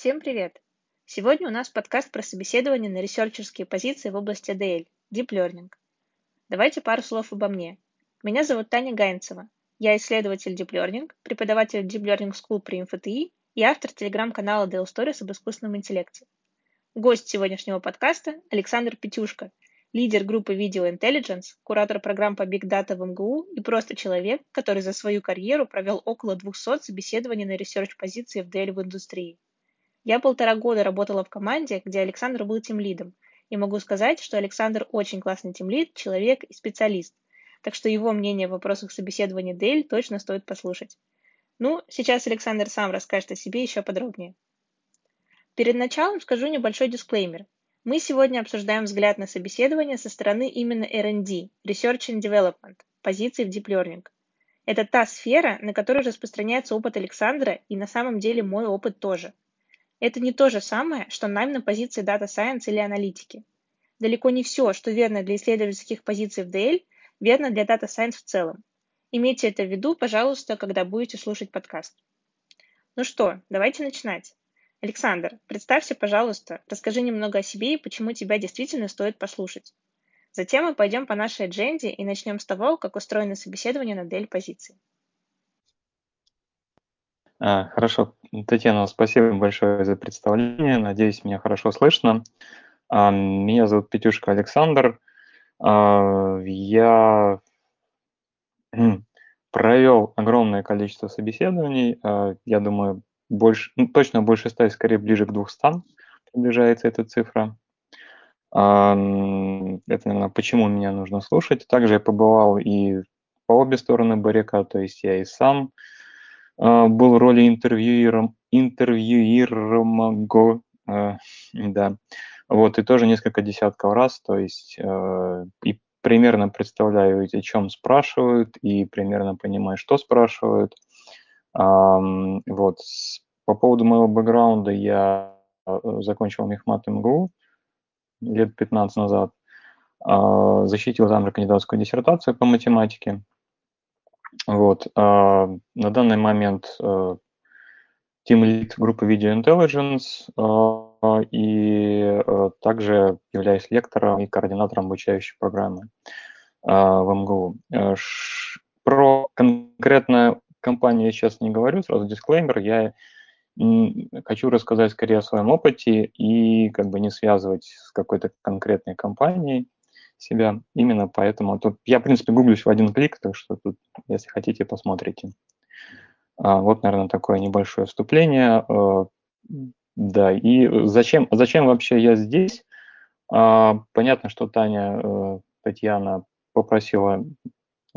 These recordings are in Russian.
Всем привет! Сегодня у нас подкаст про собеседование на ресерчерские позиции в области ADL, Deep Learning. Давайте пару слов обо мне. Меня зовут Таня Гайнцева. Я исследователь Deep Learning, преподаватель Deep Learning School при МФТИ и автор телеграм-канала Dell Stories об искусственном интеллекте. Гость сегодняшнего подкаста – Александр Петюшко, лидер группы Video Intelligence, куратор программ по Big Data в МГУ и просто человек, который за свою карьеру провел около 200 собеседований на ресерч-позиции в DL в индустрии. Я полтора года работала в команде, где Александр был тимлидом, и могу сказать, что Александр очень классный тимлид, человек и специалист, так что его мнение в вопросах собеседования Dell точно стоит послушать. Ну, сейчас Александр сам расскажет о себе еще подробнее. Перед началом скажу небольшой дисклеймер. Мы сегодня обсуждаем взгляд на собеседование со стороны именно R&D, Research and Development, позиции в Deep Learning. Это та сфера, на которой распространяется опыт Александра и на самом деле мой опыт тоже. Это не то же самое, что найм на позиции Data Science или аналитики. Далеко не все, что верно для исследовательских позиций в DL, верно для Data Science в целом. Имейте это в виду, пожалуйста, когда будете слушать подкаст. Ну что, давайте начинать. Александр, представься, пожалуйста, расскажи немного о себе и почему тебя действительно стоит послушать. Затем мы пойдем по нашей адженде и начнем с того, как устроено собеседование на DL-позиции. А, хорошо. Татьяна, спасибо большое за представление. Надеюсь, меня хорошо слышно. А, меня зовут Петюшка Александр. А, я провел огромное количество собеседований. Я думаю, больше, ну, точно больше ста, скорее ближе к 200 приближается эта цифра. Это, наверное, почему меня нужно слушать. Также я побывал и по обе стороны баррикад, то есть я и сам был в роли интервьюером, интервьюируемого, да, вот, и тоже несколько десятков раз, то есть и примерно представляю, о чем спрашивают, и примерно понимаю, что спрашивают. Вот. По поводу моего бэкграунда я э, закончил мехмат МГУ лет 15 назад, а, защитил там же кандидатскую диссертацию по математике. Вот. А, на данный момент Team Lead группы Video Intelligence а, и также являюсь лектором и координатором обучающей программы в МГУ. Э, про конкретную компанию я сейчас не говорю, сразу дисклеймер, я хочу рассказать скорее о своем опыте и как бы не связывать с какой-то конкретной компанией себя. Именно поэтому тут я, в принципе, гуглюсь в один клик, так что тут, если хотите, посмотрите. А, вот, наверное, такое небольшое вступление. А, да, и зачем, зачем вообще я здесь? А, понятно, что Таня, э, Татьяна попросила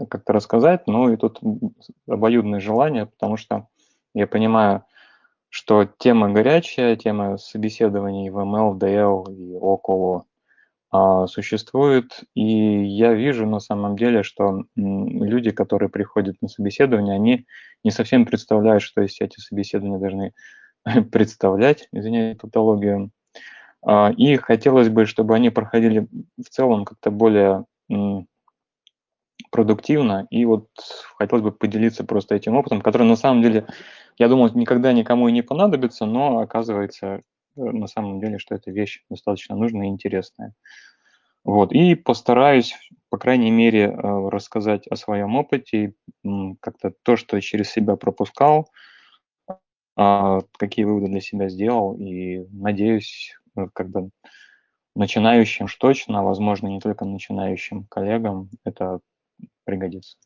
как-то рассказать, ну и тут обоюдное желание, потому что я понимаю, что тема горячая, тема собеседований в ML, DL и около а, существует, и я вижу на самом деле, что люди, которые приходят на собеседование, они не совсем представляют, что из эти собеседования должны представлять, извиняюсь, патологию. А, и хотелось бы, чтобы они проходили в целом как-то более продуктивно, и вот хотелось бы поделиться просто этим опытом, который на самом деле, я думал, никогда никому и не понадобится, но оказывается на самом деле, что эта вещь достаточно нужная и интересная. Вот, и постараюсь, по крайней мере, э, рассказать о своем опыте, как-то то, что через себя пропускал, а, какие выводы для себя сделал, и надеюсь, э, как бы начинающим уж точно, а возможно, не только начинающим коллегам это пригодится.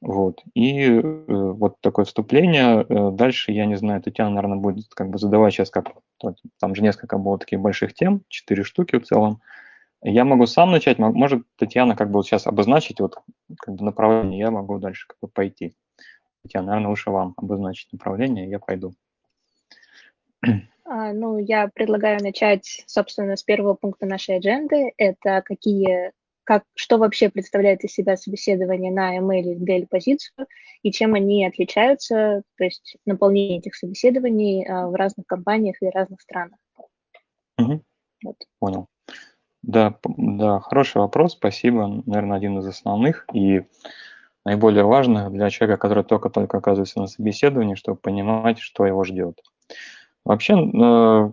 Вот. И э, вот такое вступление. Э, дальше, я не знаю, Татьяна, наверное, будет как бы задавать сейчас, как там же несколько было таких больших тем, четыре штуки в целом. Я могу сам начать, может Татьяна как бы вот сейчас обозначить вот как бы направление, я могу дальше как бы пойти. Татьяна, наверное, лучше вам обозначить направление, я пойду. А, ну, я предлагаю начать, собственно, с первого пункта нашей адженды. Это какие как, что вообще представляет из себя собеседование на ML или DL позицию и чем они отличаются, то есть наполнение этих собеседований а, в разных компаниях и разных странах. Угу. Вот. Понял. Да, да, хороший вопрос, спасибо. Наверное, один из основных и наиболее важных для человека, который только-только оказывается на собеседовании, чтобы понимать, что его ждет. Вообще, э,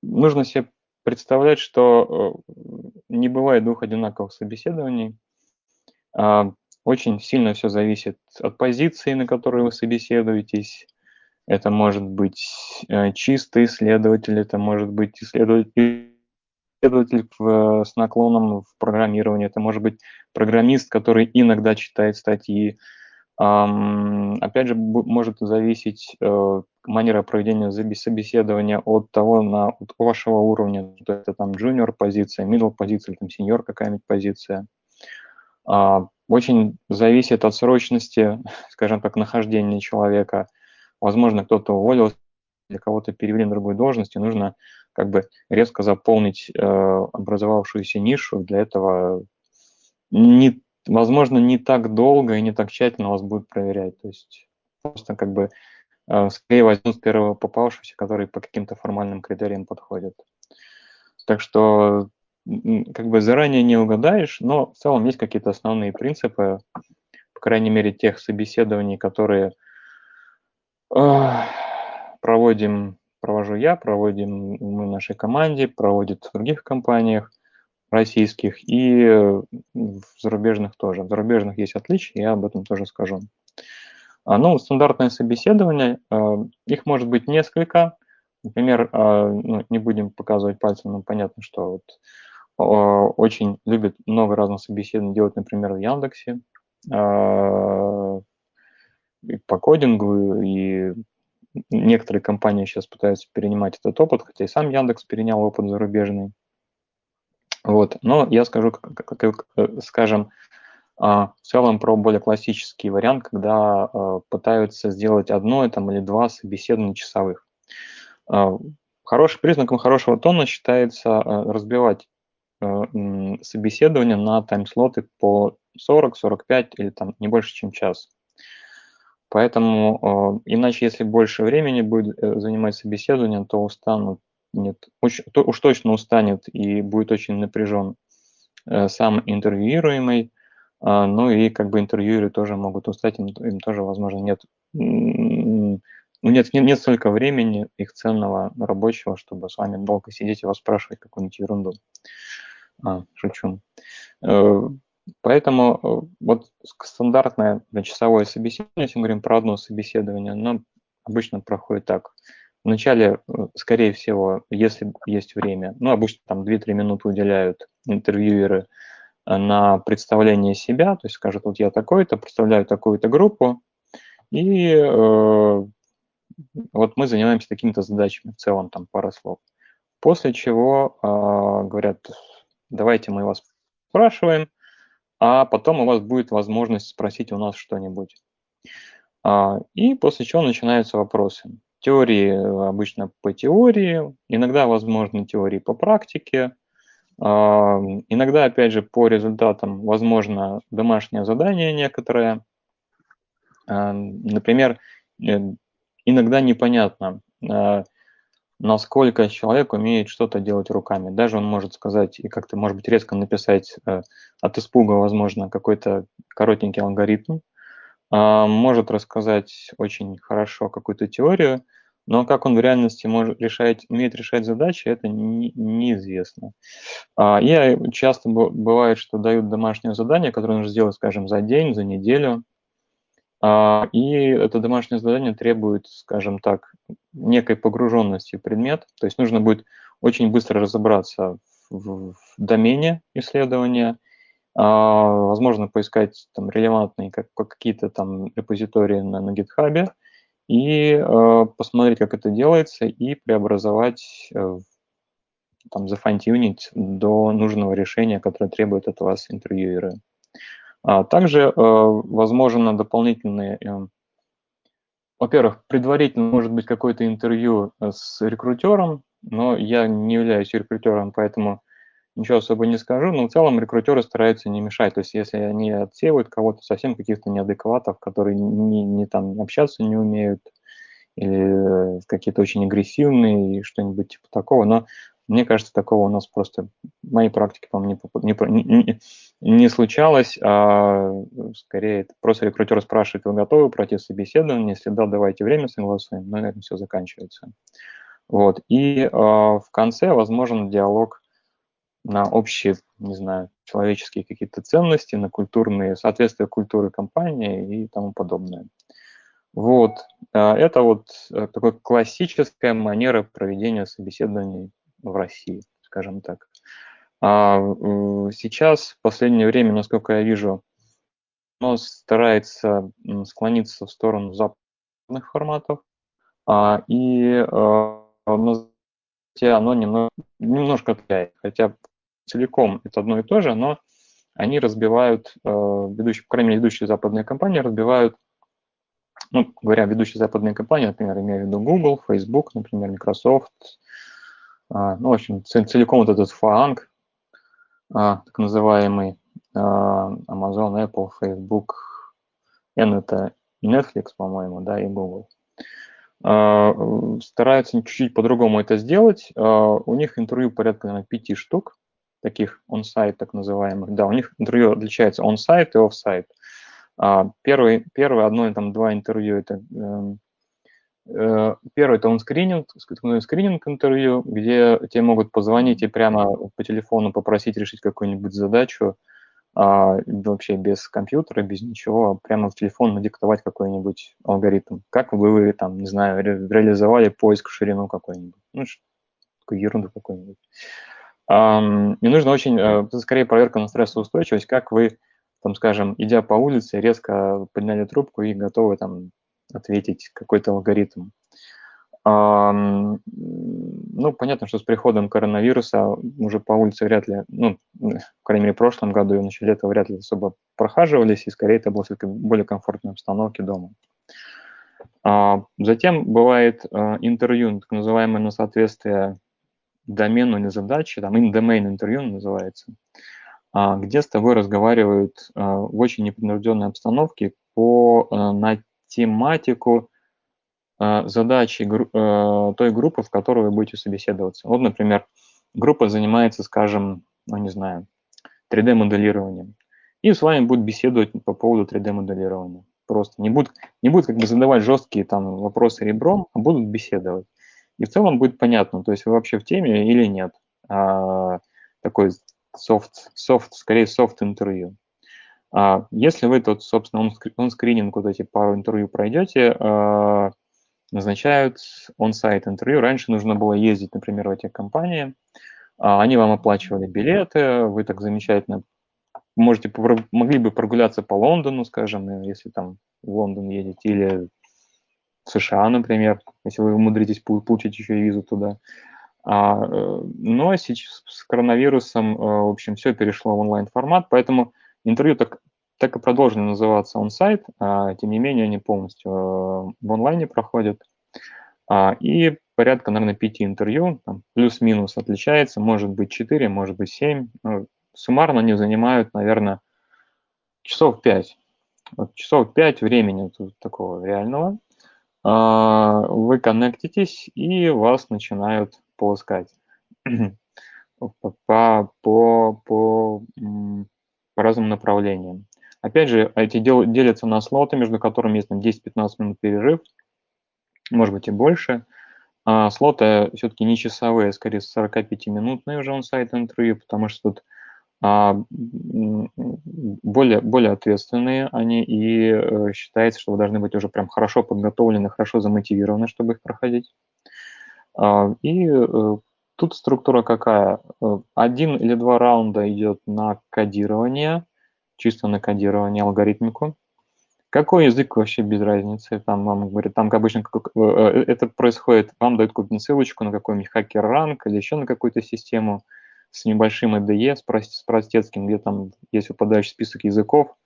нужно себе представлять, что э, не бывает двух одинаковых собеседований. А, очень сильно все зависит от позиции, на которой вы собеседуетесь. Это может быть э, чистый исследователь, это может быть исследователь, исследователь в, с наклоном в программировании, это может быть программист, который иногда читает статьи. Опять же, может зависеть э, манера проведения собеседования от того, на, от вашего уровня, то это там junior позиция, middle позиция, или там senior какая-нибудь позиция. А, очень зависит от срочности, скажем так, нахождения человека. Возможно, кто-то уволился, для кого-то перевели на другую должность, и нужно как бы резко заполнить э, образовавшуюся нишу. Для этого не, возможно, не так долго и не так тщательно вас будут проверять. То есть просто как бы скорее возьмут первого попавшегося, который по каким-то формальным критериям подходит. Так что как бы заранее не угадаешь, но в целом есть какие-то основные принципы, по крайней мере, тех собеседований, которые э, проводим, провожу я, проводим мы в нашей команде, проводят в других компаниях российских и в зарубежных тоже. В зарубежных есть отличия, я об этом тоже скажу. А, ну, стандартное собеседование, э, их может быть несколько. Например, э, ну, не будем показывать пальцем, но понятно, что вот очень любит много разных собеседований делать, например, в Яндексе, а, и по кодингу, и некоторые компании сейчас пытаются перенимать этот опыт, хотя и сам Яндекс перенял опыт зарубежный. Вот. Но я скажу, как, как, скажем, а, в целом про более классический вариант, когда а, пытаются сделать одно там, или два собеседования часовых. Хорошим признаком хорошего тона считается разбивать Э, собеседования на тайм-слоты по 40, 45 или там не больше, чем час. Поэтому э, иначе, если больше времени будет э, занимать собеседование, то устанут, нет, уж, то, уж точно устанет и будет очень напряжен сам интервьюируемый, а, ну и как бы интервьюеры тоже могут устать, им, им тоже, возможно, нет, ну, нет, нет, нет столько времени их ценного рабочего, чтобы с вами долго сидеть и вас спрашивать какую-нибудь ерунду. А, шучу. Э, поэтому э, вот стандартное часовое собеседование, если мы говорим про одно собеседование, оно обычно проходит так. Вначале, э, скорее всего, если есть время, ну, обычно там 2-3 минуты уделяют интервьюеры на представление себя, то есть скажут, вот я такой-то, представляю такую-то группу, и э, вот мы занимаемся такими-то задачами, в целом там пара слов. После чего э, говорят, давайте мы вас спрашиваем, а потом у вас будет возможность спросить у нас что-нибудь. А, и после чего начинаются вопросы. Теории обычно по теории, иногда, возможно, теории по практике, иногда, опять же, по результатам, возможно, домашнее задание некоторое. Например, э, иногда непонятно, насколько человек умеет что-то делать руками. Даже он может сказать и как-то, может быть, резко написать э, от испуга, возможно, какой-то коротенький алгоритм, э, может рассказать очень хорошо какую-то теорию, но как он в реальности может решать, умеет решать задачи, это не, неизвестно. А, и часто бывает, что дают домашнее задание, которое нужно сделать, скажем, за день, за неделю, а, и это домашнее задание требует, скажем так, некой погруженности в предмет. То есть нужно будет очень быстро разобраться в, в домене исследования, а, возможно, поискать там релевантные как, какие-то там репозитории на, на GitHub и э, посмотреть, как это делается, и преобразовать, э, там, зафантюнить до нужного решения, которое требует от вас интервьюеры. А также э, возможно дополнительные, э, во-первых, предварительно может быть какое-то интервью э, с рекрутером, но я не являюсь рекрутером, поэтому ничего особо не скажу, но в целом рекрутеры стараются не мешать. То есть если они отсеивают кого-то совсем каких-то неадекватов, которые не, не там общаться не умеют, или какие-то очень агрессивные, и что-нибудь типа такого, но мне кажется, такого у нас просто в моей практике, по-моему, не, не, не случалось, а скорее просто рекрутер спрашивает, вы готовы пройти собеседование, если да, давайте время согласуем, на этом все заканчивается. Вот. И э, в конце возможен диалог на общие, не знаю, человеческие какие-то ценности, на культурные, соответствие культуры компании и тому подобное. Вот. Это вот такая классическая манера проведения собеседований в России, скажем так. А сейчас, в последнее время, насколько я вижу, оно старается склониться в сторону западных форматов, а, и а, оно немного, немножко отличается, хотя целиком это одно и то же, но они разбивают, а, ведущие, по крайней мере, ведущие западные компании разбивают, ну, говоря ведущие западные компании, например, имею в виду Google, Facebook, например, Microsoft, ну, в общем, целиком вот этот фанг, так называемый, Amazon, Apple, Facebook, N это Netflix, по-моему, да, и Google. А, стараются чуть-чуть по-другому это сделать. А, у них интервью порядка наверное, пяти штук, таких он-сайт так называемых. Да, у них интервью отличается он-сайт и оф-сайт. А, первый, первое, одно, там, два интервью, это эм, э, Первый это он скрининг, скрининг интервью, где тебе могут позвонить и прямо по телефону попросить решить какую-нибудь задачу, а, вообще без компьютера, без ничего, а прямо в телефон надиктовать какой-нибудь алгоритм. Как бы вы, там, не знаю, ре- реализовали поиск в ширину какой-нибудь. Ну, такую ерунду какую-нибудь. И нужно очень, uh, скорее проверка на стрессоустойчивость, как вы, там, скажем, идя по улице, резко подняли трубку и готовы там ответить какой-то алгоритм. Ну, понятно, что с приходом коронавируса уже по улице вряд ли, ну, в крайней мере, в прошлом году и в начале лета вряд ли особо прохаживались, и скорее это было все-таки более комфортной обстановке дома. А, затем бывает а, интервью, так называемое на соответствие домену или задаче, там in-domain интервью называется, а, где с тобой разговаривают в очень непринужденной обстановке по, на тематику, а, задачи а, той группы, в которой вы будете собеседоваться. Вот, например, группа занимается, скажем, ну, не знаю, 3D-моделированием. И с вами будут беседовать по поводу 3D-моделирования. Просто не будут, не будут как бы задавать жесткие там вопросы ребром, а будут беседовать. И в целом будет понятно, то есть вы вообще в теме или нет. А, такой софт, софт, скорее софт интервью. А, если вы тут, собственно, он скрининг вот эти пару интервью пройдете, а, назначают он-сайт интервью. Раньше нужно было ездить, например, в эти компании. А, они вам оплачивали билеты, вы так замечательно можете, могли бы прогуляться по Лондону, скажем, если там в Лондон едете, или США, например, если вы умудритесь получить еще и визу туда. А, э, но сейчас с коронавирусом, э, в общем, все перешло в онлайн-формат, поэтому интервью так так и продолжили называться он-сайт, а, тем не менее они полностью э, в онлайне проходят. А, и порядка, наверное, пяти интервью, плюс-минус отличается, может быть 4, может быть 7. Ну, суммарно они занимают, наверное, часов 5. Вот часов 5 времени тут такого реального. А, вы коннектитесь, и вас начинают полоскать по, по, по, по, разным направлениям. Опять же, эти дел, делятся на слоты, между которыми есть 10-15 минут перерыв, может быть и больше. А слоты все-таки не часовые, а скорее 45-минутные уже он сайт интервью, потому что тут более, более ответственные они, и э, считается, что вы должны быть уже прям хорошо подготовлены, хорошо замотивированы, чтобы их проходить. А, и э, тут структура какая? Э, один или два раунда идет на кодирование – чисто на кодирование алгоритмику. Какой язык вообще без разницы? Там вам говорят, там обычно это происходит, вам дают какую-нибудь ссылочку на какой-нибудь хакер-ранг или еще на какую-то систему с небольшим IDE, с, с простецким, где там есть выпадающий список языков,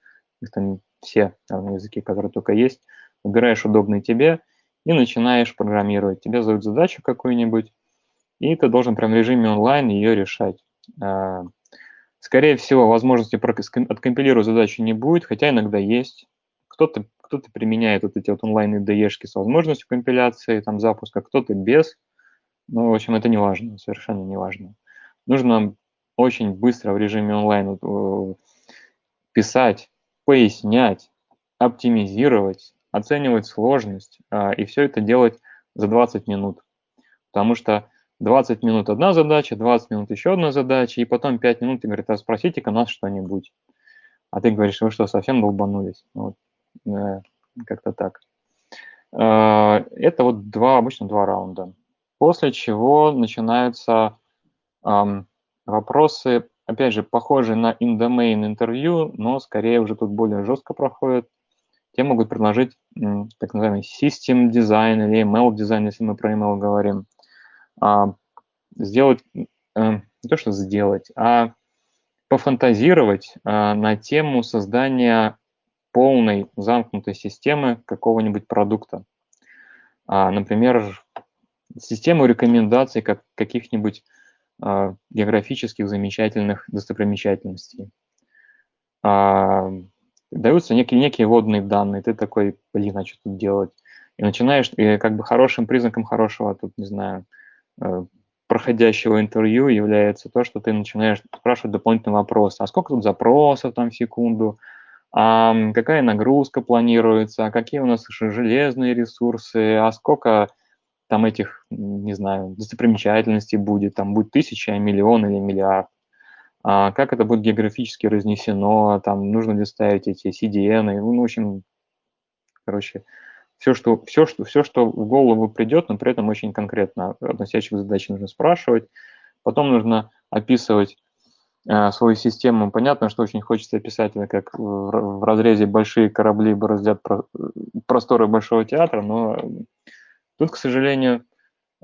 их там все наверное, языки, которые только есть, выбираешь удобный тебе и начинаешь программировать. Тебе задают задачу какую-нибудь, и ты должен прям в режиме онлайн ее решать. А, Скорее всего, возможности откомпилировать задачу не будет, хотя иногда есть. Кто-то кто применяет вот эти вот онлайн IDE-шки с возможностью компиляции, там, запуска, кто-то без. Ну, в общем, это не важно, совершенно не важно. Нужно очень быстро в режиме онлайн э, писать, пояснять, оптимизировать, оценивать сложность, а, и все это делать за 20 минут. Потому что 20 минут одна задача, 20 минут еще одна задача, и потом 5 минут ты говорит, а спросите-ка нас что-нибудь. А ты говоришь, вы что, совсем долбанулись? Вот, э, как-то так. Э, это вот два, обычно два раунда. После чего начинаются вопросы, опять же, похожие на in-domain интервью, но скорее уже тут более жестко проходят. Те могут предложить так называемый system дизайн или ML дизайн, если мы про ML говорим. А, сделать, э, не то что сделать, а пофантазировать а, на тему создания полной замкнутой системы какого-нибудь продукта. А, например, систему рекомендаций как каких-нибудь географических замечательных достопримечательностей. Даются некие, некие водные данные, ты такой, блин, а что тут делать? И начинаешь, и как бы хорошим признаком хорошего, тут, не знаю, Э, проходящего интервью является то, что ты начинаешь спрашивать дополнительные вопросы. А сколько тут запросов там в секунду? А какая нагрузка планируется? А какие у нас железные ресурсы? А сколько там этих, не знаю, достопримечательностей будет? Там будет тысяча, миллион или миллиард? А как это будет географически разнесено? Там нужно ли ставить эти CDN? Ну, в общем, короче, все, что, все, что, все, что в голову придет, но при этом очень конкретно относящих задачи нужно спрашивать. Потом нужно описывать э, свою систему. Понятно, что очень хочется описать как в, в разрезе большие корабли бороздят про, просторы большого театра, но тут, к сожалению,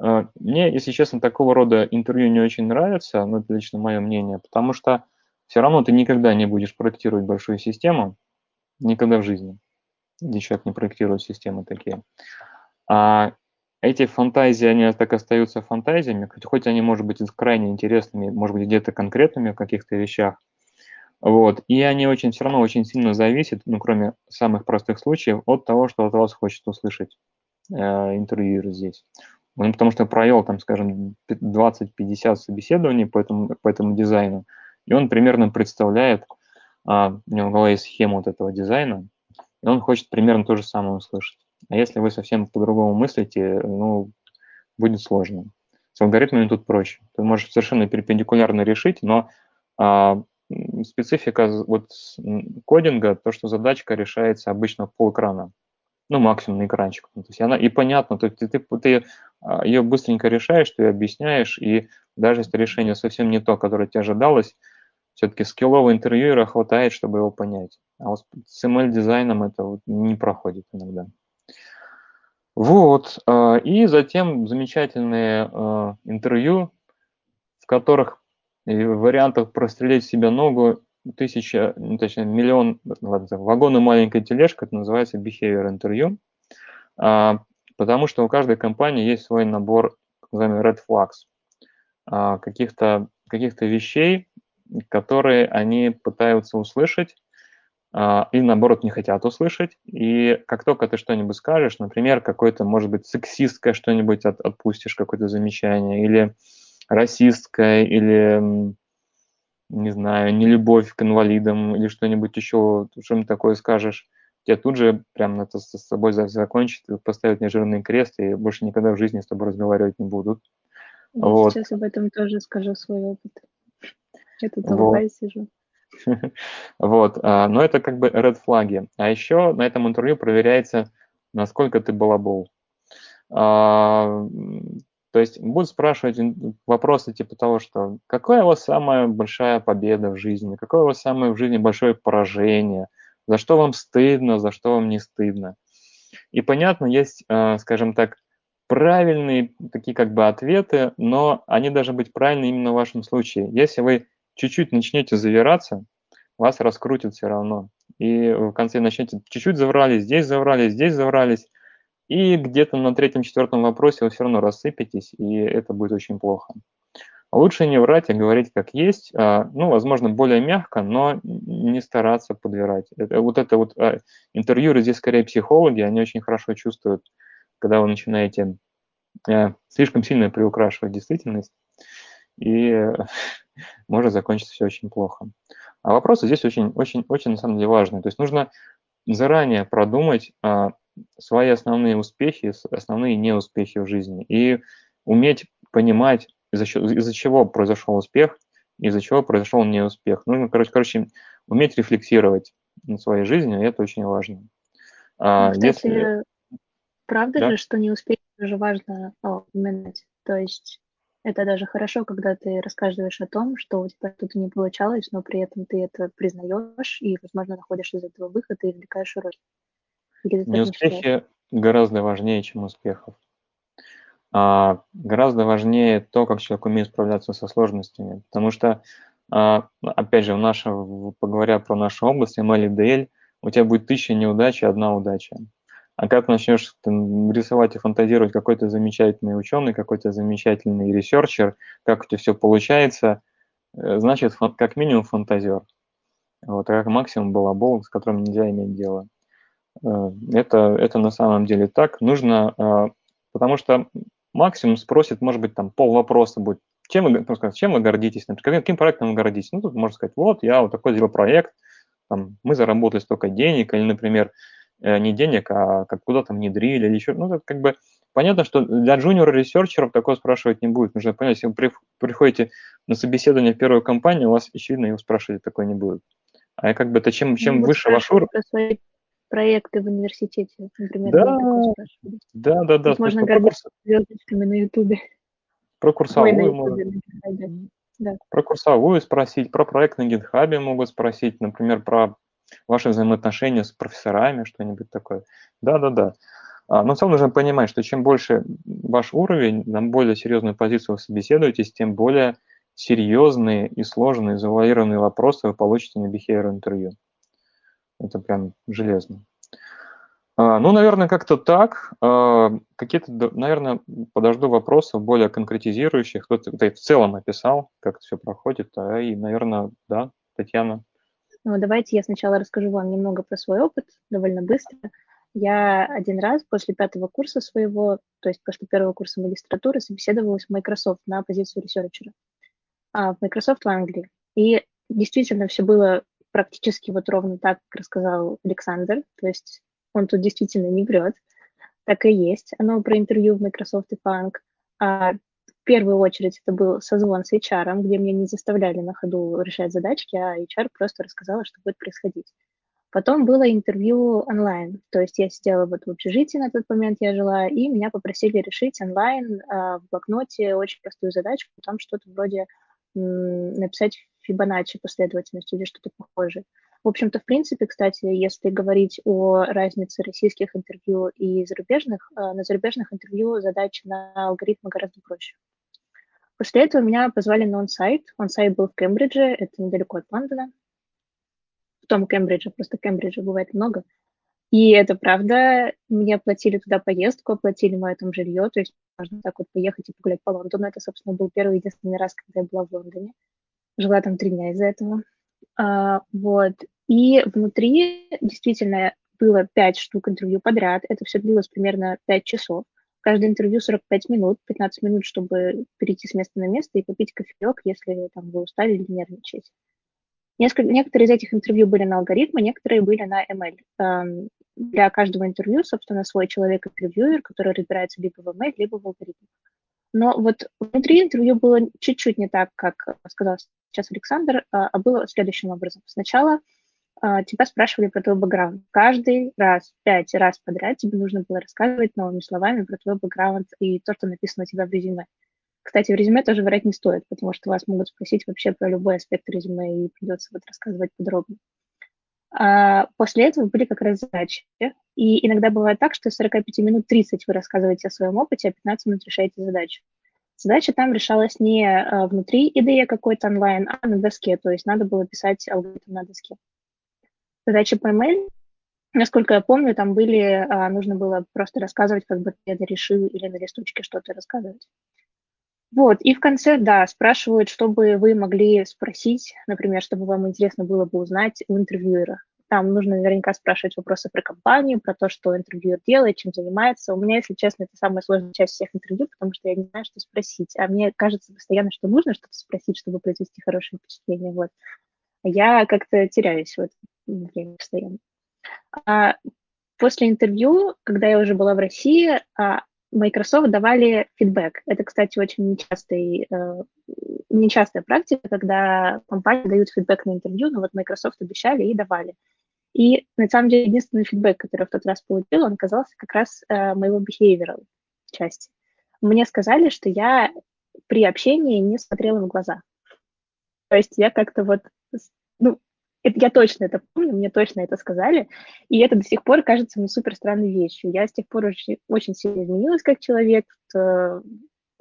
э, мне, если честно, такого рода интервью не очень нравится, ну, это лично мое мнение, потому что все равно ты никогда не будешь проектировать большую систему, никогда в жизни где человек не проектирует системы такие. А эти фантазии, они так остаются фантазиями, хоть они, может быть, крайне интересными, может быть, где-то конкретными в каких-то вещах, вот. И они очень все равно очень сильно зависят, ну, кроме самых простых случаев, от того, что от вас хочет услышать э, интервьюер здесь. Ну, потому что провел, там, скажем, 20-50 собеседований по этому, по этому дизайну, и он примерно представляет, а, у него в голове есть схема вот этого дизайна, и он хочет примерно то же самое услышать. А если вы совсем по-другому мыслите, ну, будет сложно. С алгоритмами тут проще. Ты можешь совершенно перпендикулярно решить, но а, специфика вот кодинга, то, что задачка решается обычно пол экрана, ну, максимум на экранчик. То есть она и понятно, то есть ты, ты, ты а, ее быстренько решаешь, ты объясняешь, и даже если решение совсем не то, которое тебе ожидалось, все-таки скиллового интервьюера хватает, чтобы его понять. А вот с ML-дизайном это вот не проходит иногда. Вот. А, и затем замечательные а, интервью, в которых вариантов прострелить себе ногу тысяча, ну, точнее, миллион, ладно, вагон маленькая тележка, это называется behavior интервью, а, потому что у каждой компании есть свой набор, так называемый red flags, каких-то каких вещей, которые они пытаются услышать а, и наоборот не хотят услышать. И как только ты что-нибудь скажешь, например, какое-то, может быть, сексистское что-нибудь от, отпустишь, какое-то замечание, или расистское, или, не знаю, нелюбовь к инвалидам, или что-нибудь еще, что-нибудь такое скажешь, тебе тут же прям это с собой закончит, поставят мне жирный крест, и больше никогда в жизни с тобой разговаривать не будут. Я вот. сейчас об этом тоже скажу свой опыт. Я тут вот. сижу. Вот, а, но это как бы red флаги. А еще на этом интервью проверяется, насколько ты балабол. То есть будут спрашивать вопросы типа того, что какая у вас самая большая победа в жизни, какое у вас самое в жизни большое поражение, за что вам стыдно, за что вам не стыдно. И понятно, есть, а, скажем так, правильные такие как бы ответы, но они должны быть правильны именно в вашем случае. Если вы чуть-чуть начнете завираться, вас раскрутит все равно. И в конце начнете чуть-чуть заврались, здесь заврались, здесь заврались, и где-то на третьем-четвертом вопросе вы все равно рассыпетесь, и это будет очень плохо. Лучше не врать, а говорить как есть, а, ну, возможно, более мягко, но не стараться подвирать. Это, вот это вот а, интервьюеры здесь скорее психологи, они очень хорошо чувствуют, когда вы начинаете а, слишком сильно приукрашивать действительность, и может закончиться все очень плохо. А вопросы здесь очень, очень, очень на самом деле важные. То есть нужно заранее продумать а, свои основные успехи, основные неуспехи в жизни. И уметь понимать, из-за, из-за чего произошел успех, из-за чего произошел неуспех. Нужно, короче, короче, уметь рефлексировать на своей жизни, и это очень важно. А, ну, кстати, если... правда да? же, что не успеть тоже важно упоминать. То есть это даже хорошо, когда ты рассказываешь о том, что у тебя что-то не получалось, но при этом ты это признаешь и, возможно, находишь из этого выход и извлекаешь уроки. Неуспехи гораздо важнее, чем успехов. А, гораздо важнее то, как человек умеет справляться со сложностями. Потому что, а, опять же, в нашем, поговоря про нашу область, ML и DL, у тебя будет тысяча неудач и одна удача. А как начнешь рисовать и фантазировать какой-то замечательный ученый, какой-то замечательный researcher, как у тебя все получается, э, значит, как минимум фантазер. Вот, а как максимум балабол, с которым нельзя иметь дело. Э, это, это на самом деле так. Нужно, э, потому что максимум спросит, может быть, там пол вопроса будет. Чем вы, сказать, чем вы гордитесь? Например, каким проектом вы гордитесь? Ну, тут можно сказать, вот, я вот такой сделал проект, там, мы заработали столько денег, или, например, э, не денег, а как куда-то внедрили, или еще, ну, это как бы понятно, что для junior researcher ов такое спрашивать не будет. Нужно понять, если вы приходите на собеседование в первую компанию, у вас, очевидно, его спрашивать такое не будет. А как бы это чем, чем ну, выше ваш уровень проекты в университете, например, да, да, да, да. Можно гордиться звездочками на Ютубе. Про курсовую можно. Да. Про курсовую спросить, про проект на гитхабе могут спросить, например, про ваши взаимоотношения с профессорами, что-нибудь такое. Да, да, да. А, но в целом нужно понимать, что чем больше ваш уровень, на более серьезную позицию вы собеседуетесь, тем более серьезные и сложные, завуалированные вопросы вы получите на behavior интервью. Это прям железно. А, ну, наверное, как-то так. А, какие-то, наверное, подожду вопросов более конкретизирующих. Кто-то в целом описал, как это все проходит. А, и, наверное, да, Татьяна. Ну, давайте я сначала расскажу вам немного про свой опыт, довольно быстро. Я один раз после пятого курса своего, то есть после первого курса магистратуры, собеседовалась в Microsoft на позицию ресерчера в Microsoft в Англии. И действительно все было практически вот ровно так, как рассказал Александр. То есть он тут действительно не врет. Так и есть. Оно про интервью в Microsoft и Funk. А в первую очередь это был созвон с HR, где меня не заставляли на ходу решать задачки, а HR просто рассказала, что будет происходить. Потом было интервью онлайн, то есть я сидела вот в общежитии на тот момент, я жила, и меня попросили решить онлайн э, в блокноте очень простую задачку, там что-то вроде написать Фибоначчи последовательность или что-то похожее. В общем-то, в принципе, кстати, если говорить о разнице российских интервью и зарубежных, э, на зарубежных интервью задачи на алгоритмы гораздо проще. После этого меня позвали на онсайт. Онсайт был в Кембридже, это недалеко от Лондона. В том Кембридже, просто Кембриджа бывает много. И это правда, мне оплатили туда поездку, оплатили мое там жилье, то есть можно так вот поехать и погулять по Лондону. Это, собственно, был первый единственный раз, когда я была в Лондоне. Жила там три дня из-за этого. А, вот. И внутри действительно было пять штук интервью подряд. Это все длилось примерно пять часов. Каждое интервью 45 минут, 15 минут, чтобы перейти с места на место и попить кофеек, если там, вы устали или нервничаете. Несколько, некоторые из этих интервью были на алгоритмы, некоторые были на ML. Эм, для каждого интервью, собственно, свой человек-интервьюер, который разбирается либо в ML, либо в алгоритмах. Но вот внутри интервью было чуть-чуть не так, как сказал сейчас Александр, а, а было следующим образом. Сначала а, тебя спрашивали про твой бэкграунд. Каждый раз, пять раз подряд тебе нужно было рассказывать новыми словами про твой бэкграунд и то, что написано у тебя в резюме. Кстати, в резюме тоже врать не стоит, потому что вас могут спросить вообще про любой аспект резюме и придется вот рассказывать подробно. А после этого были как раз задачи. И иногда бывает так, что из 45 минут 30 вы рассказываете о своем опыте, а 15 минут решаете задачу. Задача там решалась не а, внутри IDE какой-то онлайн, а на доске, то есть надо было писать алгоритм на доске. Задача по email, насколько я помню, там были, а, нужно было просто рассказывать, как бы ты это решил, или на листочке что-то рассказывать. Вот, и в конце, да, спрашивают, чтобы вы могли спросить, например, чтобы вам интересно было бы узнать у интервьюера. Там нужно наверняка спрашивать вопросы про компанию, про то, что интервьюер делает, чем занимается. У меня, если честно, это самая сложная часть всех интервью, потому что я не знаю, что спросить. А мне кажется постоянно, что нужно что-то спросить, чтобы произвести хорошее впечатление. Вот. Я как-то теряюсь в это время постоянно. А после интервью, когда я уже была в России, а, Microsoft давали фидбэк. Это, кстати, очень нечастый, э, нечастая практика, когда компании дают фидбэк на интервью, но вот Microsoft обещали и давали. И на самом деле единственный фидбэк, который я в тот раз получил, он оказался как раз э, моего behavioral части. Мне сказали, что я при общении не смотрела в глаза. То есть я как-то вот, ну, это, я точно это помню, мне точно это сказали, и это до сих пор кажется мне супер странной вещью. Я с тех пор очень, очень сильно изменилась как человек, в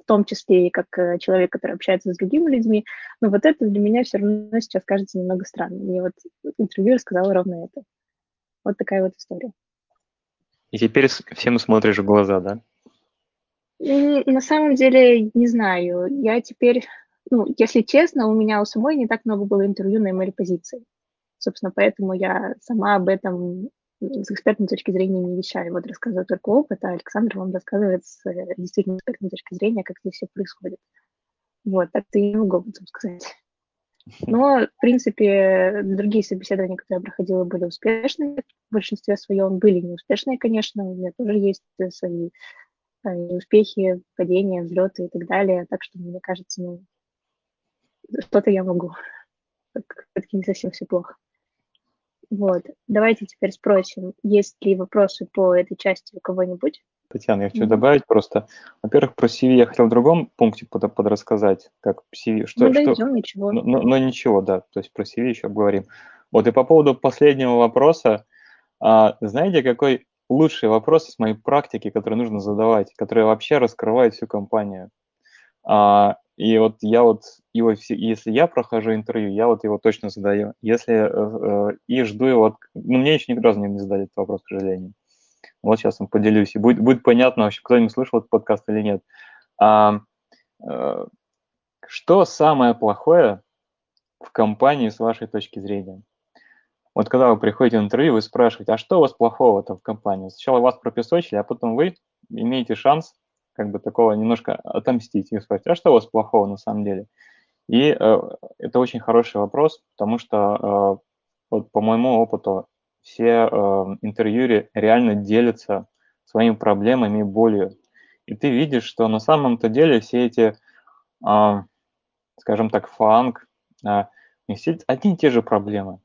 том числе и как э, человек, который общается с другими людьми, но вот это для меня все равно сейчас кажется немного странным. Мне вот интервью рассказала ровно это. Вот такая вот история. И теперь всем смотришь в глаза, да? На самом деле, не знаю. Я теперь, ну, если честно, у меня у самой не так много было интервью на email-позиции. Собственно, поэтому я сама об этом с экспертной точки зрения не вещаю. Вот рассказываю только опыт, а Александр вам рассказывает с э, действительно экспертной точки зрения, как здесь все происходит. Вот, так ты не могу об этом сказать. Но, в принципе, другие собеседования, которые я проходила, были успешные. В большинстве своем были неуспешные, конечно. У меня тоже есть свои э, успехи, падения, взлеты и так далее. Так что, мне кажется, ну, что-то я могу. Все-таки не совсем все плохо. Вот. Давайте теперь спросим, есть ли вопросы по этой части у кого-нибудь? Татьяна, я хочу mm-hmm. добавить просто. Во-первых, про CV я хотел в другом пункте под, подрассказать, как CV. Что, ну, дойдем, что... ничего. Но, но, но ничего, да, то есть про CV еще обговорим. Вот и по поводу последнего вопроса, а, знаете, какой лучший вопрос из моей практики, который нужно задавать, который вообще раскрывает всю компанию? А, и вот я вот его, если я прохожу интервью, я вот его точно задаю. Если э, э, и жду его, ну мне еще ни разу не задали этот вопрос, к сожалению. Вот сейчас вам поделюсь, и будет, будет понятно вообще, кто-нибудь слышал этот подкаст или нет. А, э, что самое плохое в компании с вашей точки зрения? Вот когда вы приходите на интервью, вы спрашиваете, а что у вас плохого-то в компании? Сначала вас пропесочили, а потом вы имеете шанс как бы такого немножко отомстить и спросить, а что у вас плохого на самом деле? И э, это очень хороший вопрос, потому что э, вот по моему опыту все э, интервьюеры реально делятся своими проблемами и болью. И ты видишь, что на самом-то деле все эти, э, скажем так, фанк, э, все одни и те же проблемы.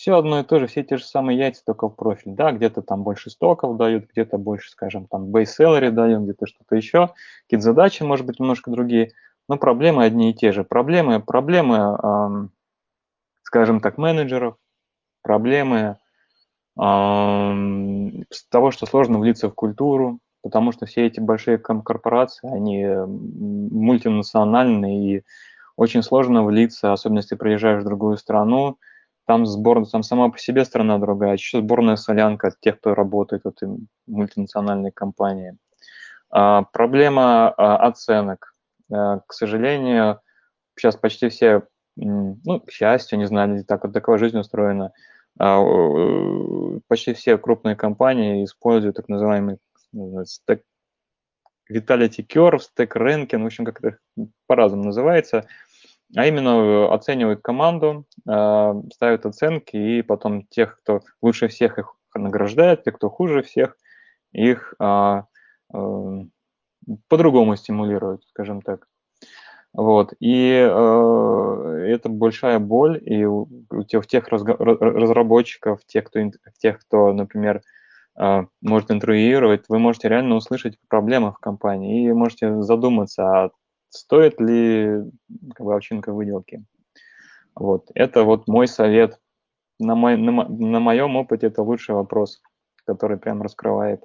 Все одно и то же, все те же самые яйца, только в профиль. Да, где-то там больше стоков дают, где-то больше, скажем, там base salary даем, где-то что-то еще. Какие-то задачи, может быть, немножко другие. Но проблемы одни и те же. Проблемы, проблемы, эм, скажем так, менеджеров, проблемы эм, того, что сложно влиться в культуру, потому что все эти большие корпорации, они мультинациональные, и очень сложно влиться, особенно если приезжаешь в другую страну, там сборная, там сама по себе страна другая, еще сборная солянка тех, кто работает в этой мультинациональной компании. А, проблема а, оценок. А, к сожалению, сейчас почти все, ну, к счастью, не знаю, так вот такая жизнь устроена, а, почти все крупные компании используют так называемый стек Vitality Curve, Stack Ranking, в общем, как это по-разному называется – а именно э, оценивают команду, э, ставят оценки, и потом тех, кто лучше всех их награждает, те, кто хуже всех, их а, э, по-другому стимулируют, скажем так. Вот. И э, это большая боль, и у, у тех, тех разработчиков, тех, кто, тех, кто например, э, может интервьюировать, вы можете реально услышать проблемы в компании и можете задуматься, а стоит ли как бы, овчинка выделки. Вот. Это вот мой совет. На, мой, на, на моем опыте это лучший вопрос, который прям раскрывает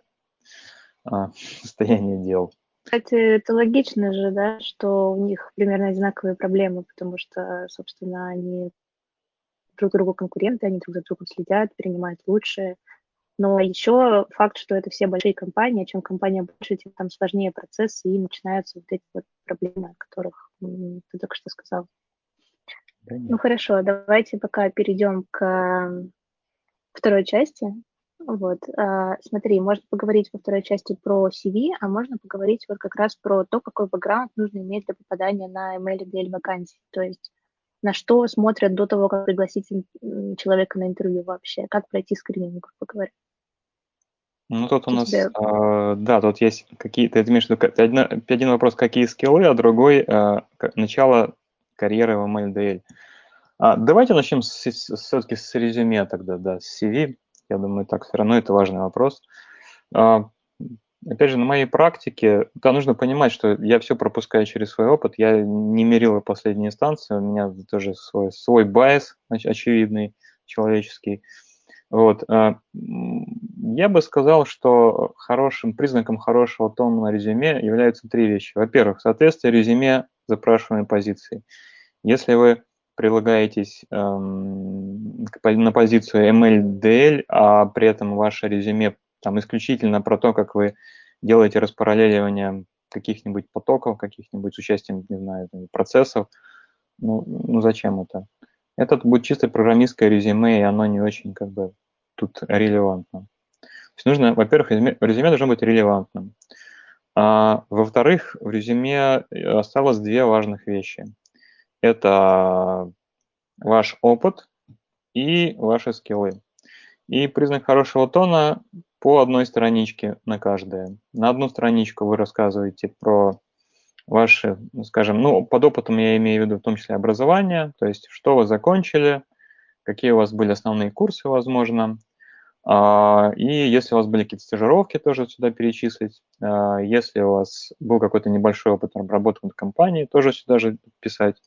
а, состояние дел. Кстати, это логично же, да, что у них примерно одинаковые проблемы, потому что, собственно, они друг другу конкуренты, они друг за другом следят, принимают лучшее. Но еще факт, что это все большие компании, чем компания больше, тем там сложнее процессы, и начинаются вот эти вот проблемы, о которых ты только что сказал. Да ну хорошо, давайте пока перейдем к второй части. Вот, а, смотри, можно поговорить во второй части про CV, а можно поговорить вот как раз про то, какой бэкграунд нужно иметь для попадания на email DL вакансии. То есть на что смотрят до того, как пригласить человека на интервью вообще, как пройти скрининг, грубо говоря. Ну, тут у нас, а, да, тут есть какие-то, ты имеешь в виду, один, один вопрос, какие скиллы, а другой а, начало карьеры в MLDL. А, давайте начнем с, с, все-таки с резюме тогда, да, с CV. Я думаю, так все равно это важный вопрос. А, опять же, на моей практике, да, нужно понимать, что я все пропускаю через свой опыт. Я не мерил последние инстанции, у меня тоже свой, свой байс очевидный, человеческий. Вот. А, я бы сказал, что хорошим признаком хорошего тона на резюме являются три вещи. Во-первых, соответствие резюме запрашиваемой позиции. Если вы прилагаетесь эм, на позицию MLDL, а при этом ваше резюме там исключительно про то, как вы делаете распараллеливание каких-нибудь потоков, каких-нибудь с участием, не знаю, процессов, ну, ну зачем это? Это будет чисто программистское резюме, и оно не очень как бы тут релевантно. То есть нужно, во-первых, резюме, должно быть релевантным. А, во-вторых, в резюме осталось две важных вещи. Это ваш опыт и ваши скиллы. И признак хорошего тона по одной страничке на каждое. На одну страничку вы рассказываете про ваши, скажем, ну, под опытом я имею в виду в том числе образование, то есть что вы закончили, какие у вас были основные курсы, возможно, а, и если у вас были какие-то стажировки, тоже сюда перечислить. А, если у вас был какой-то небольшой опыт работы в компании, тоже сюда же писать.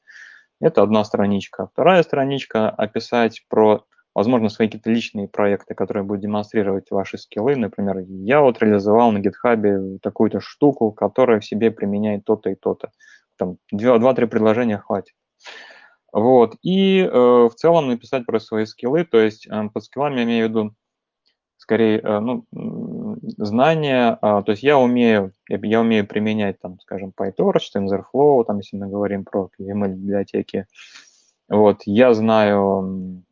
Это одна страничка. Вторая страничка – описать про, возможно, свои какие-то личные проекты, которые будут демонстрировать ваши скиллы. Например, я вот реализовал на GitHub такую-то штуку, которая в себе применяет то-то и то-то. Там два-три предложения хватит. Вот. И э, в целом написать про свои скиллы, то есть э, под скиллами я имею в виду скорее э, ну, знания, а, то есть я умею, я умею применять, там, скажем, PyTorch, TensorFlow, там, если мы говорим про ML-библиотеки. Вот, я знаю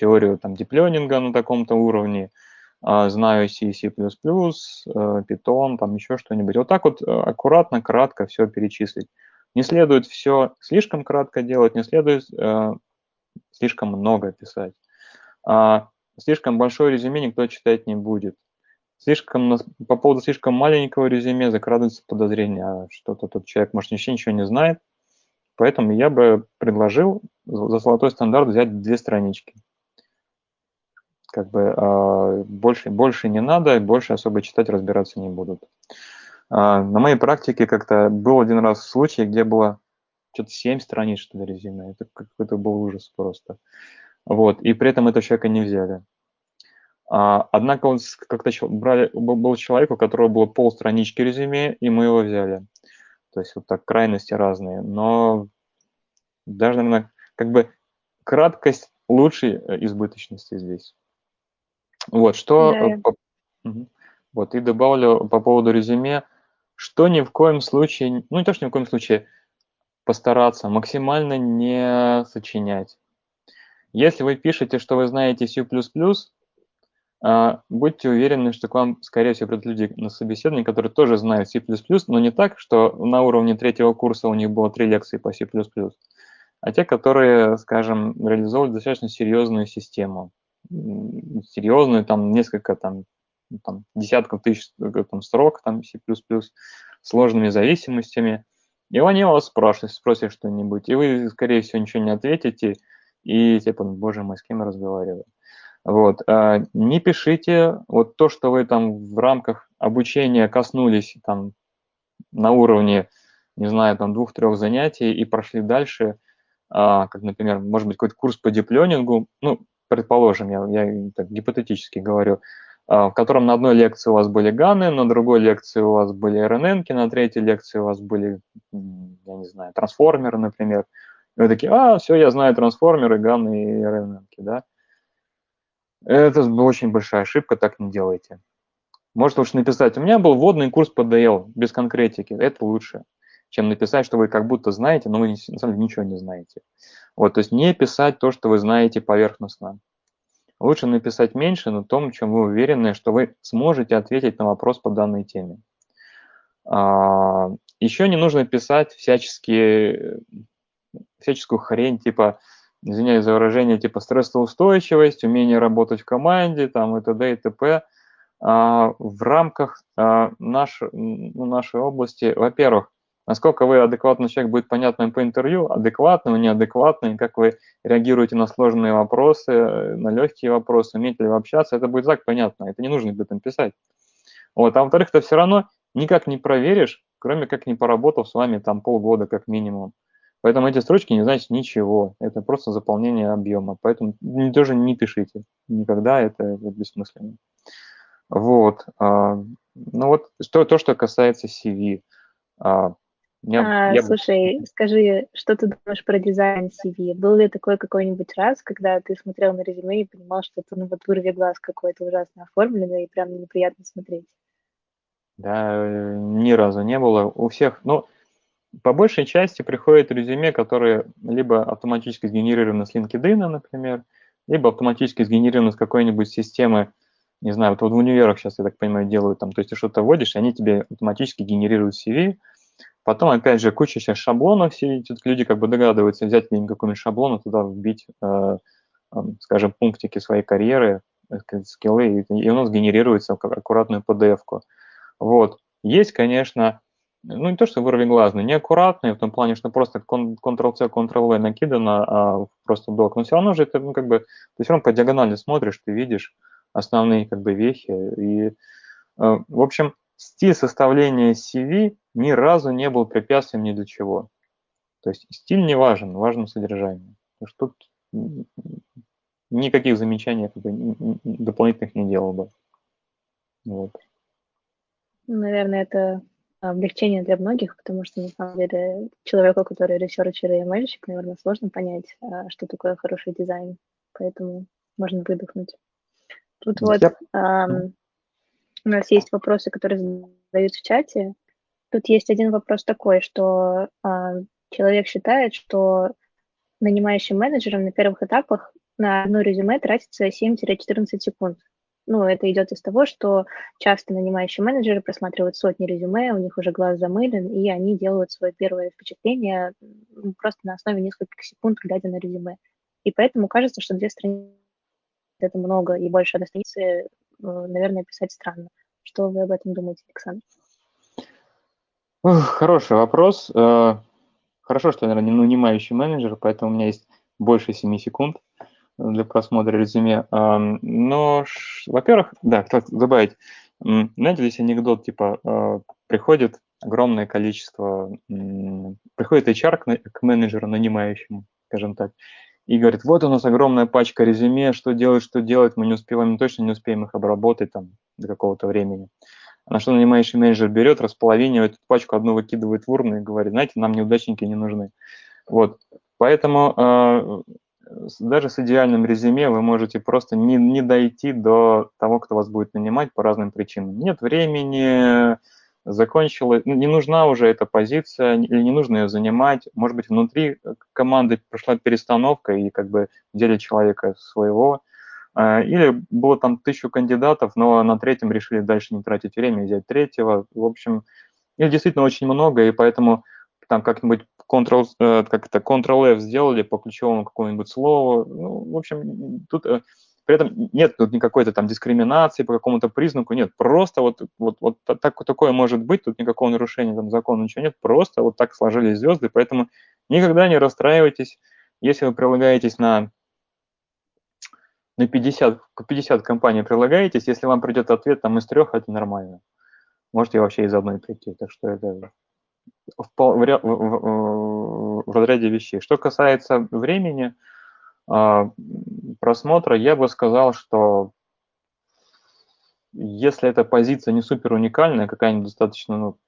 теорию там диплёнинга на таком-то уровне, а, знаю C, C++, э, Python, там еще что-нибудь. Вот так вот э, аккуратно, кратко все перечислить. Не следует все слишком кратко делать, не следует э, слишком много писать. А, слишком большое резюме никто читать не будет. Слишком, по поводу слишком маленького резюме закрадывается подозрение, а что-то тот человек, может, вообще ничего не знает. Поэтому я бы предложил за золотой стандарт взять две странички. Как бы э, больше, больше не надо, больше особо читать, разбираться не будут. Э, на моей практике как-то был один раз случай, где было что-то 7 страниц, что ли, резюме. Это какой-то был ужас просто. Вот, и при этом этого человека не взяли. А, однако он как-то брали, был человек, у которого было полстранички резюме, и мы его взяли. То есть вот так крайности разные. Но даже, наверное, как бы краткость лучше э, избыточности здесь. Вот, что... Да. Э, по, вот, и добавлю по поводу резюме, что ни в коем случае, ну не то, что ни в коем случае, постараться максимально не сочинять. Если вы пишете, что вы знаете C++, а, будьте уверены, что к вам, скорее всего, придут люди на собеседование, которые тоже знают C++, но не так, что на уровне третьего курса у них было три лекции по C++, а те, которые, скажем, реализовывают достаточно серьезную систему. Серьезную, там, несколько, там, там десятков тысяч э, там, строк, там, C++, сложными зависимостями. И они вас спрашивают, спросят что-нибудь, и вы, скорее всего, ничего не ответите, и типа, боже мой, с кем я разговариваю. Вот. А, не пишите вот то, что вы там в рамках обучения коснулись там на уровне, не знаю, там двух-трех занятий и прошли дальше, а, как, например, может быть, какой-то курс по диплёнингу, ну, предположим, я, я так гипотетически говорю, а, в котором на одной лекции у вас были ганы, на другой лекции у вас были РНН, на третьей лекции у вас были, я не знаю, трансформеры, например. И вы такие, а, все, я знаю трансформеры, ганы и РНН, да. Это очень большая ошибка, так не делайте. Может лучше написать, у меня был вводный курс по DL, без конкретики, это лучше, чем написать, что вы как будто знаете, но вы на самом деле ничего не знаете. Вот, то есть не писать то, что вы знаете поверхностно. Лучше написать меньше на том, чем вы уверены, что вы сможете ответить на вопрос по данной теме. А, еще не нужно писать всяческие, всяческую хрень, типа извиняюсь за выражение, типа стрессоустойчивость, умение работать в команде, там и т.д. и т.п. а, в рамках а, наш, нашей области, во-первых, насколько вы адекватный человек, будет понятно по интервью, адекватный, неадекватный, как вы реагируете на сложные вопросы, на легкие вопросы, умеете ли вы общаться, это будет так понятно, это не нужно об этом писать. Вот. А во-вторых, ты все равно никак не проверишь, кроме как не поработав с вами там полгода как минимум. Поэтому эти строчки не значат ничего. Это просто заполнение объема. Поэтому тоже не пишите. Никогда это бессмысленно. Вот. А, ну вот что, то, что касается CV. Я, а, я... Слушай, скажи, что ты думаешь про дизайн CV? Был ли такой какой-нибудь раз, когда ты смотрел на резюме и понимал, что это ну, вот вырви глаз какой-то ужасно оформленный и прям неприятно смотреть? Да, э, ни разу не было. У всех, ну, по большей части приходят резюме, которые либо автоматически сгенерированы с LinkedIn, например, либо автоматически сгенерированы с какой-нибудь системы, не знаю, вот в универах сейчас, я так понимаю, делают там, то есть ты что-то вводишь, и они тебе автоматически генерируют CV, Потом, опять же, куча сейчас шаблонов, все люди как бы догадываются взять какой-нибудь шаблон и туда вбить, э, скажем, пунктики своей карьеры, э, скиллы, и у нас генерируется аккуратную PDF-ку. Вот. Есть, конечно, ну не то, что глазные, неаккуратные, в том плане, что просто Ctrl-C, Ctrl-V накидано, а просто док, но все равно же это, ну, как бы, ты все равно по диагонали смотришь, ты видишь основные, как бы, вехи, и, э, в общем, стиль составления CV ни разу не был препятствием ни для чего. То есть стиль не важен, важно содержание. Потому что тут никаких замечаний как бы, дополнительных не делал бы. Вот. Наверное, это облегчение для многих, потому что, на самом деле, человеку, который researcher и мальчик, наверное, сложно понять, а, что такое хороший дизайн. Поэтому можно выдохнуть. Тут вот эм, у нас есть вопросы, которые задают в чате. Тут есть один вопрос такой, что э, человек считает, что нанимающим менеджером на первых этапах на одно резюме тратится 7-14 секунд. Ну, это идет из того, что часто нанимающие менеджеры просматривают сотни резюме, у них уже глаз замылен, и они делают свое первое впечатление просто на основе нескольких секунд, глядя на резюме. И поэтому кажется, что две страницы это много, и больше одной страницы, наверное, писать странно. Что вы об этом думаете, Александр? Хороший вопрос. Э, хорошо, что я, наверное, не нанимающий менеджер, поэтому у меня есть больше 7 секунд для просмотра резюме. Но, во-первых, да, хотел добавить, знаете, здесь анекдот, типа, э, приходит огромное количество, приходит HR к менеджеру нанимающему, скажем так, и говорит, вот у нас огромная пачка резюме, что делать, что делать, мы не успеваем, точно не успеем их обработать там до какого-то времени. На что нанимающий менеджер берет, располовинивает эту пачку, одну выкидывает в урну и говорит, знаете, нам неудачники не нужны. Вот. Поэтому э, даже с идеальным резюме вы можете просто не, не дойти до того, кто вас будет нанимать по разным причинам. Нет времени, закончила, не нужна уже эта позиция, или не нужно ее занимать. Может быть, внутри команды прошла перестановка и как бы взяли человека своего. А, или было там тысячу кандидатов, но на третьем решили дальше не тратить время, взять третьего. В общем, их действительно очень много, и поэтому там как-нибудь Ctrl, э, как это, Ctrl-F сделали по ключевому какому-нибудь слову. Ну, в общем, тут э, при этом нет тут никакой-то там дискриминации по какому-то признаку, нет, просто вот, вот, вот так, такое может быть, тут никакого нарушения там закона, ничего нет, просто вот так сложились звезды, поэтому никогда не расстраивайтесь, если вы прилагаетесь на на 50, 50 компаний прилагаетесь, если вам придет ответ там из трех, это нормально. Можете вообще из одной прийти. Так что это в, в, в, в, разряде вещей. Что касается времени просмотра, я бы сказал, что если эта позиция не супер уникальная, какая-нибудь достаточно ну,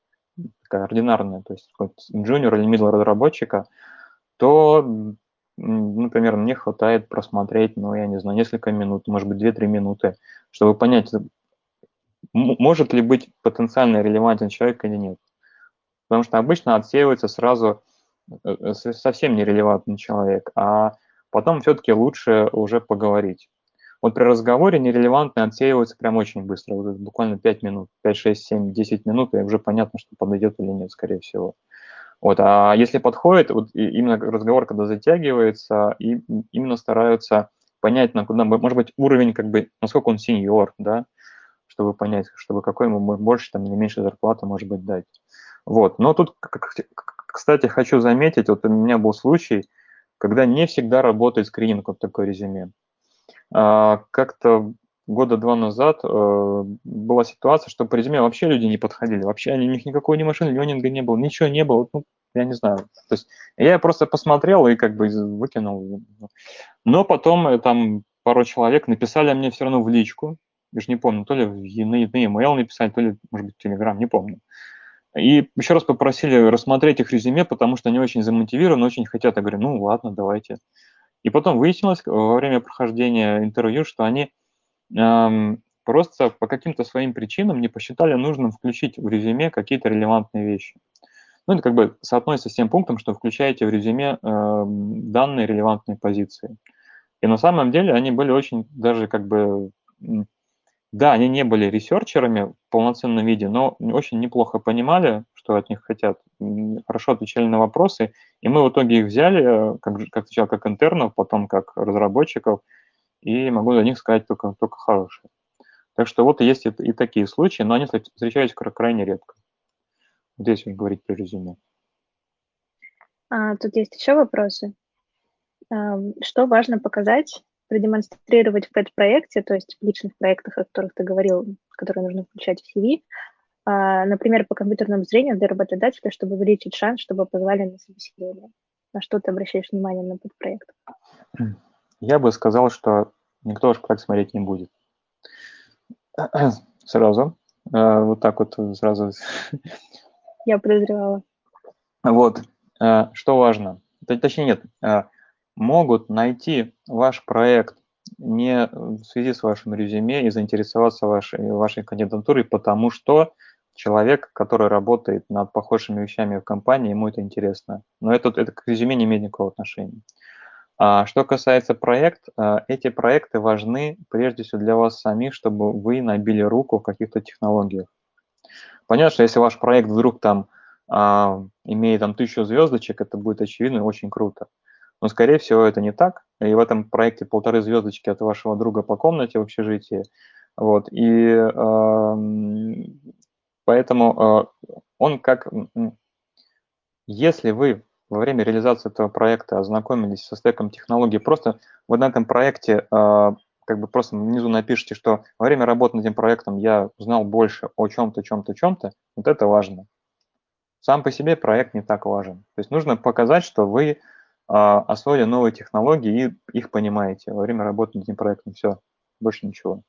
такая ординарная, то есть джуниор или middle разработчика, то например, мне хватает просмотреть, ну, я не знаю, несколько минут, может быть, 2-3 минуты, чтобы понять, может ли быть потенциально релевантен человек или нет. Потому что обычно отсеивается сразу э, э, совсем нерелевантный человек, а потом все-таки лучше уже поговорить. Вот при разговоре нерелевантные отсеиваются прям очень быстро, вот буквально 5 минут, 5, 6, 7, 10 минут, и уже понятно, что подойдет или нет, скорее всего. Вот, а если подходит, вот именно разговор, когда затягивается, и именно стараются понять, на куда, может быть, уровень, как бы, насколько он сеньор, да, чтобы понять, чтобы какой ему больше там, или меньше зарплаты, может быть, дать. Вот. Но тут, кстати, хочу заметить, вот у меня был случай, когда не всегда работает скрининг вот такое резюме. А, как-то года два назад э, была ситуация, что по резюме вообще люди не подходили, вообще у них никакой ни машины, ленинга не было, ничего не было, ну, я не знаю. То есть я просто посмотрел и как бы выкинул. Но потом э, там пару человек написали мне все равно в личку, я же не помню, то ли на e-mail написали, то ли, может быть, в Telegram, не помню. И еще раз попросили рассмотреть их резюме, потому что они очень замотивированы, очень хотят. Я говорю, ну ладно, давайте. И потом выяснилось во время прохождения интервью, что они эм, просто по каким-то своим причинам не посчитали нужным включить в резюме какие-то релевантные вещи. Ну, это как бы соотносится с тем пунктом, что включаете в резюме э, данные релевантные позиции. И на самом деле они были очень даже как бы да, они не были ресерчерами в полноценном виде, но очень неплохо понимали, что от них хотят, хорошо отвечали на вопросы, и мы в итоге их взяли, как, как сначала как интернов, потом как разработчиков, и могу за них сказать только, только хорошее. Так что вот есть и, и такие случаи, но они встречаются крайне редко. Здесь уж говорить про резюме. А, тут есть еще вопросы. Что важно показать продемонстрировать в пэт-проекте, то есть в личных проектах, о которых ты говорил, которые нужно включать в CV, а, например, по компьютерному зрению для работодателя, чтобы увеличить шанс, чтобы позвали на собеседование. На что ты обращаешь внимание на пэт-проект? Я бы сказал, что никто уж так смотреть не будет. Сразу. А, вот так вот сразу. Я подозревала. Вот. А, что важно? Точнее, нет могут найти ваш проект не в связи с вашим резюме и заинтересоваться вашей, вашей кандидатурой, потому что человек, который работает над похожими вещами в компании, ему это интересно. Но это, это к резюме не имеет никакого отношения. А что касается проект, а, эти проекты важны прежде всего для вас самих, чтобы вы набили руку в каких-то технологиях. Понятно, что если ваш проект вдруг там а, имеет там тысячу звездочек, это будет очевидно и очень круто. Но, скорее всего, это не так. И в этом проекте полторы звездочки от вашего друга по комнате в общежитии. Вот. И э, поэтому э, он как... Если вы во время реализации этого проекта ознакомились со стеком технологий, просто вот на этом проекте э, как бы просто внизу напишите, что во время работы над этим проектом я узнал больше о чем-то, чем-то, чем-то, вот это важно. Сам по себе проект не так важен. То есть нужно показать, что вы освоили новые технологии и их понимаете во время работы над этим проектом. Все, больше ничего.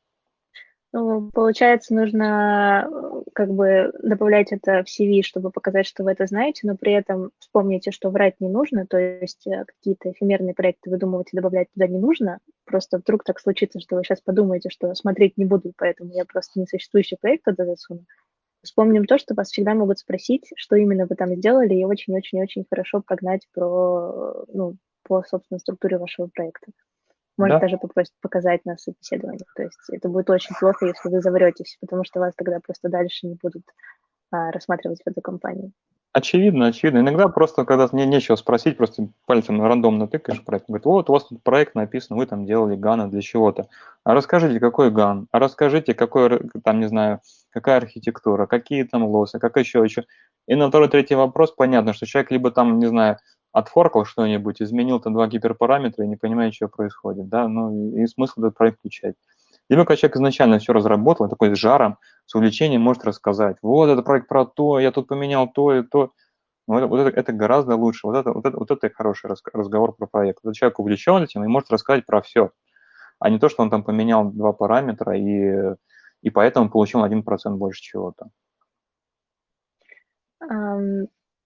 Ну, получается, нужно э, как бы добавлять это в CV, чтобы показать, что вы это знаете, но при этом вспомните, что врать не нужно, то есть э, какие-то эфемерные проекты выдумывать и добавлять туда не нужно. Просто вдруг так случится, что вы сейчас подумаете, что смотреть не буду, поэтому я просто несуществующий проект туда засуну. Вспомним то, что вас всегда могут спросить, что именно вы там сделали, и очень-очень-очень хорошо прогнать про, ну, по, собственно, структуре вашего проекта. Может да. даже попросить показать на собеседовании. То есть это будет очень плохо, если вы завретесь, потому что вас тогда просто дальше не будут а, рассматривать в эту компанию. Очевидно, очевидно. Иногда просто, когда мне нечего спросить, просто пальцем рандомно тыкаешь проект. Говорит, вот у вас тут проект написан, вы там делали гана для чего-то. А расскажите, какой ган? А расскажите, какой, там, не знаю, какая архитектура, какие там лосы, как еще, еще. И на второй, третий вопрос понятно, что человек либо там, не знаю, отфоркал что-нибудь, изменил там два гиперпараметра и не понимает, что происходит, да, ну и смысл этот проект включать. Либо когда человек изначально все разработал, такой с жаром, с увлечением может рассказать, вот это проект про то, я тут поменял то и то. Ну, это, вот это, это гораздо лучше. Вот это, вот, это, вот это хороший разговор про проект. Этот человек увлечен этим и может рассказать про все, а не то, что он там поменял два параметра и, и поэтому получил на 1% больше чего-то.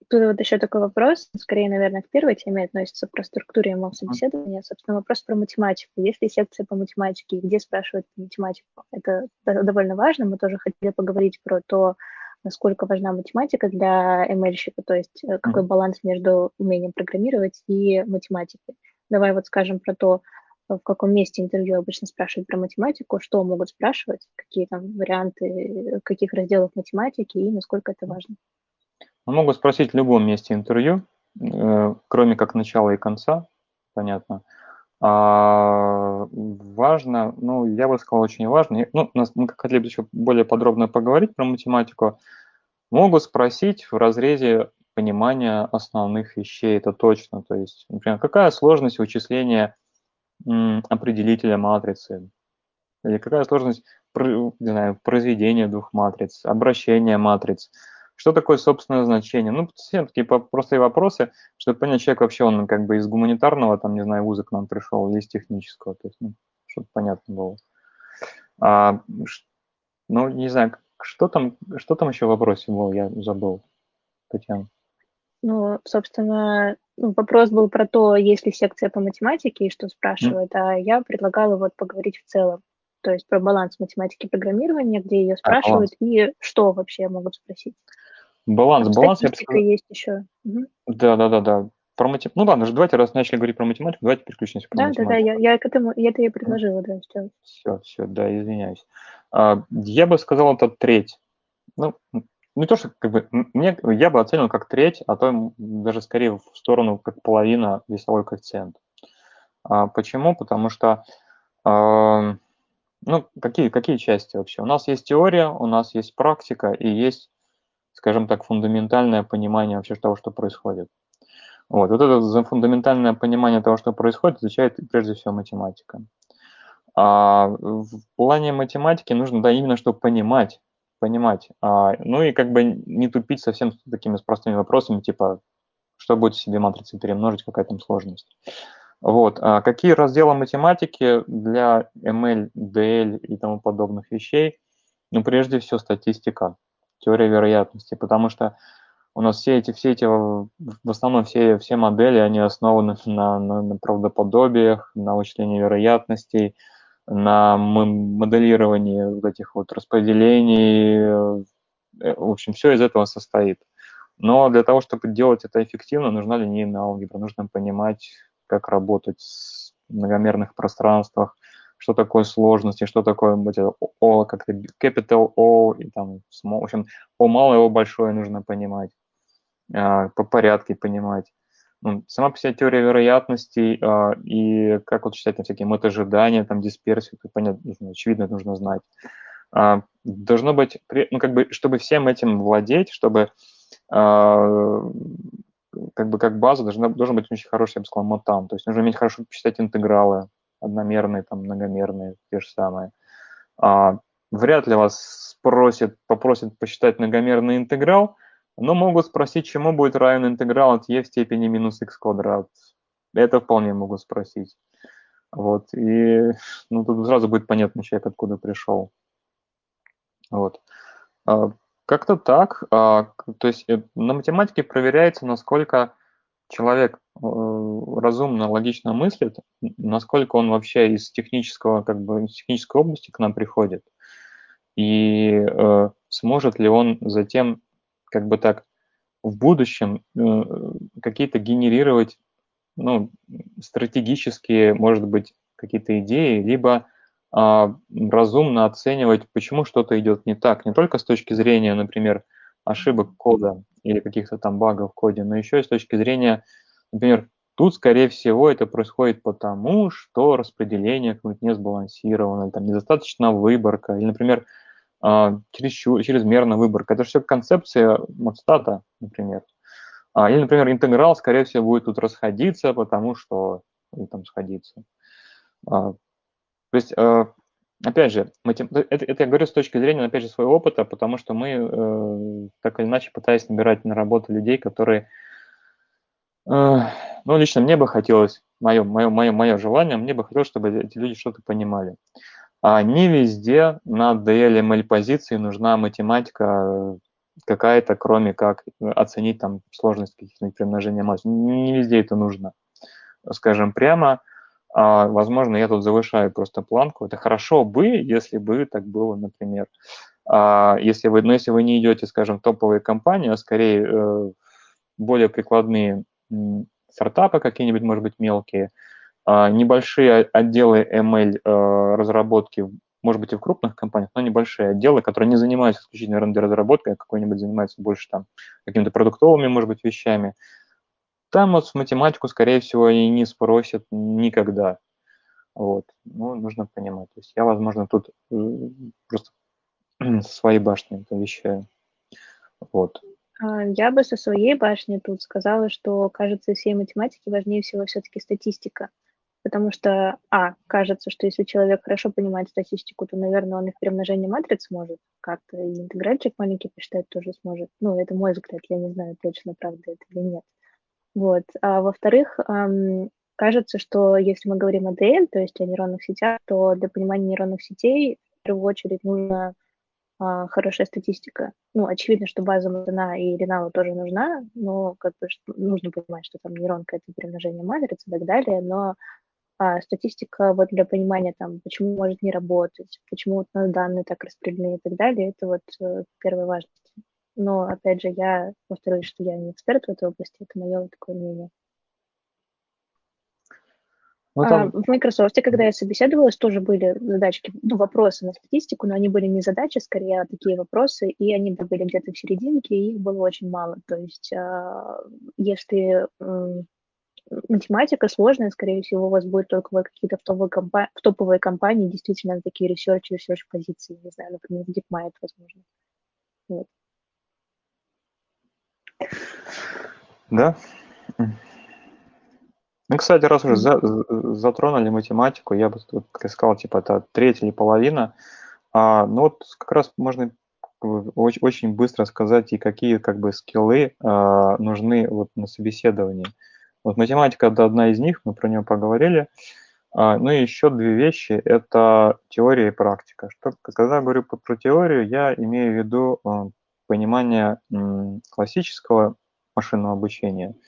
Тут вот еще такой вопрос, скорее, наверное, к первой теме относится про структуру email собеседования. Собственно, вопрос про математику. Есть ли секция по математике, где спрашивают по математику? Это довольно важно. Мы тоже хотели поговорить про то, насколько важна математика для ML-щика, то есть э, какой баланс между умением программировать и математикой. Давай вот скажем про то, в каком месте интервью обычно спрашивают про математику, что могут спрашивать, какие там варианты, э, каких разделов математики и насколько это важно. Могу спросить в любом месте интервью, э, кроме как начала и конца, понятно. А, важно, ну, я бы сказал, очень важно. Ну, мы хотели бы еще более подробно поговорить про математику. Могут спросить в разрезе понимания основных вещей, это точно. То есть, например, какая сложность вычисления определителя матрицы? Или какая сложность не знаю, произведения двух матриц, обращения матриц? Что такое собственное значение? Ну, совсем такие простые вопросы, чтобы понять, человек вообще, он как бы из гуманитарного, там, не знаю, вуза к нам пришел, или из технического, то есть, ну, чтобы понятно было. А, ну, не знаю, что там, что там еще в вопросе было, я забыл, Татьяна. Ну, собственно, ну, вопрос был про то, есть ли секция по математике и что спрашивают, mm. а я предлагала вот поговорить в целом то есть про баланс математики программирования, где ее спрашивают, а, и что вообще могут спросить. Баланс, баланс, я бы сказал... есть еще. Угу. Да, да, да, да. Про матем... Ну ладно, давайте, раз начали говорить про математику, давайте переключимся да, математику. Да, да, я, я к этому, я это и предложила, да, сделать. Все, все, да, извиняюсь. А, я бы сказал, это треть. Ну, не то, что как бы, мне, я бы оценил как треть, а то даже скорее в сторону как половина весовой коэффициент. А, почему? Потому что а, ну, какие, какие части вообще? У нас есть теория, у нас есть практика и есть, скажем так, фундаментальное понимание вообще того, что происходит. Вот, вот это фундаментальное понимание того, что происходит, изучает прежде всего математика. А в плане математики нужно, да, именно что понимать, понимать. А, ну и как бы не тупить совсем с такими простыми вопросами, типа, что будет себе матрицы перемножить, какая там сложность. Вот. А какие разделы математики для ML, DL и тому подобных вещей? Ну, прежде всего, статистика, теория вероятности, потому что у нас все эти, все эти, в основном все, все модели, они основаны на, на, на правдоподобиях, на вычислении вероятностей, на моделировании вот этих вот распределений. Э, в общем, все из этого состоит. Но для того, чтобы делать это эффективно, нужна линейная алгебра, нужно понимать как работать в многомерных пространствах, что такое сложности, что такое O, как-то capital O и там в общем, O малое, O большое нужно понимать, а, по порядке понимать. Ну, сама по себе теория вероятностей а, и как вот считать там всякие ожидания, там дисперсию, это понятно, очевидно, нужно знать. А, должно быть, ну, как бы, чтобы всем этим владеть, чтобы как бы как база должна, должен быть очень хороший, я бы сказал, мотан. То есть нужно уметь хорошо посчитать интегралы, одномерные, там, многомерные, те же самые. А, вряд ли вас спросят, попросят посчитать многомерный интеграл, но могут спросить, чему будет равен интеграл от e в степени минус x квадрат. Это вполне могут спросить. Вот, и ну, тут сразу будет понятно человек, откуда пришел. Вот. А, как-то так. А, то есть э, на математике проверяется, насколько человек э, разумно, логично мыслит, насколько он вообще из технического, как бы, из технической области к нам приходит. И э, сможет ли он затем, как бы так, в будущем э, какие-то генерировать, ну, стратегические, может быть, какие-то идеи, либо а, разумно оценивать, почему что-то идет не так, не только с точки зрения, например, ошибок кода или каких-то там багов в коде, но еще и с точки зрения, например, тут, скорее всего, это происходит потому, что распределение какое-то не сбалансировано, там недостаточно выборка, или, например, а, чересчур, чрезмерно выборка. Это все концепция модстата, например. А, или, например, интеграл, скорее всего, будет тут расходиться, потому что или там сходиться. То есть, опять же, это, это я говорю с точки зрения, опять же, своего опыта, потому что мы э, так или иначе пытаясь набирать на работу людей, которые, э, ну, лично мне бы хотелось, мое, мое, мое, мое желание, мне бы хотелось, чтобы эти люди что-то понимали. А не везде на DL-ML позиции нужна математика какая-то, кроме как оценить там сложность каких-нибудь примножения масс. Не везде это нужно. Скажем прямо, а, возможно, я тут завышаю просто планку. Это хорошо бы, если бы так было, например. А, если вы, но если вы не идете, скажем, в топовые компании, а скорее э, более прикладные стартапы какие-нибудь, может быть, мелкие, а, небольшие отделы ML э, разработки, может быть, и в крупных компаниях, но небольшие отделы, которые не занимаются исключительно рендер-разработкой, а какой-нибудь занимаются больше там какими-то продуктовыми, может быть, вещами – там вот в математику, скорее всего, и не спросят никогда. Вот. Ну, нужно понимать. То есть я, возможно, тут э, просто со своей башни это вещаю. Вот. А, я бы со своей башни тут сказала, что, кажется, всей математики важнее всего все-таки статистика. Потому что, а, кажется, что если человек хорошо понимает статистику, то, наверное, он и в примножении матриц сможет как-то, и интегральчик маленький посчитать тоже сможет. Ну, это мой взгляд, я не знаю точно, правда это или нет. Вот. А во-вторых, кажется, что если мы говорим о DL, то есть о нейронных сетях, то для понимания нейронных сетей в первую очередь нужна а, хорошая статистика. Ну, очевидно, что база нужна и Реналу тоже нужна, но как бы нужно понимать, что там нейронка — это примножение матриц и так далее, но а, статистика вот для понимания там, почему может не работать, почему вот у данные так распределены и так далее, это вот э, первой важности. Но, опять же, я повторюсь, что я не эксперт в этой области, это мое такое мнение. Ну, а, там... В Microsoft, когда я собеседовалась, тоже были задачки, ну, вопросы на статистику, но они были не задачи, скорее, а такие вопросы, и они были где-то в серединке, и их было очень мало. То есть, а, если математика сложная, скорее всего, у вас будет только какие-то в топовые, компа- в топовые компании, действительно, такие research, research позиции, не знаю, например, в DeepMind, возможно. Вот. Да. Ну, кстати, раз уже за, затронули математику, я бы сказал, типа, это треть или половина. А, ну вот как раз можно очень, очень быстро сказать, и какие как бы скиллы а, нужны вот на собеседовании. Вот математика – это одна из них, мы про нее поговорили. А, ну и еще две вещи – это теория и практика. Что, когда я говорю про теорию, я имею в виду а, понимание классического машинного обучения –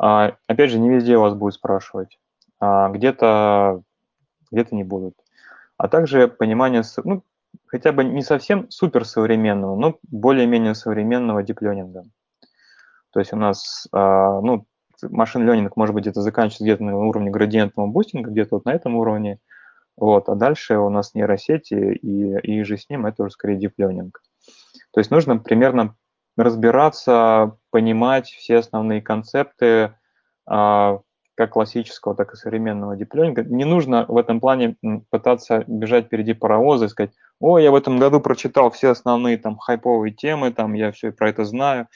а, опять же, не везде вас будут спрашивать. А, где-то где-то не будут. А также понимание, ну, хотя бы не совсем суперсовременного, но более-менее современного deep learning а. То есть у нас, а, ну, machine learning может быть где-то заканчивается где-то на уровне градиентного бустинга, где-то вот на этом уровне, вот, а дальше у нас нейросети и, и же с ним это уже скорее deep learning. То есть нужно примерно разбираться, понимать все основные концепты а, как классического, так и современного диплёнинга. Не нужно в этом плане пытаться бежать впереди паровоза и сказать, о, я в этом году прочитал все основные там хайповые темы, там я все про это знаю.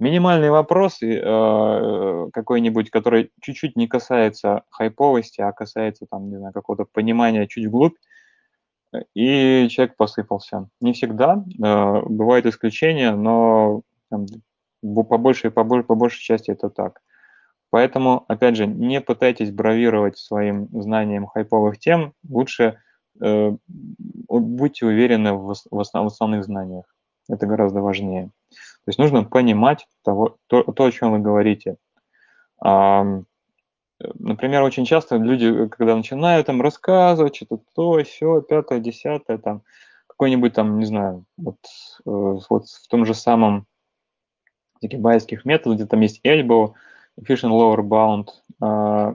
Минимальный вопрос э, какой-нибудь, который чуть-чуть не касается хайповости, а касается там, не знаю, какого-то понимания чуть вглубь, и человек посыпался. Не всегда, э, бывают исключения, но по, большей, по, по большей части это так. Поэтому, опять же, не пытайтесь бравировать своим знанием хайповых тем, лучше э, будьте уверены в, в, основ, в основных знаниях. Это гораздо важнее. То есть нужно понимать того, то, то о чем вы говорите. А, например, очень часто люди, когда начинают там рассказывать что-то то, все, пятое, десятое, там, какой-нибудь там, не знаю, вот, э, вот в том же самом таких байских методах, где там есть elbow, efficient lower bound, э,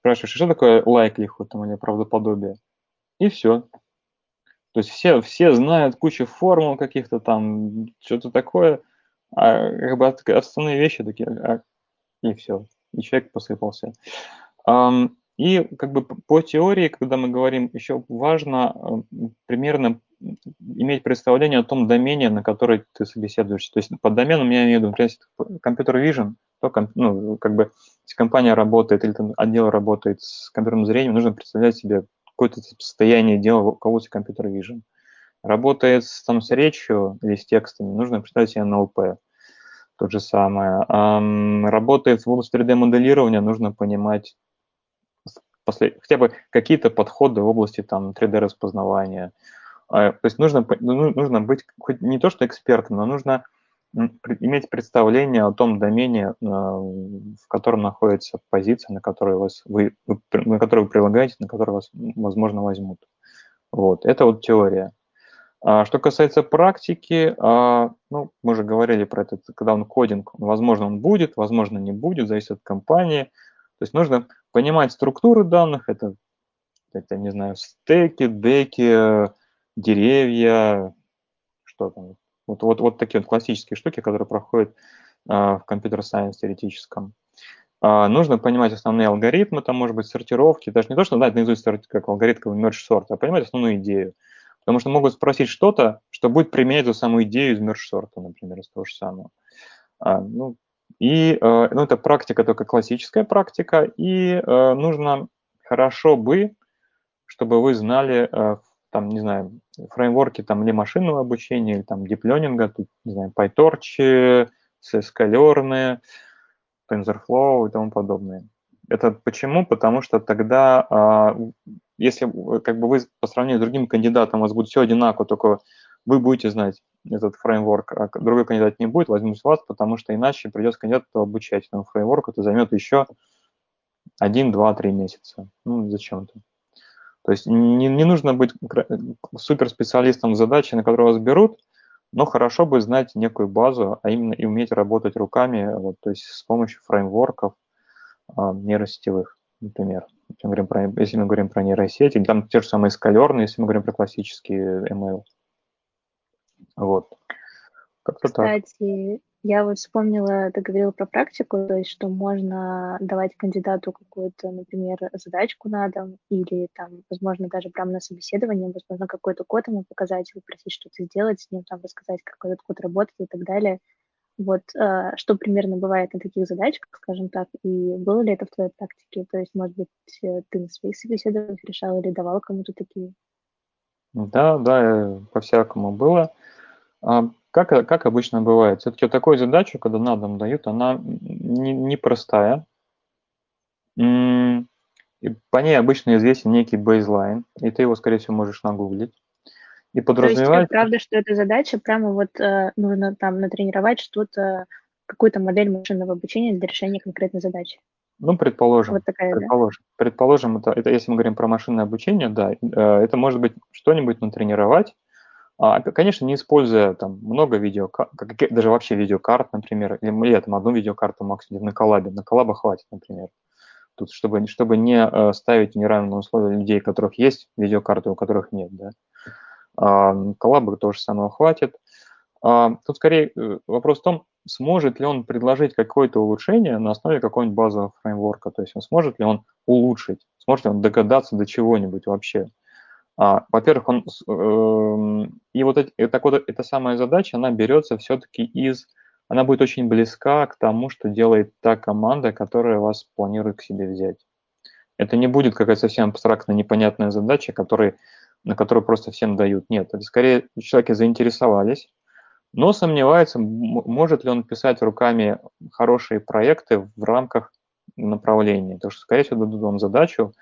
спрашиваешь, что такое likelihood там, или правдоподобие? И все. То есть все, все знают кучу формул каких-то там, что-то такое, а как бы основные вещи такие, а, и все, и человек посыпался. И как бы по теории, когда мы говорим, еще важно примерно иметь представление о том домене, на который ты собеседуешься. То есть под доменом я имею в виду, например, компьютер vision, то, ну, как бы, если компания работает или там отдел работает с компьютерным зрением, нужно представлять себе какое-то состояние дела, у кого то компьютер vision. Работает там, с речью или с текстами, нужно представить себе NLP. То же самое. Работает в области 3D-моделирования, нужно понимать хотя бы какие-то подходы в области там 3D-распознавания. А, то есть нужно, ну, нужно быть хоть не то что экспертом, но нужно иметь представление о том домене, а, в котором находится позиция, на которую, вас, вы, на которую вы прилагаете, на которую вас, возможно, возьмут. Вот. Это вот теория. А что касается практики, а, ну, мы уже говорили про это, когда он кодинг, возможно, он будет, возможно, не будет, зависит от компании. То есть нужно понимать структуру данных, это, это не знаю, стеки, деки, деревья, что там, вот, вот, вот такие вот классические штуки, которые проходят э, в компьютер-сайенс теоретическом. А, нужно понимать основные алгоритмы, там, может быть, сортировки, даже не то, что знать наизусть как алгоритм merge sort, а понимать основную идею. Потому что могут спросить что-то, что будет применять эту самую идею из sort, например, из того же самого. А, ну, и э, ну, это практика только классическая практика, и э, нужно хорошо бы, чтобы вы знали, э, там, не знаю, фреймворки там или машинного обучения, или там диплёнинга, тут, не знаю, PyTorch, CSK-Learn, TensorFlow и тому подобное. Это почему? Потому что тогда, а, если как бы вы по сравнению с другим кандидатом, у вас будет все одинаково, только вы будете знать этот фреймворк, а другой кандидат не будет, возьмут вас, потому что иначе придется кандидату обучать этому фреймворку, это займет еще один, два, три месяца. Ну, зачем-то. То есть не, не нужно быть суперспециалистом в задаче, на которую вас берут, но хорошо бы знать некую базу, а именно и уметь работать руками, вот, то есть с помощью фреймворков а, нейросетевых, например. Если мы говорим про, если мы говорим про нейросети, там те же самые скалерные, если мы говорим про классические ML. Вот. Как-то Кстати, так. я вот вспомнила, ты говорила про практику, то есть что можно давать кандидату какую-то, например, задачку на дом, или там, возможно, даже прямо на собеседовании, возможно, какой-то код ему показать, попросить что-то сделать с ним, там, рассказать, как этот код работает и так далее. Вот э, что примерно бывает на таких задачках, скажем так, и было ли это в твоей практике? То есть, может быть, э, ты на своих собеседованиях решал или давал кому-то такие? Да, да, по-всякому было. А, как, как обычно бывает, все-таки такую задачу, когда на дом дают, она непростая. Не и по ней обычно известен некий бейзлайн, и ты его, скорее всего, можешь нагуглить. И подразумевает... То есть, правда, что эта задача прямо вот э, нужно там натренировать что-то, какую-то модель машинного обучения для решения конкретной задачи? Ну, предположим. Вот такая, предположим, да? предположим это, это, если мы говорим про машинное обучение, да, э, это может быть что-нибудь натренировать, а, конечно, не используя там много видео, даже вообще видеокарт, например, или, или там одну видеокарту максимум на коллабе. На коллаба хватит, например. Тут, чтобы, чтобы не э, ставить неравные условия людей, у которых есть видеокарты, у которых нет, да. А, коллаба тоже самого хватит. А, тут скорее э, вопрос в том, сможет ли он предложить какое-то улучшение на основе какого-нибудь базового фреймворка, то есть он сможет ли он улучшить, сможет ли он догадаться до чего-нибудь вообще. А, во-первых, он, э, и вот это, так вот эта самая задача, она берется все-таки из, она будет очень близка к тому, что делает та команда, которая вас планирует к себе взять. Это не будет какая-то совсем абстрактная, непонятная задача, который, на которую просто всем дают. Нет, это скорее человеки заинтересовались, но сомневается, может ли он писать руками хорошие проекты в рамках направления. Потому что, скорее всего, дадут вам задачу,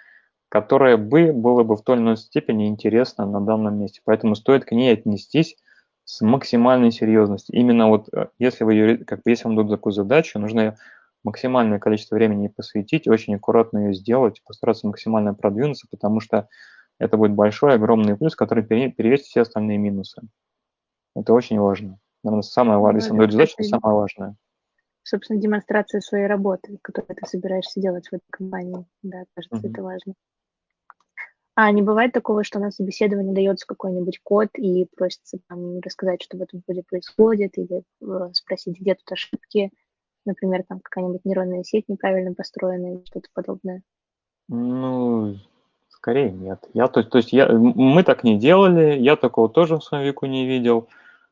которая бы было бы в той или иной степени интересна на данном месте. Поэтому стоит к ней отнестись с максимальной серьезностью. Именно вот э, если вы как бы если вам дадут такую задачу, нужно максимальное количество времени посвятить, очень аккуратно ее сделать, постараться максимально продвинуться, потому что это будет большой, огромный плюс, который перевесит все остальные минусы. Это очень важно. Наверное, самое важное, если вам дают задачу, это самое важное. Собственно, демонстрация своей работы, которую ты собираешься делать в этой компании. Да, кажется, mm-hmm. это важно. А не бывает такого, что на собеседовании дается какой-нибудь код и просится там рассказать, что в этом коде происходит, или э, спросить, где тут ошибки, например, там какая-нибудь нейронная сеть неправильно построена или что-то подобное? Ну, скорее нет. Я, то, то есть я, мы так не делали, я такого тоже в своем веку не видел.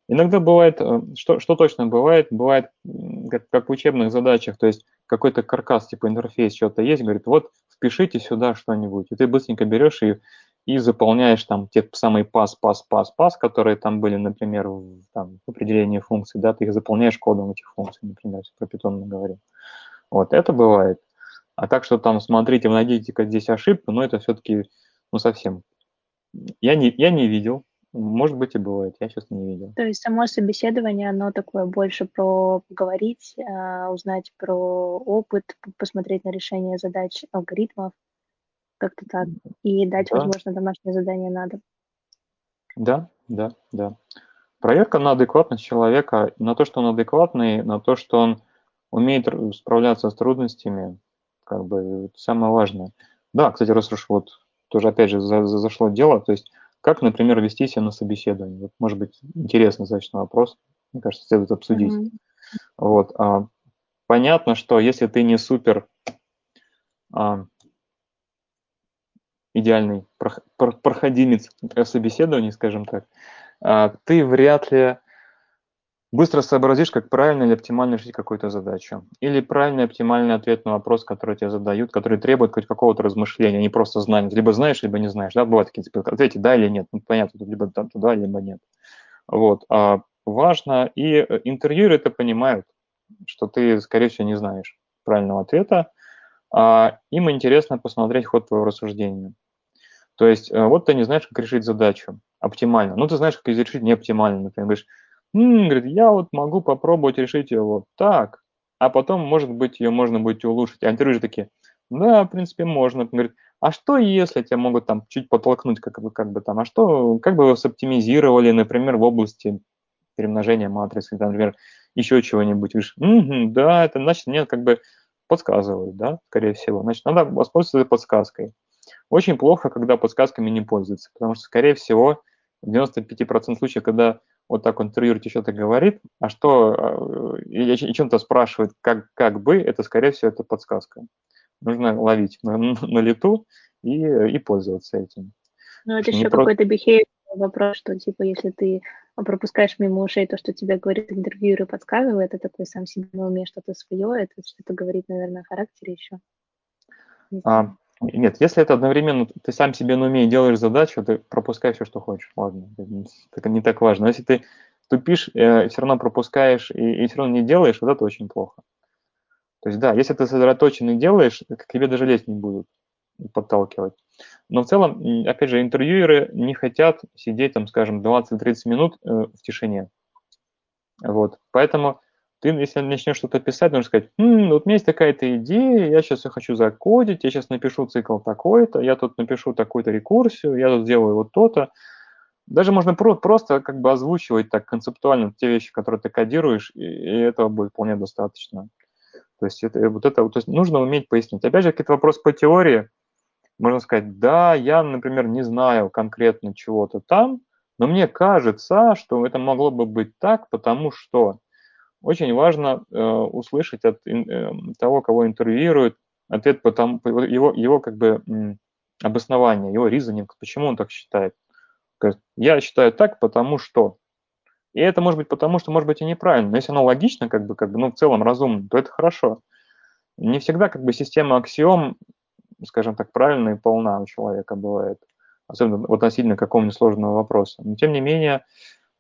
Иногда бывает, э, что, что точно бывает, бывает как, как в учебных задачах, то есть какой-то каркас, типа интерфейс, что-то есть, говорит, вот впишите сюда что-нибудь. И ты быстренько берешь и, и заполняешь там те самые пас, пас, пас, пас, которые там были, например, в, там, в определении функций, да, ты их заполняешь кодом этих функций, например, если про питон мы говорим. Вот, это бывает. А так что там, смотрите, найдите-ка здесь ошибку, но это все-таки, ну, совсем. Я не, я не видел, может быть и бывает, я сейчас не видел. То есть само собеседование, оно такое больше про поговорить, а, узнать про опыт, посмотреть на решение задач алгоритмов, как-то так, и дать, да. возможно, домашнее задание надо. Да, да, да. Проверка на адекватность человека, на то, что он адекватный, на то, что он умеет справляться с трудностями, как бы самое важное. Да, кстати, раз уж вот тоже опять же зашло дело, то есть как, например, вести себя на собеседовании? Вот, может быть, интересный достаточно вопрос. Мне кажется, следует обсудить. Mm-hmm. Вот. А, понятно, что если ты не супер а, идеальный проходимец собеседования, скажем так, а, ты вряд ли быстро сообразишь, как правильно или оптимально решить какую-то задачу. Или правильный оптимальный ответ на вопрос, который тебе задают, который требует хоть какого-то размышления, не просто знания. Либо знаешь, либо не знаешь. Да, бывают такие, типа, ответить да или нет. Ну, понятно, тут либо там туда, либо нет. Вот. А важно, и э, интервьюеры это понимают, что ты, скорее всего, не знаешь правильного ответа, а им интересно посмотреть ход твоего рассуждения. То есть э, вот ты не знаешь, как решить задачу оптимально. Ну, ты знаешь, как ее решить неоптимально. Например, говоришь, М, говорит, я вот могу попробовать решить ее вот так, а потом, может быть, ее можно будет улучшить. А же такие, да, в принципе, можно. Он говорит, а что если тебя могут там чуть подтолкнуть, как бы, как бы там, а что, как бы вы соптимизировали, например, в области перемножения матрицы, там, например, еще чего-нибудь. Говоришь, угу, да, это значит, мне как бы подсказывают, да, скорее всего. Значит, надо воспользоваться подсказкой. Очень плохо, когда подсказками не пользуются, потому что, скорее всего, в 95% случаев, когда вот так он интервьюер что-то говорит, а что, э, и, и чем-то спрашивает, как, как бы, это, скорее всего, это подсказка. Нужно ловить на, на лету и, и пользоваться этим. Ну, это еще про... какой-то behavior вопрос, что, типа, если ты пропускаешь мимо ушей то, что тебе говорит интервьюер и подсказывает, это такой сам себе на уме что-то свое, это что-то говорит, наверное, о характере еще. А, нет, если это одновременно ты сам себе на уме делаешь задачу, ты пропускай все, что хочешь. Ладно, это не так важно. Но если ты тупишь, э, все равно пропускаешь и, и все равно не делаешь, вот это очень плохо. То есть да, если ты сосредоточенно делаешь, к тебе даже лезть не будут подталкивать. Но в целом, опять же, интервьюеры не хотят сидеть там, скажем, 20-30 минут э, в тишине. Вот. Поэтому ты, если начнешь что-то писать, нужно сказать, М, вот у меня есть такая-то идея, я сейчас ее хочу закодить, я сейчас напишу цикл такой-то, я тут напишу такую-то рекурсию, я тут сделаю вот то-то. Даже можно про- просто как бы озвучивать так концептуально те вещи, которые ты кодируешь, и, и этого будет вполне достаточно. То есть это, вот это то есть нужно уметь пояснить. Опять же, какие-то вопросы по теории, можно сказать, да, я, например, не знаю конкретно чего-то там, но мне кажется, что это могло бы быть так, потому что очень важно э, услышать от э, того, кого интервьюируют, ответ по тому, его, его как бы обоснование, его ризонинг, почему он так считает. Я считаю так, потому что. И это может быть потому, что может быть и неправильно. Но если оно логично, как бы, как бы, ну, в целом разумно, то это хорошо. Не всегда как бы система аксиом, скажем так, правильная и полна у человека бывает. Особенно относительно какого-нибудь сложного вопроса. Но тем не менее, э,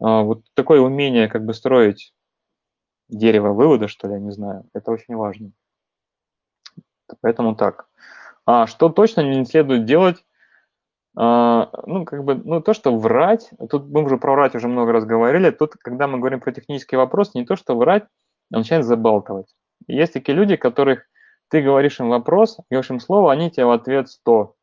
вот такое умение как бы строить дерево вывода, что ли, я не знаю. Это очень важно. Поэтому так. А что точно не следует делать? А, ну, как бы, ну, то, что врать, тут мы уже про врать уже много раз говорили, тут, когда мы говорим про технический вопрос, не то, что врать, а начинает забалтывать. Есть такие люди, которых ты говоришь им вопрос, говоришь им слово, они тебе в ответ 100.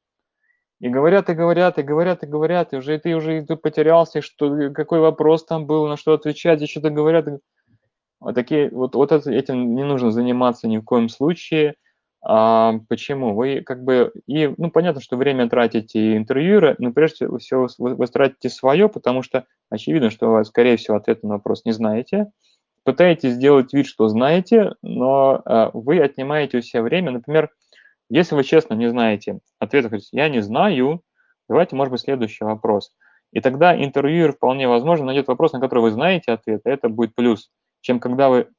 И говорят, и говорят, и говорят, и говорят, и уже ты уже ты потерялся, что, какой вопрос там был, на что отвечать, и что-то говорят. Вот, такие, вот, вот этим не нужно заниматься ни в коем случае. А, почему? Вы как бы, и, ну, понятно, что время тратите интервьюеры, но прежде всего вы, вы тратите свое, потому что очевидно, что вы, скорее всего, ответ на вопрос не знаете. Пытаетесь сделать вид, что знаете, но а, вы отнимаете у себя время. Например, если вы честно не знаете ответа, я не знаю, давайте, может быть, следующий вопрос. И тогда интервьюер вполне возможно найдет вопрос, на который вы знаете ответ, и это будет плюс чем когда вы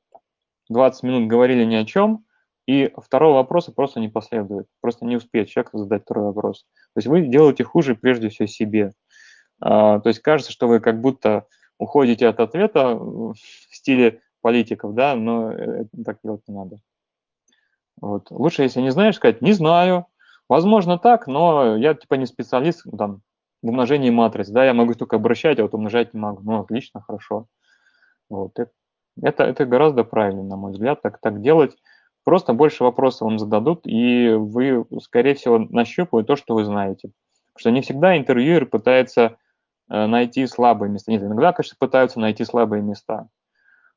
20 минут говорили ни о чем, и второго вопроса просто не последует. Просто не успеет человек задать второй вопрос. То есть вы делаете хуже прежде всего себе. А, то есть кажется, что вы как будто уходите от ответа в стиле политиков, да, но это так делать не надо. Вот. Лучше, если не знаешь, сказать «не знаю». Возможно так, но я типа не специалист там, в умножении матриц, да, я могу только обращать, а вот умножать не могу. Ну, отлично, хорошо. Вот. Это это, это гораздо правильнее, на мой взгляд, так, так делать. Просто больше вопросов вам зададут, и вы, скорее всего, нащупают то, что вы знаете. Потому что не всегда интервьюер пытается э, найти слабые места. Нет, иногда, конечно, пытаются найти слабые места.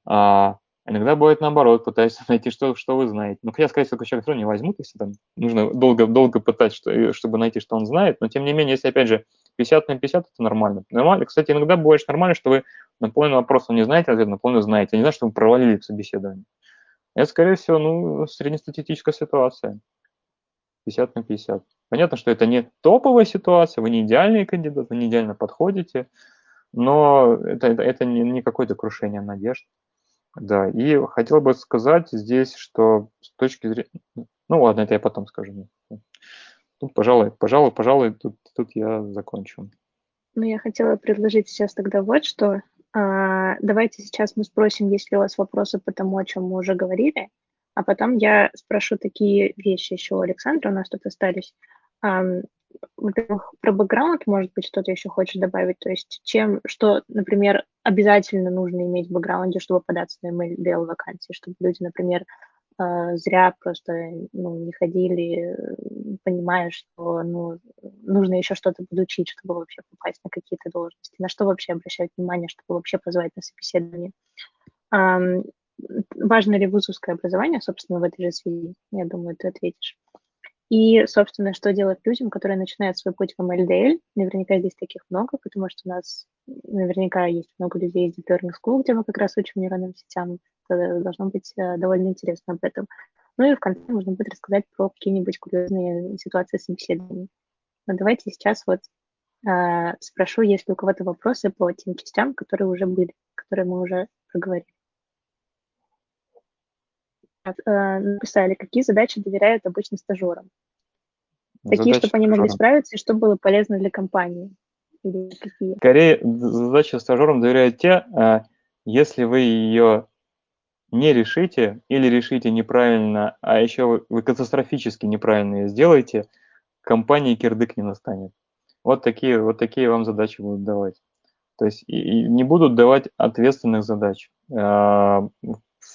А, иногда бывает наоборот, пытаются найти, что, что вы знаете. Но я, скорее всего, человек не возьмут, если там нужно долго, долго пытать, что, э, чтобы найти, что он знает. Но, тем не менее, если, опять же, 50 на 50 это нормально. Нормально. Кстати, иногда бывает нормально, что вы на половину вопроса не знаете ответ, на половину знаете. Я не знаю, что вы провалили в собеседовании. Это, скорее всего, ну, среднестатистическая ситуация. 50 на 50. Понятно, что это не топовая ситуация, вы не идеальный кандидат, вы не идеально подходите, но это, это, это не, не какое-то крушение надежд. Да, и хотел бы сказать здесь, что с точки зрения... Ну ладно, это я потом скажу. Тут, пожалуй, пожалуй, пожалуй, тут, тут я закончу. Ну, я хотела предложить сейчас тогда вот что. А, давайте сейчас мы спросим, есть ли у вас вопросы по тому, о чем мы уже говорили, а потом я спрошу такие вещи еще у Александра, у нас тут остались. А, во-первых, про бэкграунд, может быть, что-то еще хочешь добавить? То есть чем, что, например, обязательно нужно иметь в бэкграунде, чтобы податься на MLDL вакансии, чтобы люди, например, а, зря просто ну, не ходили, понимая, что ну, нужно еще что-то подучить, чтобы вообще попасть на какие-то должности. На что вообще обращать внимание, чтобы вообще позвать на собеседование? Важно ли вузовское образование, собственно, в этой же связи? Я думаю, ты ответишь. И, собственно, что делать людям, которые начинают свой путь в МЛДЛ? Наверняка здесь таких много, потому что у нас наверняка есть много людей из Deep Learning School, где мы как раз учим нейронным сетям. Это должно быть э, довольно интересно об этом. Ну и в конце можно будет рассказать про какие-нибудь курьезные ситуации собеседований. Но давайте сейчас вот э, спрошу, есть ли у кого-то вопросы по тем частям, которые уже были, которые мы уже проговорили. Э, написали, какие задачи доверяют обычно стажерам. Такие, задачи чтобы они могли справиться и чтобы было полезно для компании. Или какие? Скорее, задачи стажерам доверяют те, э, если вы ее не решите или решите неправильно, а еще вы катастрофически неправильно ее сделаете, компании кирдык не настанет. Вот такие, вот такие вам задачи будут давать. То есть и, и не будут давать ответственных задач. Э,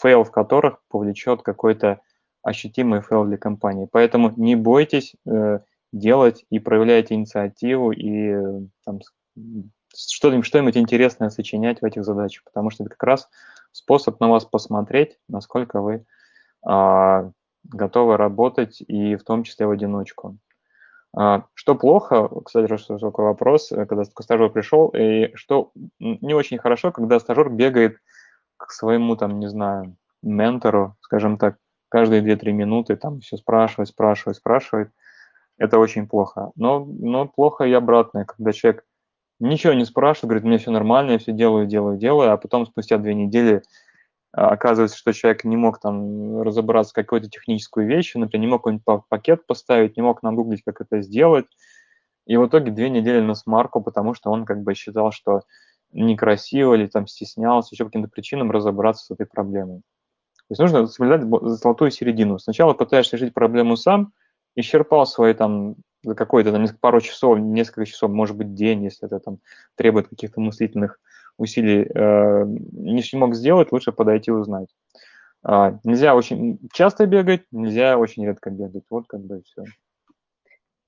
fail в которых повлечет какой-то ощутимый фейл для компании. Поэтому не бойтесь э, делать и проявляйте инициативу и э, там, что-нибудь, что-нибудь интересное сочинять в этих задачах, потому что это как раз способ на вас посмотреть, насколько вы э, готовы работать и в том числе в одиночку. А, что плохо, кстати, что такой вопрос, э, когда стажер пришел, и что не очень хорошо, когда стажер бегает к своему, там, не знаю, ментору, скажем так, каждые 2-3 минуты там все спрашивать, спрашивать, спрашивать. Это очень плохо. Но, но плохо и обратное, когда человек ничего не спрашивает, говорит, мне все нормально, я все делаю, делаю, делаю, а потом спустя две недели а, оказывается, что человек не мог там разобраться в какой-то техническую вещь, например, не мог какой-нибудь пакет поставить, не мог нагуглить, как это сделать, и в итоге две недели на смарку, потому что он как бы считал, что некрасиво или там стеснялся, еще по каким-то причинам разобраться с этой проблемой. То есть нужно соблюдать золотую середину. Сначала пытаешься решить проблему сам, исчерпал свои там за какой-то там пару часов, несколько часов, может быть, день, если это там требует каких-то мыслительных усилий, э, не мог сделать, лучше подойти и узнать. Э, нельзя очень часто бегать, нельзя очень редко бегать. Вот как бы все.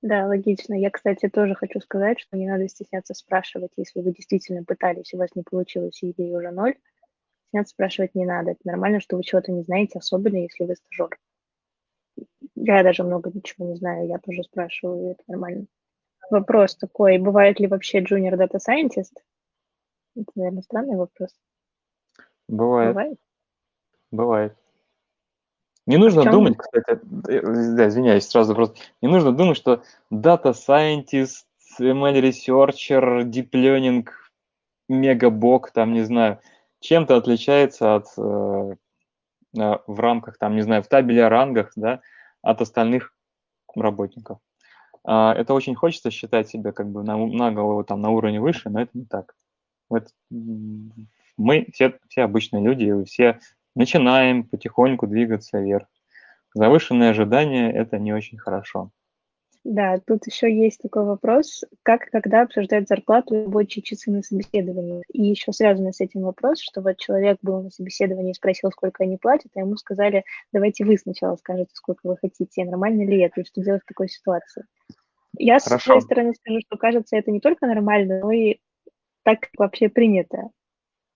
Да, логично. Я, кстати, тоже хочу сказать, что не надо стесняться спрашивать, если вы действительно пытались, и у вас не получилось, и идея уже ноль. Стесняться спрашивать не надо. Это нормально, что вы чего-то не знаете, особенно если вы стажер. Я даже много ничего не знаю, я тоже спрашиваю, и это нормально. Вопрос такой, бывает ли вообще junior data scientist? Это, наверное, странный вопрос. Бывает. Бывает? Бывает. Не нужно думать, кстати, э, да, извиняюсь, сразу просто, не нужно думать, что Data Scientist, ML Researcher, Deep Learning, Мегабок, там, не знаю, чем-то отличается от, э, в рамках, там, не знаю, в табеле о рангах, да, от остальных работников. А, это очень хочется считать себя как бы на, на голову там на уровне выше, но это не так. Вот мы все, все обычные люди, все начинаем потихоньку двигаться вверх. Завышенные ожидания – это не очень хорошо. Да, тут еще есть такой вопрос, как когда обсуждать зарплату и рабочие часы на собеседовании. И еще связанный с этим вопрос, что вот человек был на собеседовании и спросил, сколько они платят, а ему сказали, давайте вы сначала скажете, сколько вы хотите, нормально ли это, и что делать в такой ситуации. Я Хорошо. с своей стороны скажу, что кажется, это не только нормально, но и так вообще принято.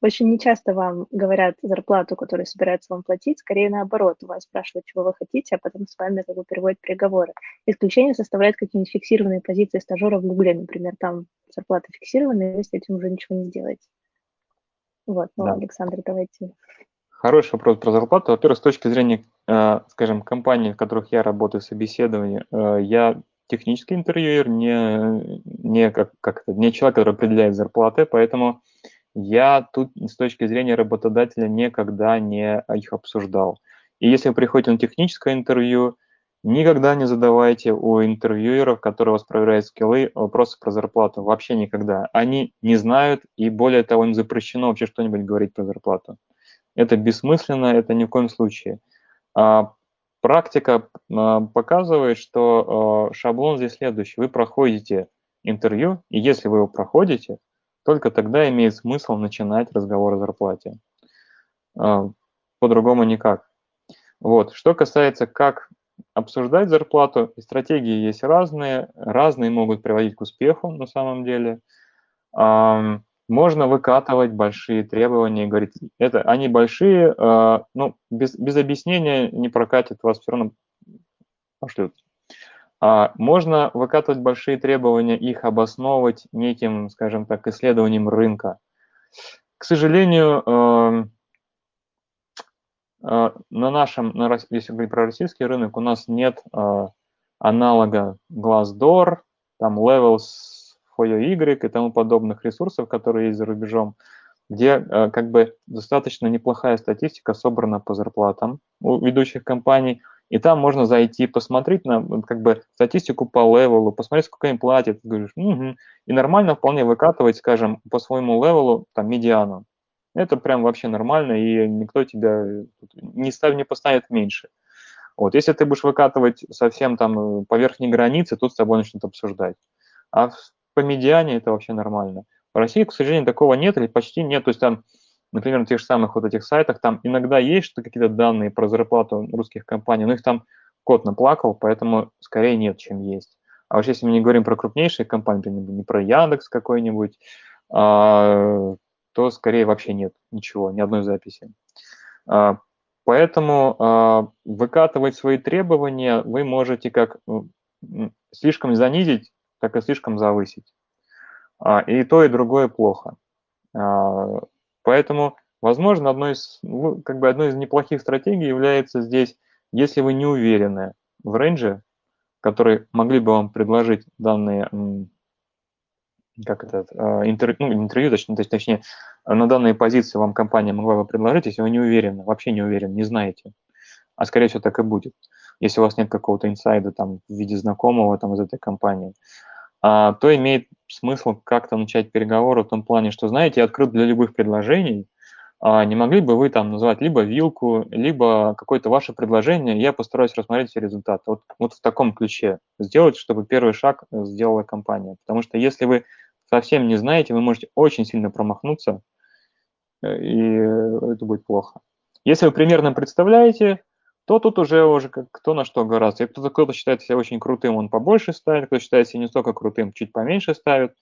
Очень нечасто вам говорят зарплату, которую собираются вам платить, скорее наоборот, у вас спрашивают, чего вы хотите, а потом с вами как бы переводят переговоры. Исключение составляют какие-нибудь фиксированные позиции стажера в Гугле, например, там зарплата фиксированная, вы с этим уже ничего не сделаете. Вот, ну, да. Александр, давайте. Хороший вопрос про зарплату. Во-первых, с точки зрения э, скажем, компании, в которых я работаю, собеседование, э, я технический интервьюер, не, не, как, как это, не человек, который определяет зарплаты, поэтому я тут с точки зрения работодателя никогда не их обсуждал. И если вы приходите на техническое интервью, никогда не задавайте у интервьюеров, которые вас проверяют скиллы, вопросы про зарплату. Вообще никогда. Они не знают, и более того, им запрещено вообще что-нибудь говорить про зарплату. Это бессмысленно, это ни в коем случае. А, практика а, показывает, что а, шаблон здесь следующий. Вы проходите интервью, и если вы его проходите, только тогда имеет смысл начинать разговор о зарплате. А, по-другому никак. Вот. Что касается, как обсуждать зарплату, стратегии есть разные, разные могут приводить к успеху на самом деле. Можно выкатывать большие требования и говорить, это они большие, а, ну, без, без объяснения не прокатит, вас все равно пошлют. А, можно выкатывать большие требования, их обосновывать неким, скажем так, исследованием рынка. К сожалению, эм, э, на нашем, если говорить про российский рынок, у нас нет э, аналога Glassdoor, там Levels, FOIO-Y и тому подобных ресурсов, которые есть за рубежом, где э, как бы достаточно неплохая статистика собрана по зарплатам у ведущих компаний – и там можно зайти, посмотреть на как бы статистику по левелу, посмотреть, сколько им платят. говоришь, угу. И нормально вполне выкатывать, скажем, по своему левелу там медиану. Это прям вообще нормально, и никто тебя не, став, не поставит меньше. Вот. Если ты будешь выкатывать совсем там э, по верхней границе, тут с тобой начнут обсуждать. А по медиане это вообще нормально. В России, к сожалению, такого нет или почти нет. То есть там например, на тех же самых вот этих сайтах, там иногда есть что какие-то данные про зарплату русских компаний, но их там кот наплакал, поэтому скорее нет, чем есть. А вообще, если мы не говорим про крупнейшие компании, не про Яндекс какой-нибудь, а, то скорее вообще нет ничего, ни одной записи. А, поэтому а, выкатывать свои требования вы можете как слишком занизить, так и слишком завысить. И то, и другое плохо. Поэтому, возможно, одной из, ну, как бы одной из неплохих стратегий является здесь, если вы не уверены в рейнже, который могли бы вам предложить данные, как это, а, интервью, ну, интервью, точнее, точнее, на данные позиции вам компания могла бы предложить, если вы не уверены, вообще не уверены, не знаете. А скорее всего так и будет, если у вас нет какого-то инсайда там в виде знакомого там из этой компании. А, то имеет смысл как-то начать переговоры в том плане, что, знаете, я открыт для любых предложений, а не могли бы вы там назвать либо вилку, либо какое-то ваше предложение, я постараюсь рассмотреть все результаты. Вот, вот в таком ключе сделать, чтобы первый шаг сделала компания. Потому что если вы совсем не знаете, вы можете очень сильно промахнуться, э, и это будет плохо. Если вы примерно представляете, то тут уже уже как, кто на что гораздо. И кто-то, кто считает себя очень крутым, он побольше ставит, кто считает себя не столько крутым, чуть поменьше ставит,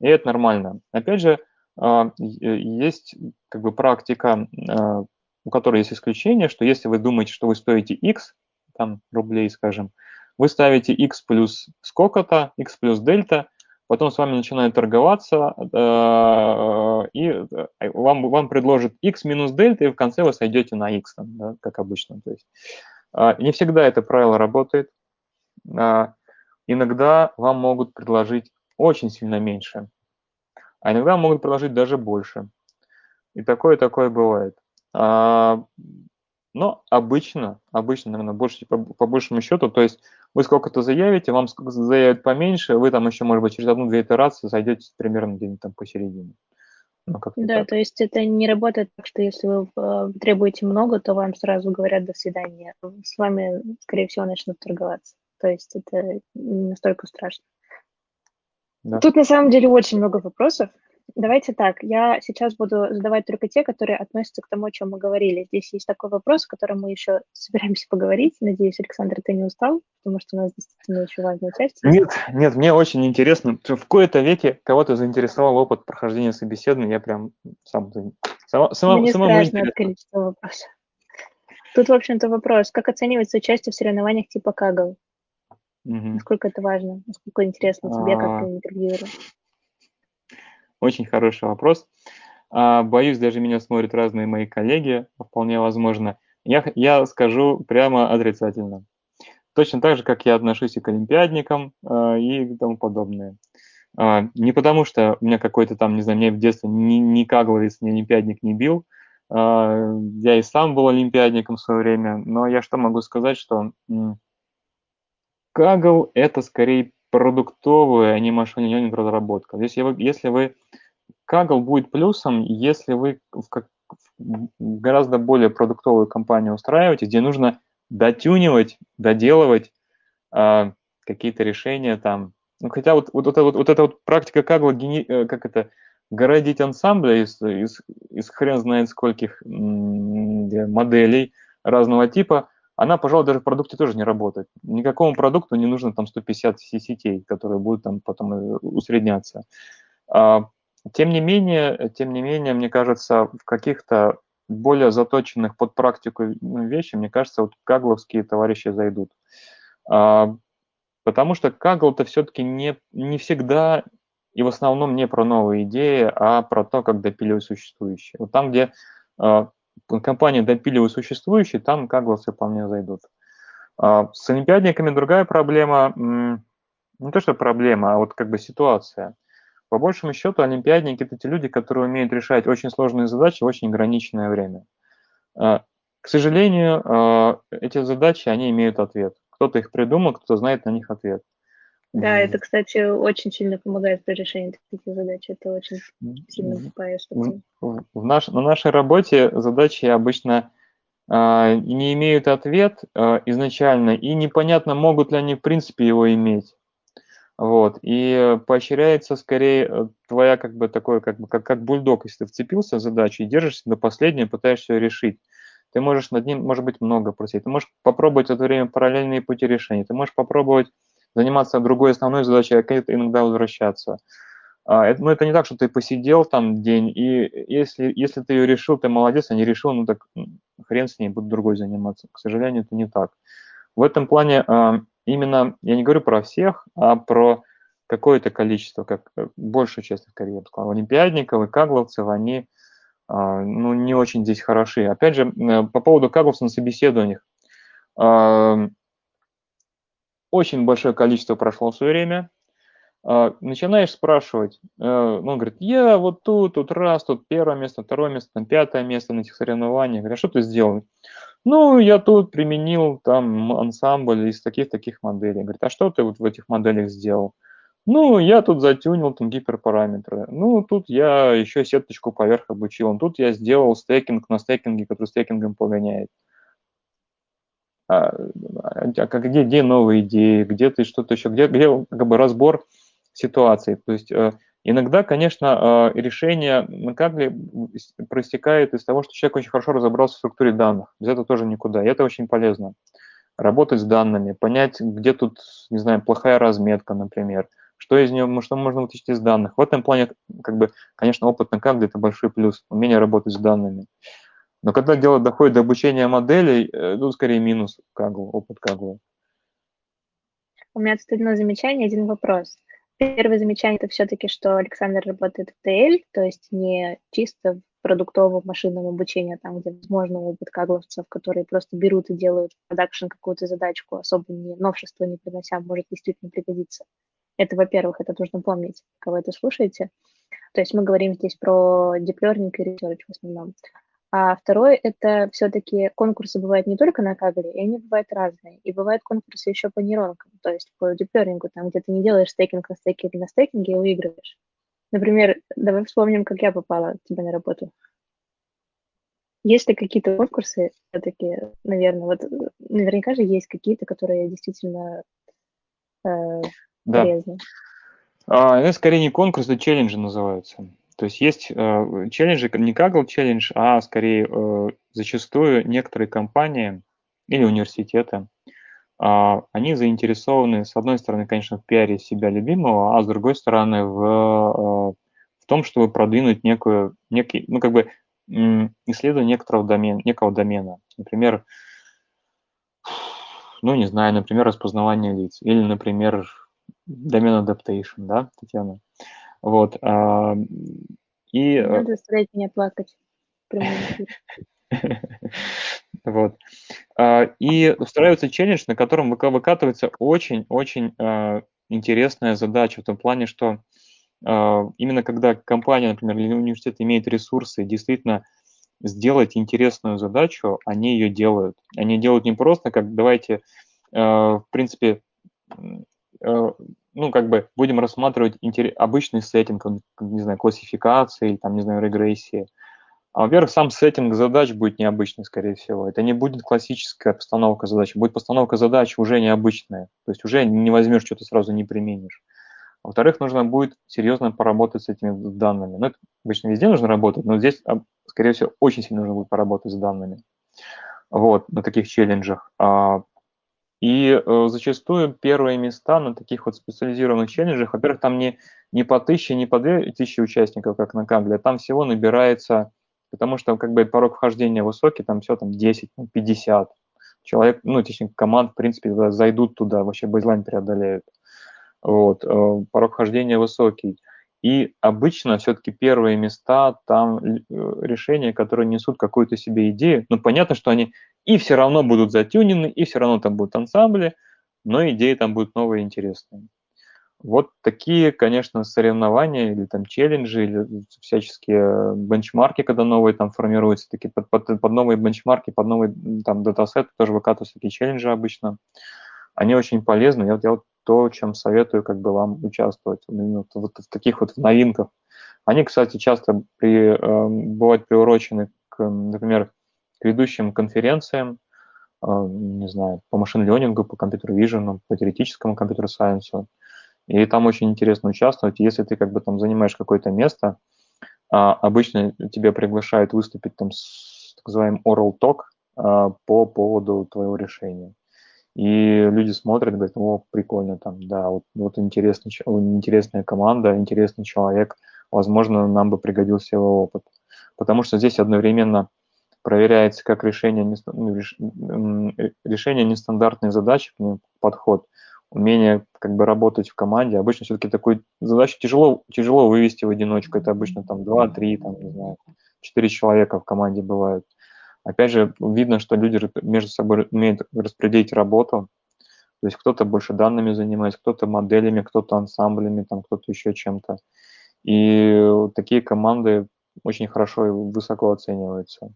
и это нормально. Опять же, а, есть как бы практика, а, у которой есть исключение, что если вы думаете, что вы стоите x, там рублей, скажем, вы ставите x плюс сколько-то, x плюс дельта, потом с вами начинают торговаться, э, и э, вам, вам предложат x минус дельта, и в конце вы сойдете на x, да, как обычно. То есть, а, не всегда это правило работает. А, иногда вам могут предложить очень сильно меньше, а иногда могут предложить даже больше. И такое, такое бывает. А, но обычно, обычно, наверное, больше, по, по большему счету, то есть вы сколько-то заявите, вам заявят поменьше, вы там еще, может быть, через одну-две итерации зайдете примерно где-нибудь там посередине. Ну, да, так. то есть это не работает так, что если вы э, требуете много, то вам сразу говорят «до свидания». С вами, скорее всего, начнут торговаться. То есть это не настолько страшно. Да. Тут на самом деле очень много вопросов. Давайте так, я сейчас буду задавать только те, которые относятся к тому, о чем мы говорили. Здесь есть такой вопрос, о котором мы еще собираемся поговорить. Надеюсь, Александр, ты не устал, потому что у нас действительно очень важная часть. Нет, нет, мне очень интересно. В кои-то веке кого-то заинтересовал опыт прохождения собеседования. Я прям сам... Сама, сама, мне сама страшно от количества вопросов. Тут, в общем-то, вопрос, как оценивается участие в соревнованиях типа Кагл? Угу. Насколько это важно? Насколько интересно тебе, как интервьюеру? Очень хороший вопрос. А, боюсь, даже меня смотрят разные мои коллеги, вполне возможно. Я, я скажу прямо отрицательно. Точно так же, как я отношусь и к олимпиадникам э, и тому подобное. Э, не потому, что у меня какой-то там, не знаю, меня в детстве ни, ни кагловец, ни олимпиадник не бил. Я и сам был олимпиадником в свое время, но я что могу сказать, что кагл – это скорее продуктовая, а не машинная разработка. Вы, если вы Kaggle будет плюсом, если вы в, как, в гораздо более продуктовую компанию устраиваете, где нужно дотюнивать, доделывать э, какие-то решения там. Ну, хотя вот, вот, вот, вот, вот эта вот практика Kaggle, гени, э, как это, городить ансамбля из, из, из хрен знает скольких моделей разного типа, она, пожалуй, даже в продукте тоже не работает. Никакому продукту не нужно там 150 сетей, которые будут там потом э, усредняться. А, тем не менее, тем не менее, мне кажется, в каких-то более заточенных под практику вещи, мне кажется, вот кагловские товарищи зайдут. А, потому что кагл-то все-таки не, не всегда и в основном не про новые идеи, а про то, как допиливать существующие. Вот там, где компания допиливает существующие, там кагловцы вполне зайдут. А, с олимпиадниками другая проблема, не то что проблема, а вот как бы ситуация. По большему счету, олимпиадники – это те люди, которые умеют решать очень сложные задачи в очень ограниченное время. А, к сожалению, а, эти задачи, они имеют ответ. Кто-то их придумал, кто-то знает на них ответ. Да, это, кстати, очень сильно помогает при решении таких задач. Это очень сильно штука. В, наш, на нашей работе задачи обычно э, не имеют ответ э, изначально, и непонятно, могут ли они в принципе его иметь. Вот. И поощряется скорее э, твоя как бы такое, как бы как, как бульдог, если ты вцепился в задачу и держишься до последнего, пытаешься ее решить. Ты можешь над ним, может быть, много просить. Ты можешь попробовать в это время параллельные пути решения. Ты можешь попробовать заниматься другой основной задачей, а к иногда возвращаться. А, это, ну, это не так, что ты посидел там день, и если, если ты ее решил, ты молодец, а не решил, ну так хрен с ней, буду другой заниматься. К сожалению, это не так. В этом плане а, именно, я не говорю про всех, а про какое-то количество, как э, большую часть, я бы сказал, олимпиадников и кагловцев, они а, ну, не очень здесь хороши. Опять же, э, по поводу кагловцев на собеседованиях. А, очень большое количество прошло в свое время. Начинаешь спрашивать, э, ну, он говорит, я вот тут, тут раз, тут первое место, второе место, там пятое место на этих соревнованиях. Говорят, а что ты сделал? Ну, я тут применил там ансамбль из таких-таких моделей. Говорит, а что ты вот в этих моделях сделал? Ну, я тут затюнил там гиперпараметры. Ну, тут я еще сеточку поверх обучил. Тут я сделал стейкинг на стейкинге, который стейкингом погоняет. А, а, где, где новые идеи, где ты что-то еще, где, где как бы разбор ситуации. То есть э, Иногда, конечно, э, решение на Кагле проистекает из того, что человек очень хорошо разобрался в структуре данных. Без этого тоже никуда. И это очень полезно. Работать с данными, понять, где тут, не знаю, плохая разметка, например, что из нее, что можно вытащить из данных. В этом плане, как бы, конечно, опыт на Кагле – это большой плюс, умение работать с данными. Но когда дело доходит до обучения моделей, э, ну, скорее минус Кагл, опыт Кагла. У меня тут одно замечание, один вопрос. Первое замечание это все-таки, что Александр работает в ТЛ, то есть не чисто в продуктовом машинном обучении, там, где возможно опыт кагловцев, которые просто берут и делают в продакшн какую-то задачку, особо не, новшество не принося, может действительно пригодиться. Это, во-первых, это нужно помнить, кого это слушаете. То есть мы говорим здесь про deep learning и research в основном. А второе – это все-таки конкурсы бывают не только на Кагле, и они бывают разные. И бывают конкурсы еще по нейронкам, то есть по диплерингу, там, где ты не делаешь стейкинг на стейкинге на стейкинге и выигрываешь. Например, давай вспомним, как я попала к тебе на работу. Есть ли какие-то конкурсы, все-таки, наверное, вот наверняка же есть какие-то, которые действительно э, да. полезны. А, это скорее не конкурсы, а челленджи называются. То есть есть э, челленджи, не Kaggle челлендж, а скорее э, зачастую некоторые компании или университеты, э, они заинтересованы, с одной стороны, конечно, в пиаре себя любимого, а с другой стороны, в, э, в том, чтобы продвинуть некую, некий, ну, как бы, исследование некоторого домена, некого домена. Например, ну, не знаю, например, распознавание лиц. Или, например, домен adaptation, да, Татьяна? Вот. А, и... Не надо заставлять меня плакать. Вот. А, и устраивается челлендж, на котором выкатывается очень-очень а, интересная задача в том плане, что а, именно когда компания, например, или университет имеет ресурсы, действительно сделать интересную задачу, они ее делают. Они делают не просто как давайте, в принципе, ну, как бы будем рассматривать обычный сеттинг, не знаю, классификации, там, не знаю, регрессии. А, во-первых, сам сеттинг задач будет необычный, скорее всего. Это не будет классическая постановка задач, будет постановка задач уже необычная. То есть уже не возьмешь, что-то сразу не применишь. Во-вторых, нужно будет серьезно поработать с этими данными. Ну, это обычно везде нужно работать, но здесь, а, скорее всего, очень сильно нужно будет поработать с данными. Вот, на таких челленджах. А, и э, зачастую первые места на таких вот специализированных челленджах, во-первых, там не, не по тысяче, не по две тысячи участников, как на Кагле, там всего набирается потому что как бы порог вхождения высокий, там все там 10, 50 человек, ну, точнее, команд, в принципе, зайдут туда, вообще бейзлайн преодолеют. Вот, э, порог вхождения высокий. И обычно все-таки первые места там э, решения, которые несут какую-то себе идею. Ну, понятно, что они и все равно будут затюнены, и все равно там будут ансамбли, но идеи там будут новые интересные. Вот такие, конечно, соревнования или там челленджи, или всяческие бенчмарки, когда новые там формируются, такие под, под, под новые бенчмарки, под новый там датасет тоже выкатываются такие челленджи обычно. Они очень полезны. Я, я вот то, чем советую как бы вам участвовать именно вот в таких вот новинках. Они, кстати, часто при, э, бывают приурочены к, например, к ведущим конференциям, э, не знаю, по машин-ленингу, по компьютер-вижену, по теоретическому компьютер-сайенсу. И там очень интересно участвовать. Если ты как бы там занимаешь какое-то место, а, обычно тебя приглашают выступить там с так называемым oral talk а, по поводу твоего решения. И люди смотрят, говорят, о, прикольно там, да, вот, вот интересный, интересная команда, интересный человек, возможно, нам бы пригодился его опыт. Потому что здесь одновременно проверяется как решение, ну, решение нестандартной задачи, подход, умение как бы работать в команде. Обычно все-таки такую задачу тяжело, тяжело вывести в одиночку. Это обычно там 2-3, там, не знаю, 4 человека в команде бывают. Опять же, видно, что люди между собой умеют распределить работу. То есть кто-то больше данными занимается, кто-то моделями, кто-то ансамблями, там кто-то еще чем-то. И такие команды очень хорошо и высоко оцениваются.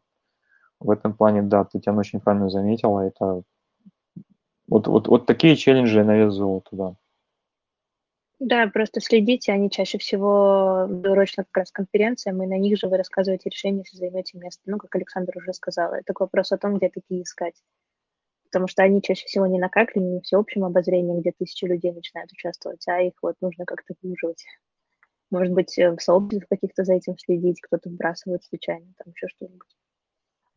В этом плане, да, Татьяна очень правильно заметила, это вот, вот, вот такие челленджи на вес золота. Да, просто следите, они чаще всего дурочно как раз конференциям, и на них же вы рассказываете решение, если займете место. Ну, как Александр уже сказал, это вопрос о том, где такие искать. Потому что они чаще всего не на Какле, не в всеобщем обозрении, где тысячи людей начинают участвовать, а их вот нужно как-то выживать. Может быть, в сообществах каких-то за этим следить, кто-то вбрасывает случайно, там еще что-нибудь.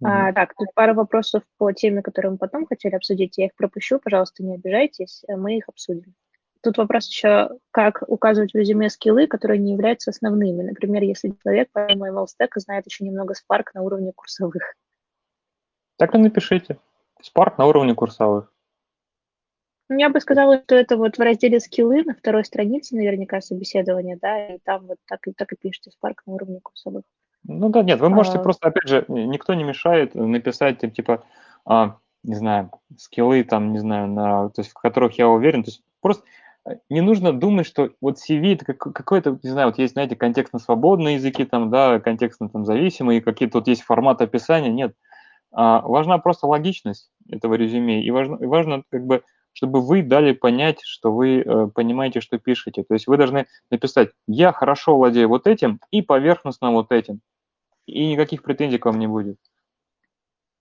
А, так, тут пара вопросов по теме, которые мы потом хотели обсудить. Я их пропущу, пожалуйста, не обижайтесь, э, мы их обсудим. Тут вопрос еще, как указывать в резюме скиллы, которые не являются основными. Например, если человек помимо ML Stack знает еще немного Spark на уровне курсовых. Так и напишите. Spark на уровне курсовых. Я бы сказала, что это вот в разделе скиллы на второй странице наверняка собеседование, да, и там вот так и, так и пишите Spark на уровне курсовых. Ну да, нет, вы можете а... просто, опять же, никто не мешает написать, типа, а, не знаю, скиллы там, не знаю, на, то есть в которых я уверен, то есть просто не нужно думать, что вот CV это как, какой-то, не знаю, вот есть, знаете, контекстно-свободные языки там, да, контекстно-там зависимые, какие-то вот есть формат описания, нет. А, важна просто логичность этого резюме, и важно, и важно как бы чтобы вы дали понять, что вы э, понимаете, что пишете. То есть вы должны написать «я хорошо владею вот этим и поверхностно вот этим», и никаких претензий к вам не будет.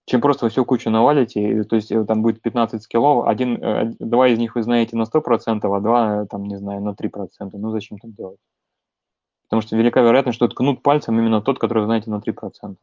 Чем просто вы всю кучу навалите, то есть э, там будет 15 скиллов, один, э, два из них вы знаете на 100%, а два, там, не знаю, на 3%. Ну, зачем так делать? Потому что велика вероятность, что ткнут пальцем именно тот, который вы знаете на 3%.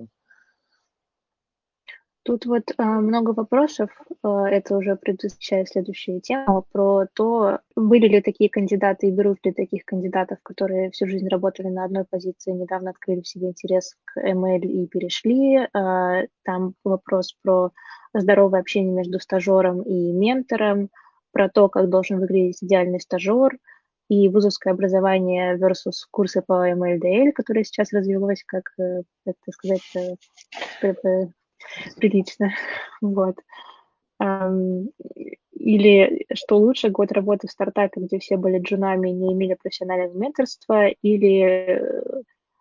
Тут вот э, много вопросов, э, это уже предвосхищая следующую тему, про то, были ли такие кандидаты и берут ли таких кандидатов, которые всю жизнь работали на одной позиции, недавно открыли в себе интерес к ML и перешли. Э, там вопрос про здоровое общение между стажером и ментором, про то, как должен выглядеть идеальный стажер, и вузовское образование versus курсы по MLDL, которые сейчас развилось, как, как сказать, прилично. Вот. Или что лучше, год работы в стартапе, где все были джунами и не имели профессионального менторства, или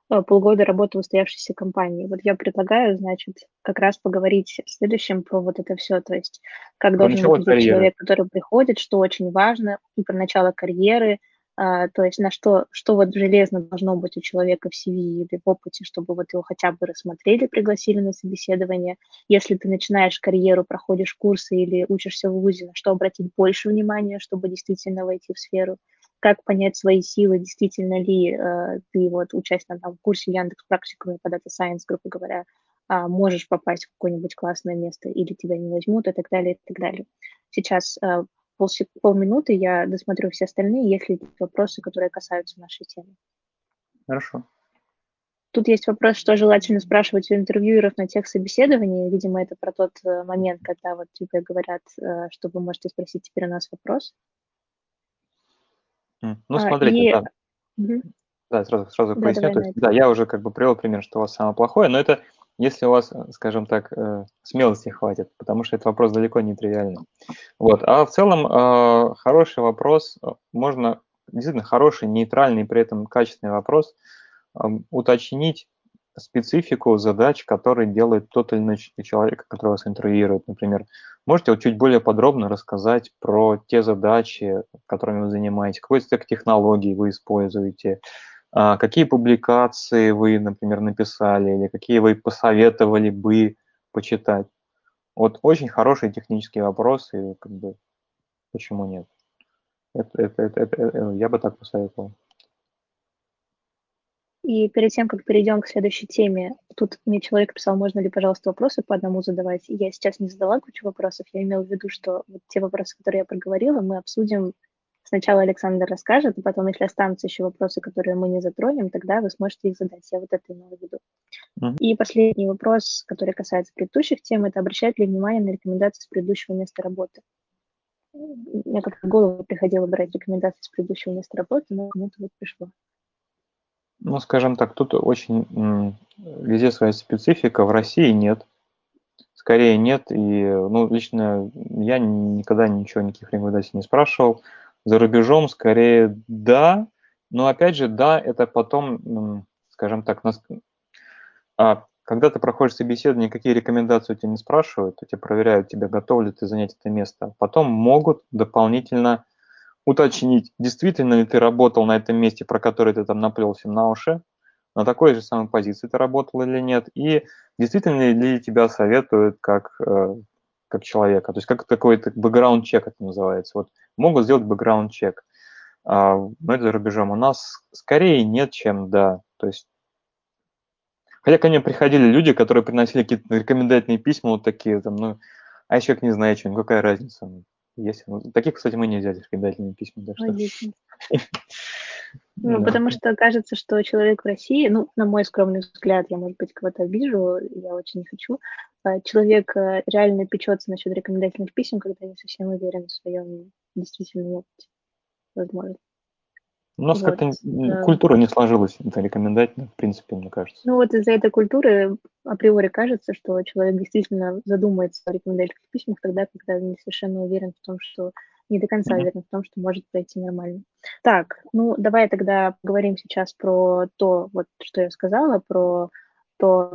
э, полгода работы в устоявшейся компании. Вот я предлагаю, значит, как раз поговорить в следующем про вот это все, то есть как Про должен выглядеть карьеры. человек, который приходит, что очень важно, и про начало карьеры, а, то есть на что, что вот железно должно быть у человека в CV или в опыте, чтобы вот его хотя бы рассмотрели, пригласили на собеседование. Если ты начинаешь карьеру, проходишь курсы или учишься в ВУЗе, на что обратить больше внимания, чтобы действительно войти в сферу. Как понять свои силы, действительно ли э, ты вот учась на там, курсе Яндекс практикуме по Data Science, грубо говоря, э, можешь попасть в какое-нибудь классное место или тебя не возьмут и так далее, и так далее. Сейчас э, полсек... полминуты я досмотрю все остальные, если есть вопросы, которые касаются нашей темы. Хорошо. Тут есть вопрос, что желательно спрашивать у интервьюеров на тех собеседованиях. Видимо, это про тот э, момент, когда вот тебе говорят, э, что вы можете спросить теперь у нас вопрос. Ну, а, смотрите, и... да. Угу. Да, сразу, сразу да, поясню. То есть, да, я уже как бы привел пример, что у вас самое плохое, но это если у вас, скажем так, э, смелости хватит, потому что этот вопрос далеко не тривиальный. Вот. А в целом э, хороший вопрос, э, можно действительно хороший, нейтральный, при этом качественный вопрос, уточнить специфику задач, которые делает тот или иной человек, который вас интервьюирует. Например, можете вот чуть более подробно рассказать про те задачи, которыми вы занимаетесь, какой стек технологий вы используете, какие публикации вы, например, написали или какие вы посоветовали бы почитать. Вот очень хороший технический вопрос, и как бы почему нет? Это, это, это, это, э, я бы так посоветовал. И перед тем, как перейдем к следующей теме, тут мне человек писал, можно ли, пожалуйста, вопросы по одному задавать. Я сейчас не задала кучу вопросов, я имела в виду, что вот те вопросы, которые я проговорила, мы обсудим Сначала Александр расскажет, а потом, если останутся еще вопросы, которые мы не затронем, тогда вы сможете их задать. Я вот это имела в виду. Mm-hmm. И последний вопрос, который касается предыдущих тем, это обращает ли внимание на рекомендации с предыдущего места работы. Мне как-то в голову приходило брать рекомендации с предыдущего места работы, но кому-то вот пришло. Ну, скажем так, тут очень везде своя специфика, в России нет. Скорее нет, и ну, лично я никогда ничего, никаких рекомендаций не спрашивал. За рубежом скорее да, но опять же, да, это потом, скажем так, нас... а, когда ты проходишь собеседование, какие рекомендации у тебя не спрашивают, у тебя проверяют тебя, готов ли ты занять это место. Потом могут дополнительно уточнить, действительно ли ты работал на этом месте, про которое ты там наплел всем на уши, на такой же самой позиции ты работал или нет, и действительно ли тебя советуют как э, как человека. То есть как такой-то бэкграунд-чек это называется. Вот могут сделать бэкграунд-чек. Но это за рубежом. У нас скорее нет, чем да. То есть Хотя ко мне приходили люди, которые приносили какие-то рекомендательные письма, вот такие, там, ну, а человек не знаю, что, ну, какая разница. Есть. Ну, таких, кстати, мы не взяли рекомендательные письма. Так что... Ну, да. потому что кажется, что человек в России, ну, на мой скромный взгляд, я, может быть, кого-то обижу, я очень не хочу, а человек э, реально печется насчет рекомендательных писем, когда не совсем уверен в своем действительном опыте, возможно. У нас вот. как-то культура не сложилась, это рекомендательно, в принципе, мне кажется. Ну вот из-за этой культуры априори кажется, что человек действительно задумается о рекомендательных письмах тогда, когда не совершенно уверен в том, что не до конца уверен в том, что может пройти нормально. Так, ну давай тогда поговорим сейчас про то, вот что я сказала, про то,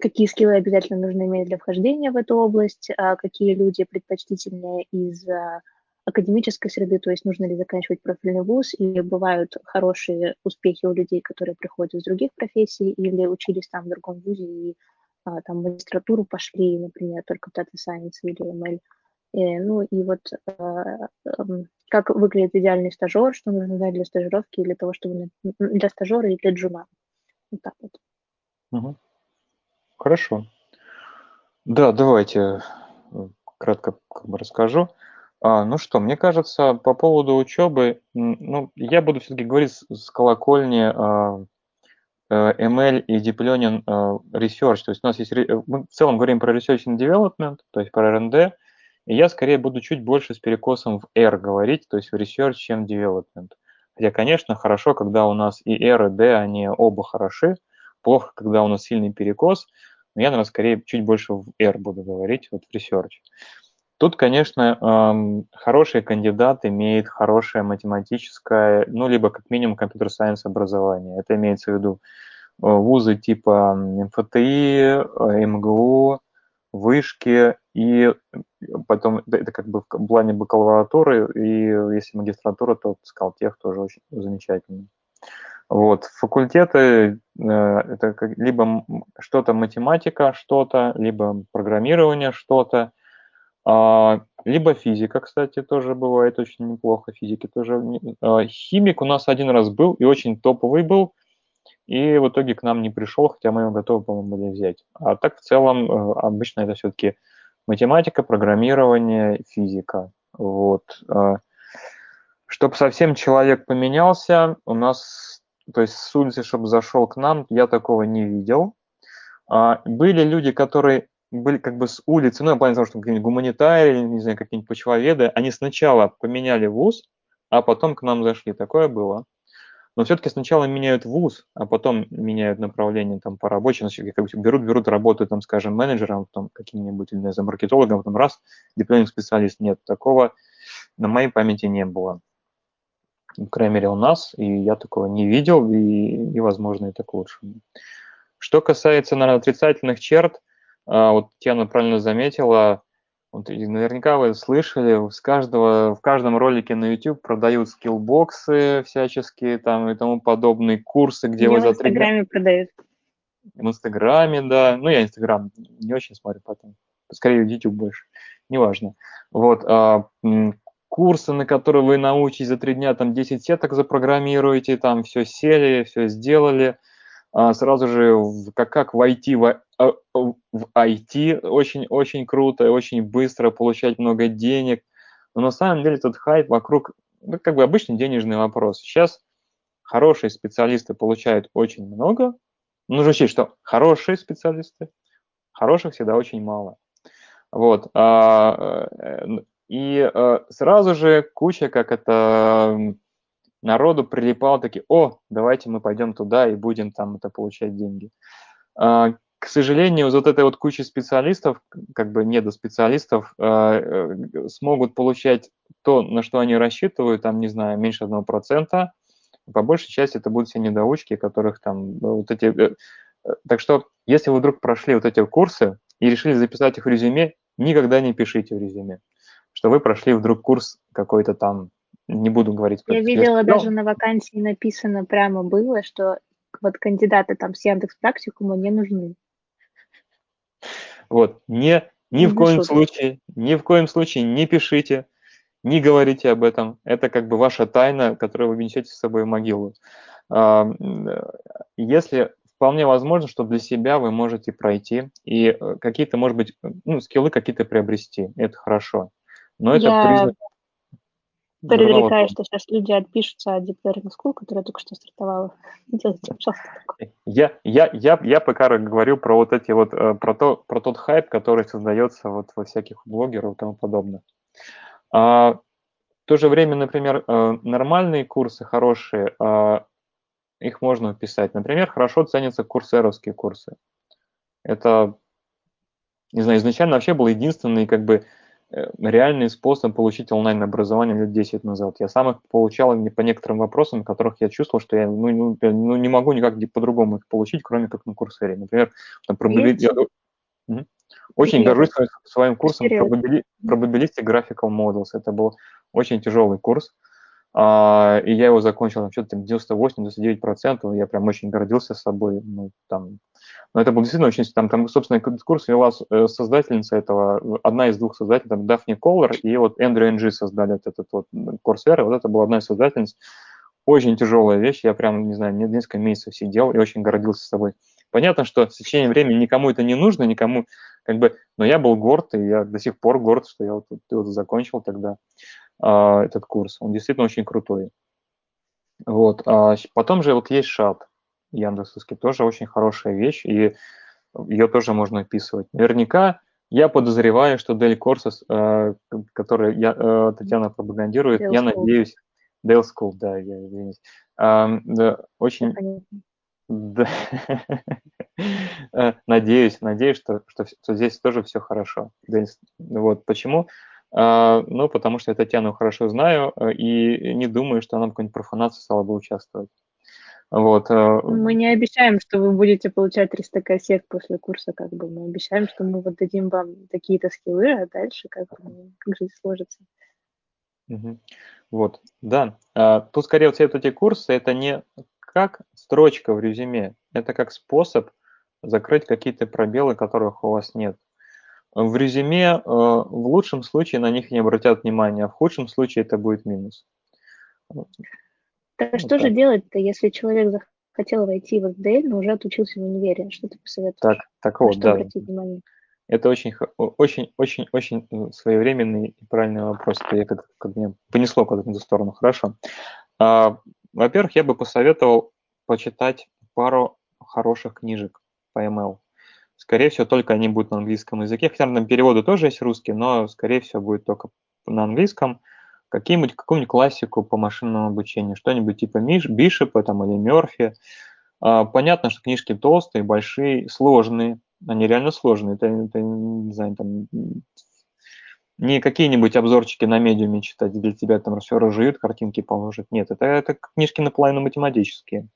какие скиллы обязательно нужно иметь для вхождения в эту область, а какие люди предпочтительнее из академической среды, то есть нужно ли заканчивать профильный вуз, или бывают хорошие успехи у людей, которые приходят из других профессий, или учились там в другом вузе и а, там магистратуру пошли, например, только в Data Science или ML. И, ну и вот а, как выглядит идеальный стажер, что нужно знать для стажировки или того, чтобы для стажера и для джуна. Вот так вот. Угу. Хорошо. Да, давайте э, кратко как бы расскажу. А, ну что, мне кажется, по поводу учебы, ну, я буду все-таки говорить с, с колокольни а, э, ML и Deep Learning а, Research. То есть у нас есть, мы в целом говорим про Research and Development, то есть про R&D, и я скорее буду чуть больше с перекосом в R говорить, то есть в Research, чем Development. Хотя, конечно, хорошо, когда у нас и R, и D, они оба хороши, плохо, когда у нас сильный перекос – но я, наверное, скорее чуть больше в R буду говорить, вот в research. Тут, конечно, хороший кандидат имеет хорошее математическое, ну, либо как минимум компьютер-сайенс образование. Это имеется в виду э, вузы типа МФТИ, э, МГУ, вышки, и потом это как бы в плане бакалавратуры, и если магистратура, то Скалтех тоже очень замечательно. Вот, факультеты э, это либо что-то математика, что-то, либо программирование, что-то, а, либо физика, кстати, тоже бывает очень неплохо. Физики тоже. А, химик у нас один раз был и очень топовый был, и в итоге к нам не пришел, хотя мы его готовы, по-моему, были взять. А так в целом э, обычно это все-таки математика, программирование, физика. Вот. А, чтобы совсем человек поменялся, у нас, то есть с улицы, чтобы зашел к нам, я такого не видел. Были люди, которые были как бы с улицы, ну, я плане что какие-нибудь гуманитарии, не знаю, какие-нибудь почвоведы, они сначала поменяли вуз, а потом к нам зашли. Такое было. Но все-таки сначала меняют вуз, а потом меняют направление там по рабочей, значит, как бы берут, берут, работают там, скажем, менеджером, там, каким-нибудь, или, не знаю, маркетологом, потом раз, дипломный специалист. Нет, такого на моей памяти не было. По крайней мере, у нас, и я такого не видел, и, и возможно, это к лучшему. Что касается, наверное, отрицательных черт – а, вот Тена правильно заметила, вот, наверняка вы слышали, с каждого, в каждом ролике на YouTube продают скиллбоксы всяческие там и тому подобные курсы, где Мне вы в за три дня... Инстаграме продают. В Инстаграме, да. Ну, я Инстаграм не очень смотрю потом. Скорее, YouTube больше. Неважно. Вот. А, курсы, на которые вы научитесь за три дня, там 10 сеток запрограммируете, там все сели, все сделали – а, сразу же как, как войти в, а, в IT очень-очень круто, очень быстро получать много денег. Но на самом деле этот хайп вокруг, ну, как бы обычный денежный вопрос. Сейчас хорошие специалисты получают очень много. Нужно учесть, что хорошие специалисты, хороших всегда очень мало. Вот. Э, и э, сразу же куча, как это народу прилипал таки, о, давайте мы пойдем туда и будем там это получать деньги. А, к сожалению, вот этой вот куча специалистов, как бы недоспециалистов, а, э, смогут получать то, на что они рассчитывают, там, не знаю, меньше одного процента. По большей части это будут все недоучки, которых там вот эти... Э, э, так что, если вы вдруг прошли вот эти курсы и решили записать их в резюме, никогда не пишите в резюме, что вы прошли вдруг курс какой-то там не буду говорить. Я видела даже на вакансии написано прямо было, что вот кандидаты там с Яндекс практикума не нужны. Вот, не, ни в коем случае, ни в коем случае не пишите, не говорите об этом. Это как бы ваша тайна, которую вы несете с собой в могилу. А, если вполне возможно, что для себя вы можете пройти и э, какие-то, может быть, ну, скиллы какие-то приобрести. Это хорошо. Но это Я признак Предрекаю, что сейчас люди отпишутся от Deep Learning School, которая только что стартовала. Делайте, пожалуйста. Я, я, я, я пока говорю про вот эти вот, э, про, то, про тот хайп, который создается вот во всяких блогерах и тому подобное. А, в то же время, например, э, нормальные курсы хорошие, а, их можно писать. Например, хорошо ценятся курсеровские курсы. Это, не знаю, изначально вообще был единственный как бы реальный способ получить онлайн-образование лет 10 назад. Я сам их получал по некоторым вопросам, которых я чувствовал, что я ну, ну, ну не могу никак по-другому их получить, кроме как на курсере. Например, там, пробили... я... угу. Очень горжусь своим курсом Probabilistic Graphical Models. Это был очень тяжелый курс, а, и я его закончил там что-то 98-99%, я прям очень гордился собой. Ну, там, но это был действительно очень... Там, там собственно, курс вела э, создательница этого, одна из двух создателей, там, Дафни Коллер и вот Эндрю Энджи создали вот этот вот Coursera, вот это была одна из создательниц. Очень тяжелая вещь, я прям, не знаю, несколько месяцев сидел и очень гордился собой. Понятно, что с течением времени никому это не нужно, никому, как бы, но я был горд, и я до сих пор горд, что я вот, вот закончил тогда э, этот курс. Он действительно очень крутой. Вот. А потом же вот есть шат. Яндексовский, тоже очень хорошая вещь, и ее тоже можно описывать. Наверняка я подозреваю, что Dell Courses, э, который я, э, Татьяна пропагандирует, Dell я School. надеюсь, Dell School, да, я извиняюсь, э, да, очень... Да. Надеюсь, надеюсь, что, что, что здесь тоже все хорошо. Вот почему? А, ну, потому что я Татьяну хорошо знаю э, и не думаю, что она в какой-нибудь профанации стала бы участвовать. Вот. Э, мы не обещаем, что вы будете получать 300 кассет после курса, как бы мы обещаем, что мы вот дадим вам такие-то скиллы, а дальше как, бы, ну, как жизнь сложится. Угу. Вот, да. А, тут скорее вот все вот эти курсы, это не как строчка в резюме, это как способ закрыть какие-то пробелы, которых у вас нет. В резюме э, в лучшем случае на них не обратят внимания, а в худшем случае это будет минус. Так вот что так. же делать-то, если человек захотел войти в FDL, но уже отучился в универе? Что ты посоветуешь? Так, так вот, да. Это очень, очень, очень, очень э, своевременный и правильный вопрос. Это я как, как мне понесло куда-то в эту сторону. Хорошо. А, во-первых, я бы посоветовал почитать пару хороших книжек по ML. Скорее всего, только они будут на английском языке. Хотя на переводы тоже есть русский, но, скорее всего, будет только на английском. Какие-нибудь, какую-нибудь классику по машинному обучению, что-нибудь типа Миш, Бишепа там, или Мерфи. А, понятно, что книжки толстые, большие, сложные. Они реально сложные. Это, это не знаю, там, не какие-нибудь обзорчики на медиуме читать, где тебя там все разжуют, картинки положат. Нет, это, это книжки наполовину математические.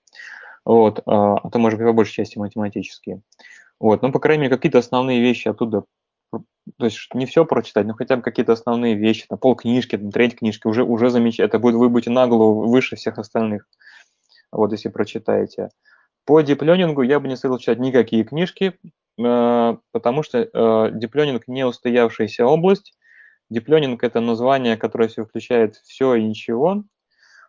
Вот, а, а то, может быть, по большей части математические. Вот, ну, по крайней мере, какие-то основные вещи оттуда, то есть не все прочитать, но хотя бы какие-то основные вещи, там, полкнижки, там, треть книжки, уже, уже замечательно, это будет, вы будете на голову выше всех остальных, вот, если прочитаете. По дипленингу я бы не советовал читать никакие книжки, э, потому что э, дипленинг не устоявшаяся область, дипленинг – это название, которое все включает все и ничего,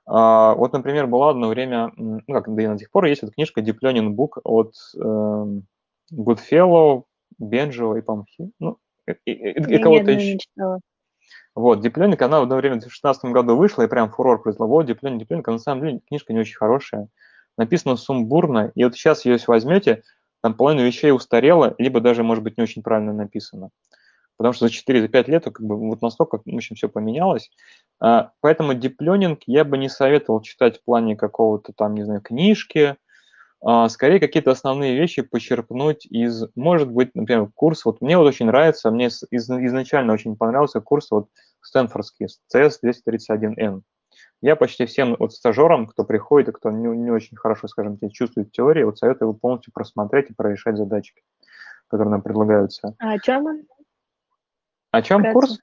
а, вот, например, была одно время, ну как, да и до сих пор есть эта книжка Learning Book от э, Goodfellow, Бенджо и, по ну, и, и, и кого-то еще. Вот, Learning, она в одно время в 2016 году вышла, и прям фурор произвела. Вот, Deep Learning, а на самом деле книжка не очень хорошая. Написано сумбурно, и вот сейчас ее если возьмете, там половина вещей устарела, либо даже, может быть, не очень правильно написано. Потому что за 4-5 лет как бы вот настолько очень все поменялось. А, поэтому диплёнинг я бы не советовал читать в плане какого-то там, не знаю, книжки, скорее какие-то основные вещи почерпнуть из, может быть, например, курс, вот мне вот очень нравится, мне из, изначально очень понравился курс вот Стэнфордский, CS231N. Я почти всем вот стажерам, кто приходит и кто не, не очень хорошо, скажем чувствует теории, вот советую его полностью просмотреть и прорешать задачки, которые нам предлагаются. А о чем он? О чем Вкратце. курс?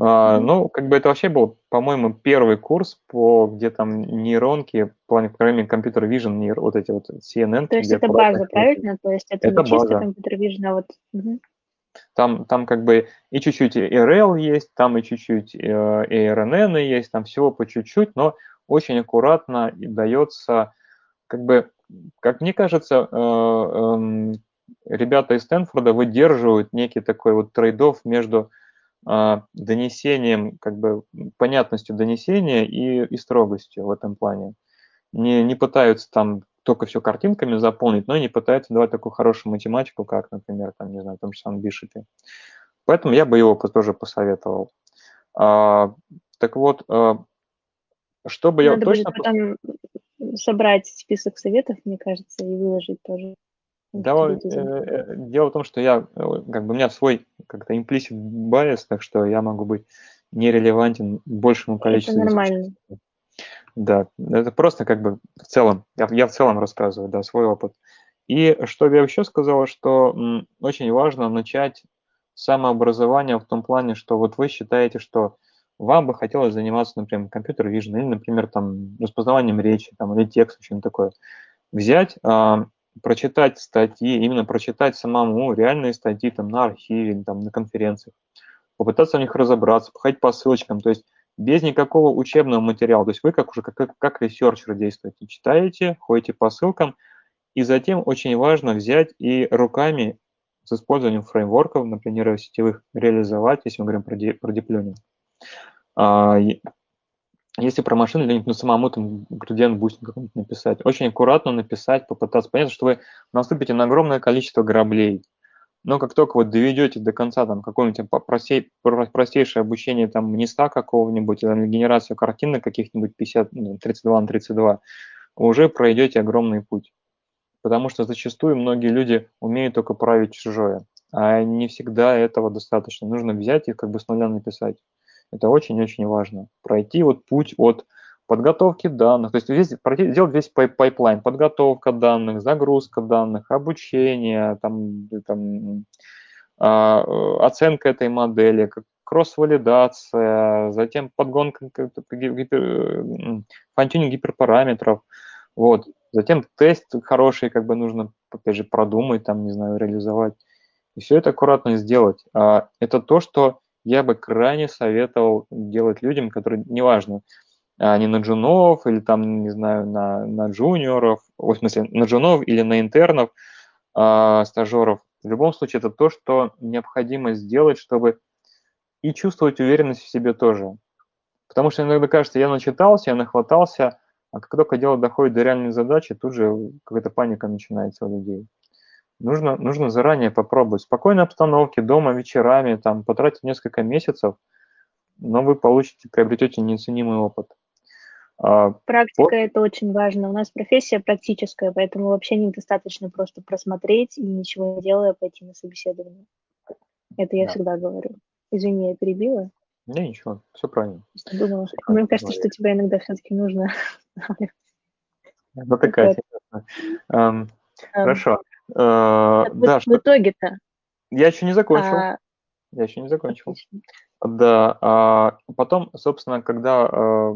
А, ну, как бы это вообще был, по-моему, первый курс по где там нейронки, в плане программирования компьютер vision, нейр, вот эти вот CNN. То есть это база, правильно? То есть это, это не чисто компьютер vision, а вот... Угу. Там, там как бы и чуть-чуть RL есть, там и чуть-чуть э, ARNN есть, там всего по чуть-чуть, но очень аккуратно дается, как бы, как мне кажется, э, э, ребята из Стэнфорда выдерживают некий такой вот трейдов между донесением, как бы понятностью донесения и, и строгостью в этом плане. Не, не пытаются там только все картинками заполнить, но и не пытаются давать такую хорошую математику, как, например, там, не знаю, в том же самом Бишопе. Поэтому я бы его тоже посоветовал. А, так вот, а, чтобы Надо я точно... потом собрать список советов, мне кажется, и выложить тоже. Да, э, э, дело в том, что я, как бы у меня свой как-то implicit bias, так что я могу быть нерелевантен большему количеству. Это нормально. Да, это просто как бы в целом, я, я в целом рассказываю, да, свой опыт. И что я еще сказала, что м, очень важно начать самообразование в том плане, что вот вы считаете, что вам бы хотелось заниматься, например, computer vision или, например, там распознаванием речи, там, или текста, что-нибудь такое. Взять а, прочитать статьи, именно прочитать самому реальные статьи там на архиве, там на конференциях, попытаться в них разобраться, походить по ссылочкам, то есть без никакого учебного материала. То есть вы как уже как, как researcher действуете, читаете, ходите по ссылкам, и затем очень важно взять и руками с использованием фреймворков, например, сетевых, реализовать, если мы говорим про, ди, про deep learning. Если про machine learning, ну, самому там gradient boosting какой-нибудь написать, очень аккуратно написать, попытаться понять, что вы наступите на огромное количество граблей. Но как только вы доведете до конца там какое-нибудь простей, простейшее обучение там MNIST а какого-нибудь или генерацию картинок каких-нибудь 50, 32 ну, на 32, уже пройдете огромный путь. потому что зачастую многие люди умеют только править чужое, а не всегда этого достаточно. Нужно взять и как бы с нуля написать. Это очень-очень важно. Пройти вот путь от подготовки данных, то есть весь, пройти, сделать весь pipeline, подготовка данных, загрузка данных, обучение, там, там, а, оценка этой модели, кросс-валидация, затем подгонка, гипер, fine-tuning гиперпараметров, вот, затем тест хороший, как бы нужно, опять же, продумать, там, не знаю, реализовать, и все это аккуратно сделать. А это то, что я бы крайне советовал делать людям, которые, неважно, они на джунов или там, не знаю, на, на джуниоров, в смысле, на джунов или на интернов, э, стажеров. В любом случае, это то, что необходимо сделать, чтобы и чувствовать уверенность в себе тоже. Потому что иногда кажется, я начитался, я нахватался, а как только дело доходит до реальной задачи, тут же какая-то паника начинается у людей. Нужно, нужно заранее попробовать. В спокойной обстановке, дома, вечерами, там, потратить несколько месяцев, но вы получите, приобретете неоценимый опыт. А, Практика вот. это очень важно. У нас профессия практическая, поэтому вообще недостаточно просто просмотреть и ничего не делая пойти на собеседование. Это я да. всегда говорю. Извини, я перебила. Не, ничего, все правильно. Думала, что, мне кажется, что тебя иногда все-таки нужно. Ну такая интересная. Хорошо. Э, да, в итоге-то? Я еще не закончил. А, я еще не закончил. Да. А потом, собственно, когда э,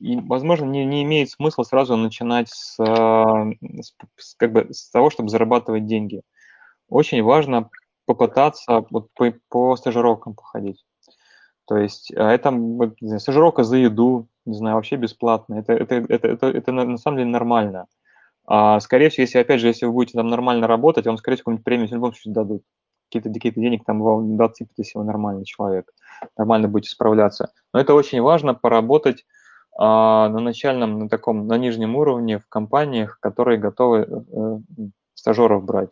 и, возможно, не, не имеет смысла сразу начинать с, с, как бы, с того, чтобы зарабатывать деньги. Очень важно попытаться вот по, по стажировкам походить. То есть а это знаю, стажировка за еду, не знаю, вообще бесплатно. Это, это, это, это, это на самом деле нормально. А, скорее всего, если, опять же, если вы будете там нормально работать, вам, скорее всего, какую-нибудь премию в любом случае дадут. Какие-то какие денег там вам дадут, если вы нормальный человек. Нормально будете справляться. Но это очень важно, поработать а, на начальном, на таком, на нижнем уровне в компаниях, которые готовы э, стажеров брать.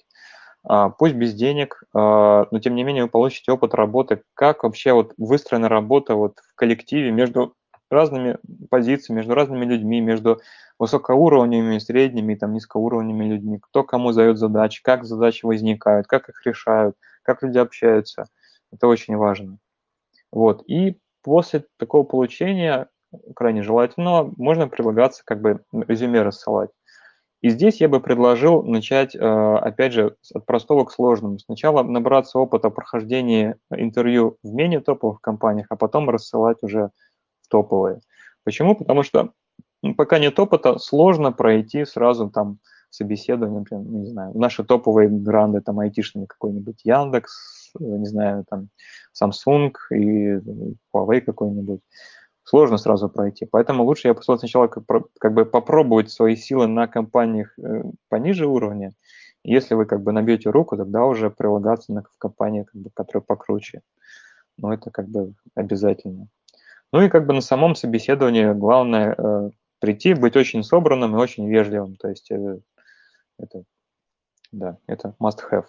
А, пусть без денег, а, но тем не менее вы получите опыт работы, как вообще вот выстроена работа вот в коллективе между разными позициями, между разными людьми, между высокоуровневыми, средними, там, низкоуровневыми людьми, кто кому зает задачи, как задачи возникают, как их решают, как люди общаются. Это очень важно. Вот. И после такого получения крайне желательно, можно прилагаться как бы резюме рассылать. И здесь я бы предложил начать, э, опять же, от простого к сложному. Сначала набраться опыта прохождения интервью в менее топовых компаниях, а потом рассылать уже топовые. Почему? Потому что пока нет опыта, сложно пройти сразу там собеседование, например, не знаю, наши топовые гранды, там, айтишные какой-нибудь Яндекс, э, не знаю, там, Samsung и Huawei какой-нибудь сложно сразу пройти. Поэтому лучше я посмотрел сначала как, как бы попробовать свои силы на компаниях э, пониже уровня. Если вы как бы набьете руку, тогда уже прилагаться на, в компании, как бы, которая покруче. Но это как бы обязательно. Ну и как бы на самом собеседовании главное э, прийти, быть очень собранным и очень вежливым. То есть э, это, да, это must have.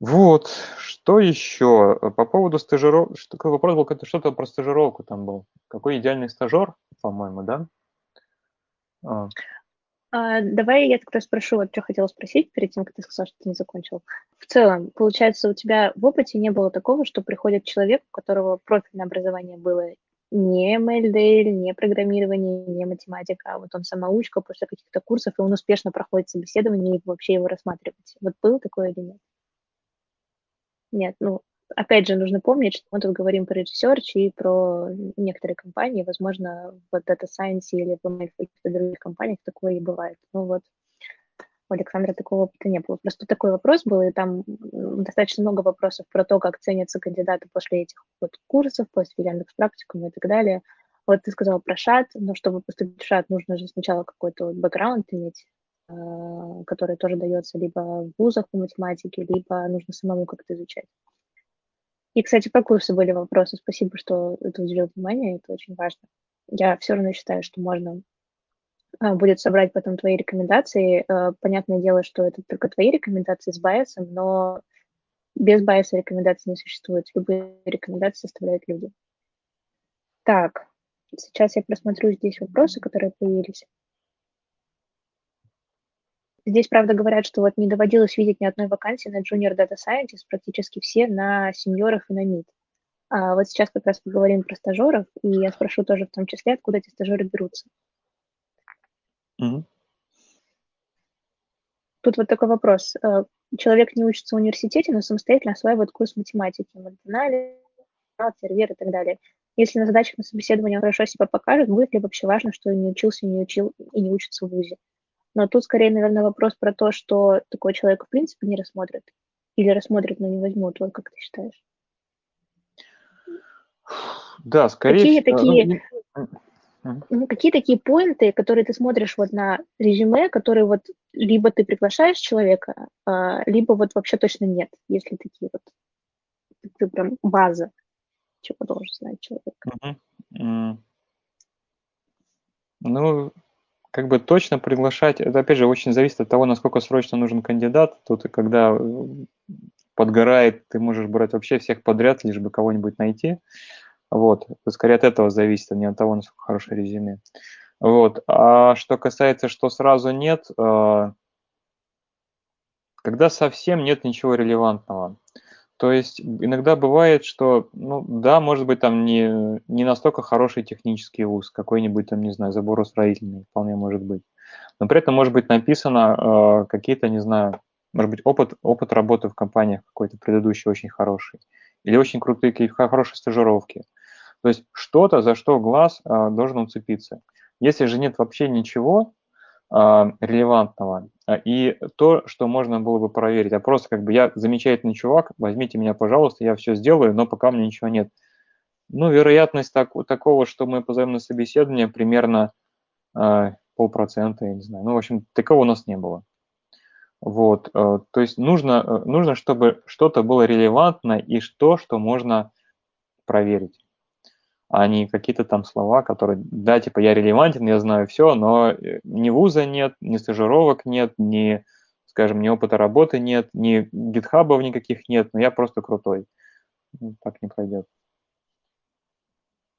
Вот, что еще? По поводу стажировки, такой вопрос был, что-то про стажировку там был. Какой идеальный стажер, по-моему, да? А. А, давай я тогда спрошу, вот что хотела спросить перед тем, как ты сказал, что ты не закончил. В целом, получается, у тебя в опыте не было такого, что приходит человек, у которого профильное образование было не MLDL, не программирование, не математика, а вот он самоучка после каких-то курсов, и он успешно проходит собеседование, и вообще его рассматривать. Вот было такое или нет? Нет, ну, опять же, нужно помнить, что мы тут говорим про research и про некоторые компании, возможно, в Data Science или в каких-то других компаниях такое и бывает. Ну вот, у Александра такого опыта не было. Просто такой вопрос был, и там достаточно много вопросов про то, как ценятся кандидаты после этих вот курсов, после Яндекс практикума и так далее. Вот ты сказал про шат, но чтобы поступить в шат, нужно же сначала какой-то вот бэкграунд иметь, Э, который тоже дается либо в вузах по математике, либо нужно самому как-то изучать. И, кстати, по курсу были вопросы. Спасибо, что это уделил внимание, это очень важно. Я все равно считаю, что можно э, будет собрать потом твои рекомендации. Э, понятное дело, что это только твои рекомендации с байесом, но без байеса рекомендаций не существует. Любые рекомендации составляют люди. Так, сейчас я просмотрю здесь вопросы, которые появились. Здесь, правда, говорят, что вот не доводилось видеть ни одной вакансии на Junior Data Scientist, практически все на сеньорах и на мид. А вот сейчас как раз поговорим про стажеров, и я спрошу тоже в том числе, откуда эти стажеры берутся. Mm-hmm. Тут вот такой вопрос. Э, человек не учится в университете, но самостоятельно осваивает курс математики, анализ, сервер и так далее. Если на задачах на собеседовании он хорошо себя покажет, будет ли вообще важно, что он не учился, не учил и не учится в ВУЗе? Но тут скорее, наверное, вопрос про то, что такого человека в принципе не рассмотрят. Или рассмотрят, но не возьмут. Вот как ты считаешь? Да, скорее Какие такие, ну, какие такие поинты, которые ты смотришь вот на резюме, которые вот либо ты приглашаешь человека, а, либо вот вообще точно нет, если такие вот, ты прям база, чего должен знать человек. Угу. Ну, как бы точно приглашать, это опять же очень зависит от того, насколько срочно нужен кандидат. Тут, когда э, подгорает, ты можешь брать вообще всех подряд, лишь бы кого-нибудь найти. Вот, скорее от этого зависит, а не от того, насколько хорошее резюме. Вот, а что касается, что сразу нет, э, когда совсем нет ничего релевантного. То есть иногда бывает, что, ну да, может быть, там не, не настолько хороший технический вуз, какой-нибудь там, не знаю, заборостроительный, вполне может быть. Но при этом может быть написано э, какие-то, не знаю, может быть, опыт, опыт работы в компаниях какой-то предыдущий очень хороший. Или очень крутые, хорошие стажировки. То есть что-то, за что глаз э, должен уцепиться. Если же нет вообще ничего, релевантного. А, и то, что можно было бы проверить. А просто как бы я замечательный чувак, возьмите меня, пожалуйста, я все сделаю, но пока у меня ничего нет. Ну, вероятность так, такого, что мы позовем на собеседование, примерно э, полпроцента, я не знаю. Ну, в общем, такого у нас не было. Вот, э, то есть нужно, нужно, чтобы что-то было релевантно и что, что можно проверить а не какие-то там слова, которые, да, типа я релевантен, я знаю все, но э, ни вуза нет, ни стажировок нет, ни, скажем, ни опыта работы нет, ни гитхабов никаких нет, но я просто крутой. Ну, так не пройдет.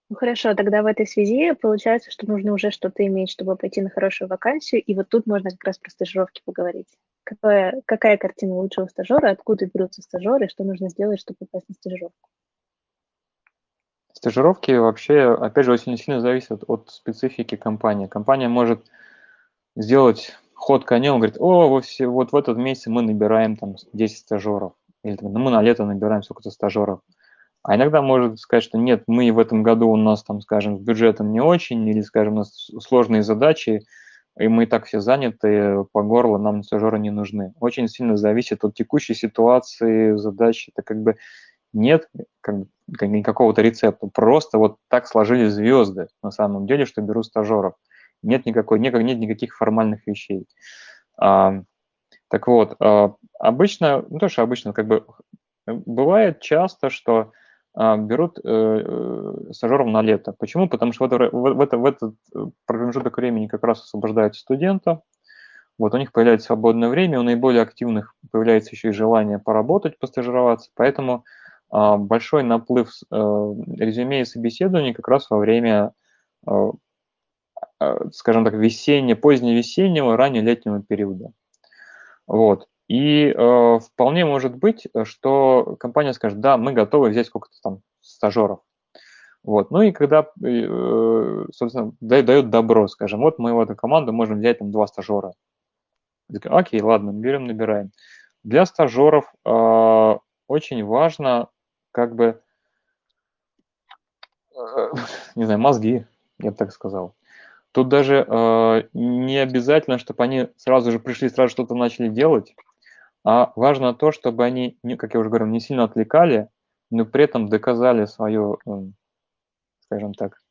Ну хорошо, тогда в этой связи получается, что нужно уже что-то иметь, чтобы пойти на хорошую вакансию, и вот тут можно как раз про стажировки поговорить. Какая, какая картина лучшего стажера, откуда берутся стажеры, что нужно сделать, чтобы попасть на стажировку? Стажировки вообще, опять же, очень сильно зависят от специфики компании. Компания может сделать ход конем, говорит, о, вот, все, вот в этот месяц мы набираем там 10 стажеров, или ну, мы на лето набираем сколько-то стажеров. А иногда может сказать, что нет, мы в этом году у нас там, скажем, с бюджетом не очень, или, скажем, у нас сложные задачи, и мы и так все заняты по горло, нам стажеры не нужны. Очень сильно зависит от текущей ситуации, задач. Это как бы нет как, как, никакого-то рецепта. Просто вот так сложились звезды на самом деле, что беру стажеров. Нет, никакой, нет, нет никаких формальных вещей. А, так вот, а, обычно, ну то, что обычно, как бы бывает часто, что а, берут э, э стажеров на лето. Почему? Потому что в, это, в, это, в этот промежуток времени как раз освобождают студента, вот у них появляется свободное время, у наиболее активных появляется еще и желание поработать, постажироваться, поэтому большой наплыв э, резюме и собеседований как раз во время, э, э, скажем так, весенне, поздневесеннего, раннелетнего периода. Вот. И вполне может быть, что компания скажет, да, мы готовы взять сколько-то там стажеров. Вот. Ну и когда, собственно, дает добро, скажем, вот мы в эту команду можем взять там два стажера. Окей, ладно, берем, набираем. Для стажеров э, очень важно как бы, э, не знаю, мозги, я бы так сказал. Тут даже э, не обязательно, чтобы они сразу же пришли, сразу что-то начали делать, а важно то, чтобы они, как я уже говорил, не сильно отвлекали, но при этом доказали свою, э, скажем так,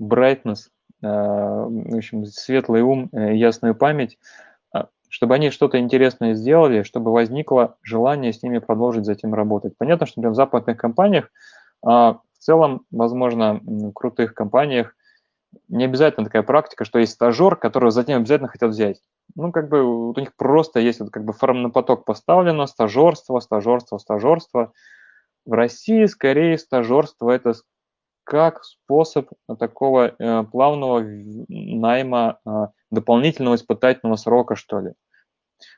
brightness, э, в общем, светлый ум, ясную память, чтобы они что-то интересное сделали, чтобы возникло желание с ними продолжить затем работать. Понятно, что например, в западных компаниях, а, в целом, возможно, в крутых компаниях не обязательно такая практика, что есть стажер, которого затем обязательно хотят взять. Ну, как бы вот у них просто есть вот как бы формный поток поставлено, стажерство, стажерство, стажерство. В России скорее стажерство это как способ такого э, плавного найма э, дополнительного испытательного срока, что ли.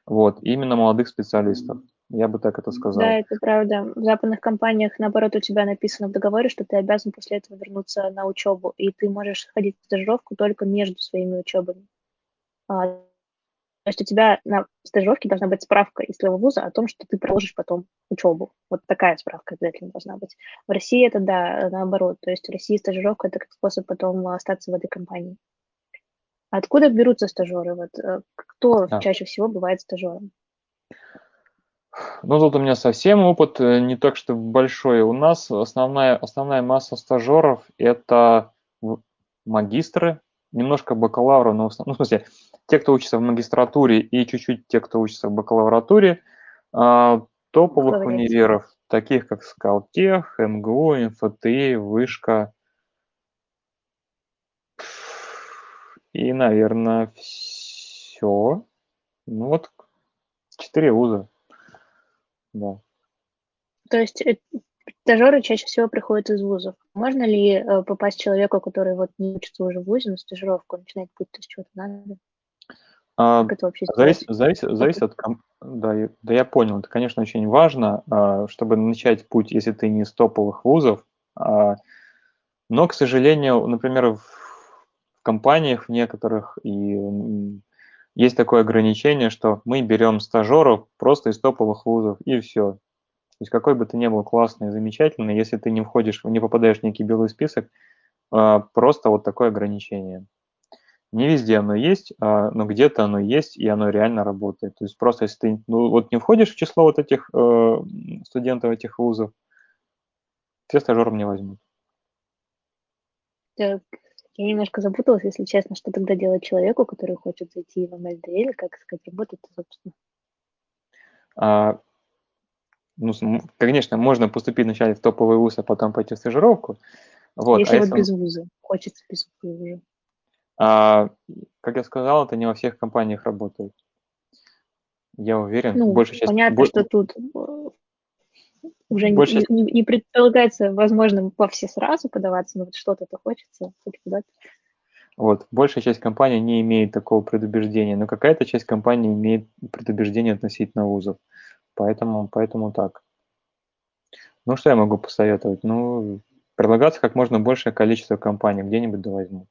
Вот, именно молодых специалистов. Я бы так это сказал. Да, это правда. В западных компаниях, наоборот, у тебя написано в договоре, что ты обязан после этого вернуться на учебу, и ты можешь ходить в стажировку только между своими учебами. А, то есть у тебя на стажировке должна быть справка из твоего вуза о том, что ты продолжишь потом учебу. Вот такая справка обязательно должна быть. В России это, да, наоборот. То есть в России стажировка – это как способ потом остаться в этой компании. Откуда берутся стажеры? Вот, э, кто да. чаще всего бывает стажером? Ну, тут у меня совсем опыт э, не так что большой. У нас основная, основная масса стажеров – это магистры, немножко бакалавры, но в основном, ну, в смысле, те, кто учится в магистратуре и чуть-чуть те, кто учится в бакалавратуре, а, топовых универов, таких как Скалтех, МГУ, МФТИ, Вышка. И, наверное, все. Ну вот, четыре вуза. Да. То есть э, стажеры чаще всего приходят из вузов. Можно ли э, попасть человеку, который вот не учится уже в вузе, на стажировку, начинать путь с чего-то надо? А, как это вообще зависит, зависит, зависит от... Да, да, я понял. Это, конечно, очень важно, а, чтобы начать путь, если ты не из топовых вузов. А, но, к сожалению, например, в компаниях в некоторых и есть такое ограничение, что мы берем стажеров просто из топовых вузов, и все. То есть какой бы ты ни был классный, замечательный, если ты не входишь, не попадаешь в некий белый список, а, просто вот такое ограничение. Не везде оно есть, а, но где-то оно есть, и оно реально работает. То есть просто если ты ну, вот не входишь в число вот этих э, студентов этих вузов, те стажером не возьмут. Так, я немножко запуталась, если честно, что тогда делать человеку, который хочет зайти в MLDL, как сказать, работать, собственно. А, ну, конечно, можно поступить вначале в топовый вуз, а потом пойти в стажировку. Вот. Если а вот если без вуза, хочется без вуза. А, как я сказал, это не во всех компаниях работает. Я уверен, ну, большая часть... Понятно, бо... что тут уже Больше... не, не, не предполагается возможным во все сразу подаваться, но вот что-то-то хочется. Вот, большая часть компаний не имеет такого предубеждения, но какая-то часть компаний имеет предубеждение относительно вузов. Поэтому, поэтому так. Ну, что я могу посоветовать? Ну, предлагаться как можно большее количество компаний, где-нибудь да возьмут.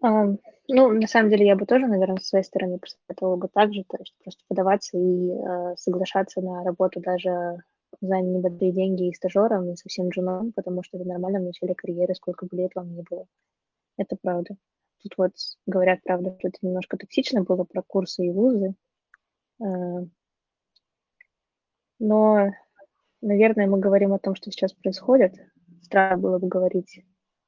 Ну, на самом деле, я бы тоже, наверное, с своей стороны посоветовала бы так же, то есть просто подаваться и э, соглашаться на работу даже за небольшие деньги и стажером, не совсем джуном, потому что это нормально в начале карьеры, сколько бы лет вам ни было. Это правда. Тут вот говорят, правда, что это немножко токсично было про курсы и вузы. Э, но, наверное, мы говорим о том, что сейчас происходит. Странно было бы говорить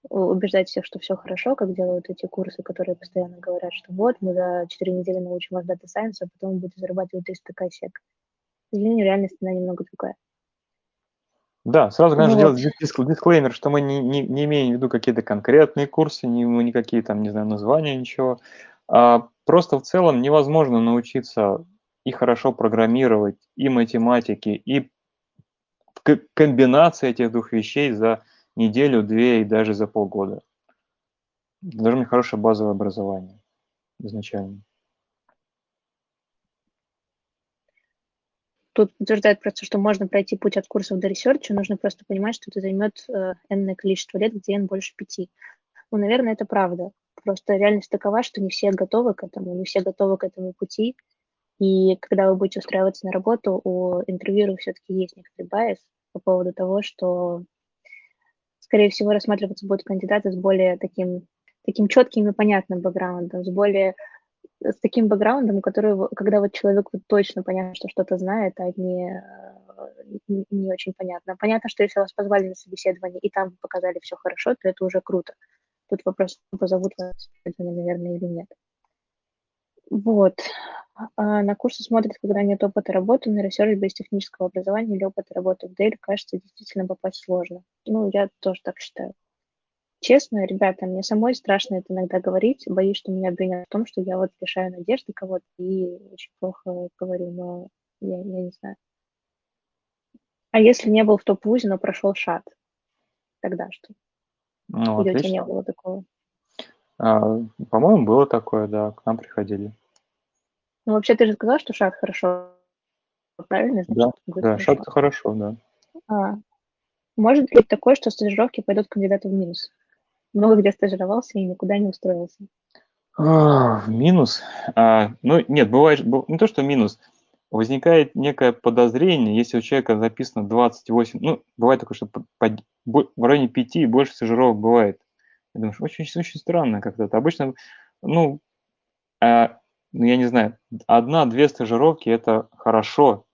убеждать всех, что все хорошо, как делают эти курсы, которые постоянно говорят, что вот, мы за 4 недели научим вас Data Science, а потом будете зарабатывать 300 косяк. К сожалению, реальность она немного другая. Да, сразу, конечно, вот. делать диск, дисклеймер, что мы не, не, не имеем в виду какие-то конкретные курсы, не, мы никакие там, не знаю, названия, ничего. А просто в целом невозможно научиться и хорошо программировать, и математике, и комбинация этих двух вещей за неделю, две и даже за полгода. Должно быть хорошее базовое образование изначально. Тут утверждает просто, что можно пройти путь от курсов до research а, нужно просто понимать, что это займет э, n-ное количество лет, где n больше пяти. Ну, наверное, это правда. Просто реальность такова, что не все готовы к этому, не все готовы к этому пути. И когда вы будете устраиваться на работу, у интервьюера все-таки есть некоторый байс по поводу того, что скорее всего, рассматриваться будут кандидаты с более таким, таким четким и понятным бэкграундом, с более с таким бэкграундом, который, когда вот человек вот точно понятно, что что-то знает, а не, не, не очень понятно. Понятно, что если вас позвали на собеседование и там показали все хорошо, то это уже круто. Тут вопрос, позовут вас, наверное, или нет. Вот. А на курсы смотрят, когда нет опыта работы, на research без технического образования или опыта работы в DL, кажется, действительно попасть сложно. Ну, я тоже так считаю. Честно, ребята, мне самой страшно это иногда говорить. Боюсь, что меня обвинят в том, что я вот лишаю надежды кого-то и очень плохо говорю, но я, я не знаю. А если не был в топ-вузе, но прошел ШАД, тогда что? Ну, Или отлично. у тебя не было такого? А, по-моему, было такое, да, к нам приходили. Ну, вообще, ты же сказал, что шаг хорошо. Правильно? Значит, да, да, шаг хорошо, да. А, может ли такое, что стажировки пойдут кандидату в минус? Много где стажировался и никуда не устроился. А, в минус? А, ну, нет, бывает, не то, что минус. Возникает некое подозрение, если у человека записано 28, ну, бывает такое, что по, по, в районе 5 и больше стажировок бывает. Я думаю, очень, очень странно как-то. Обычно, ну, ну, я не знаю, одна-две стажировки – это хорошо,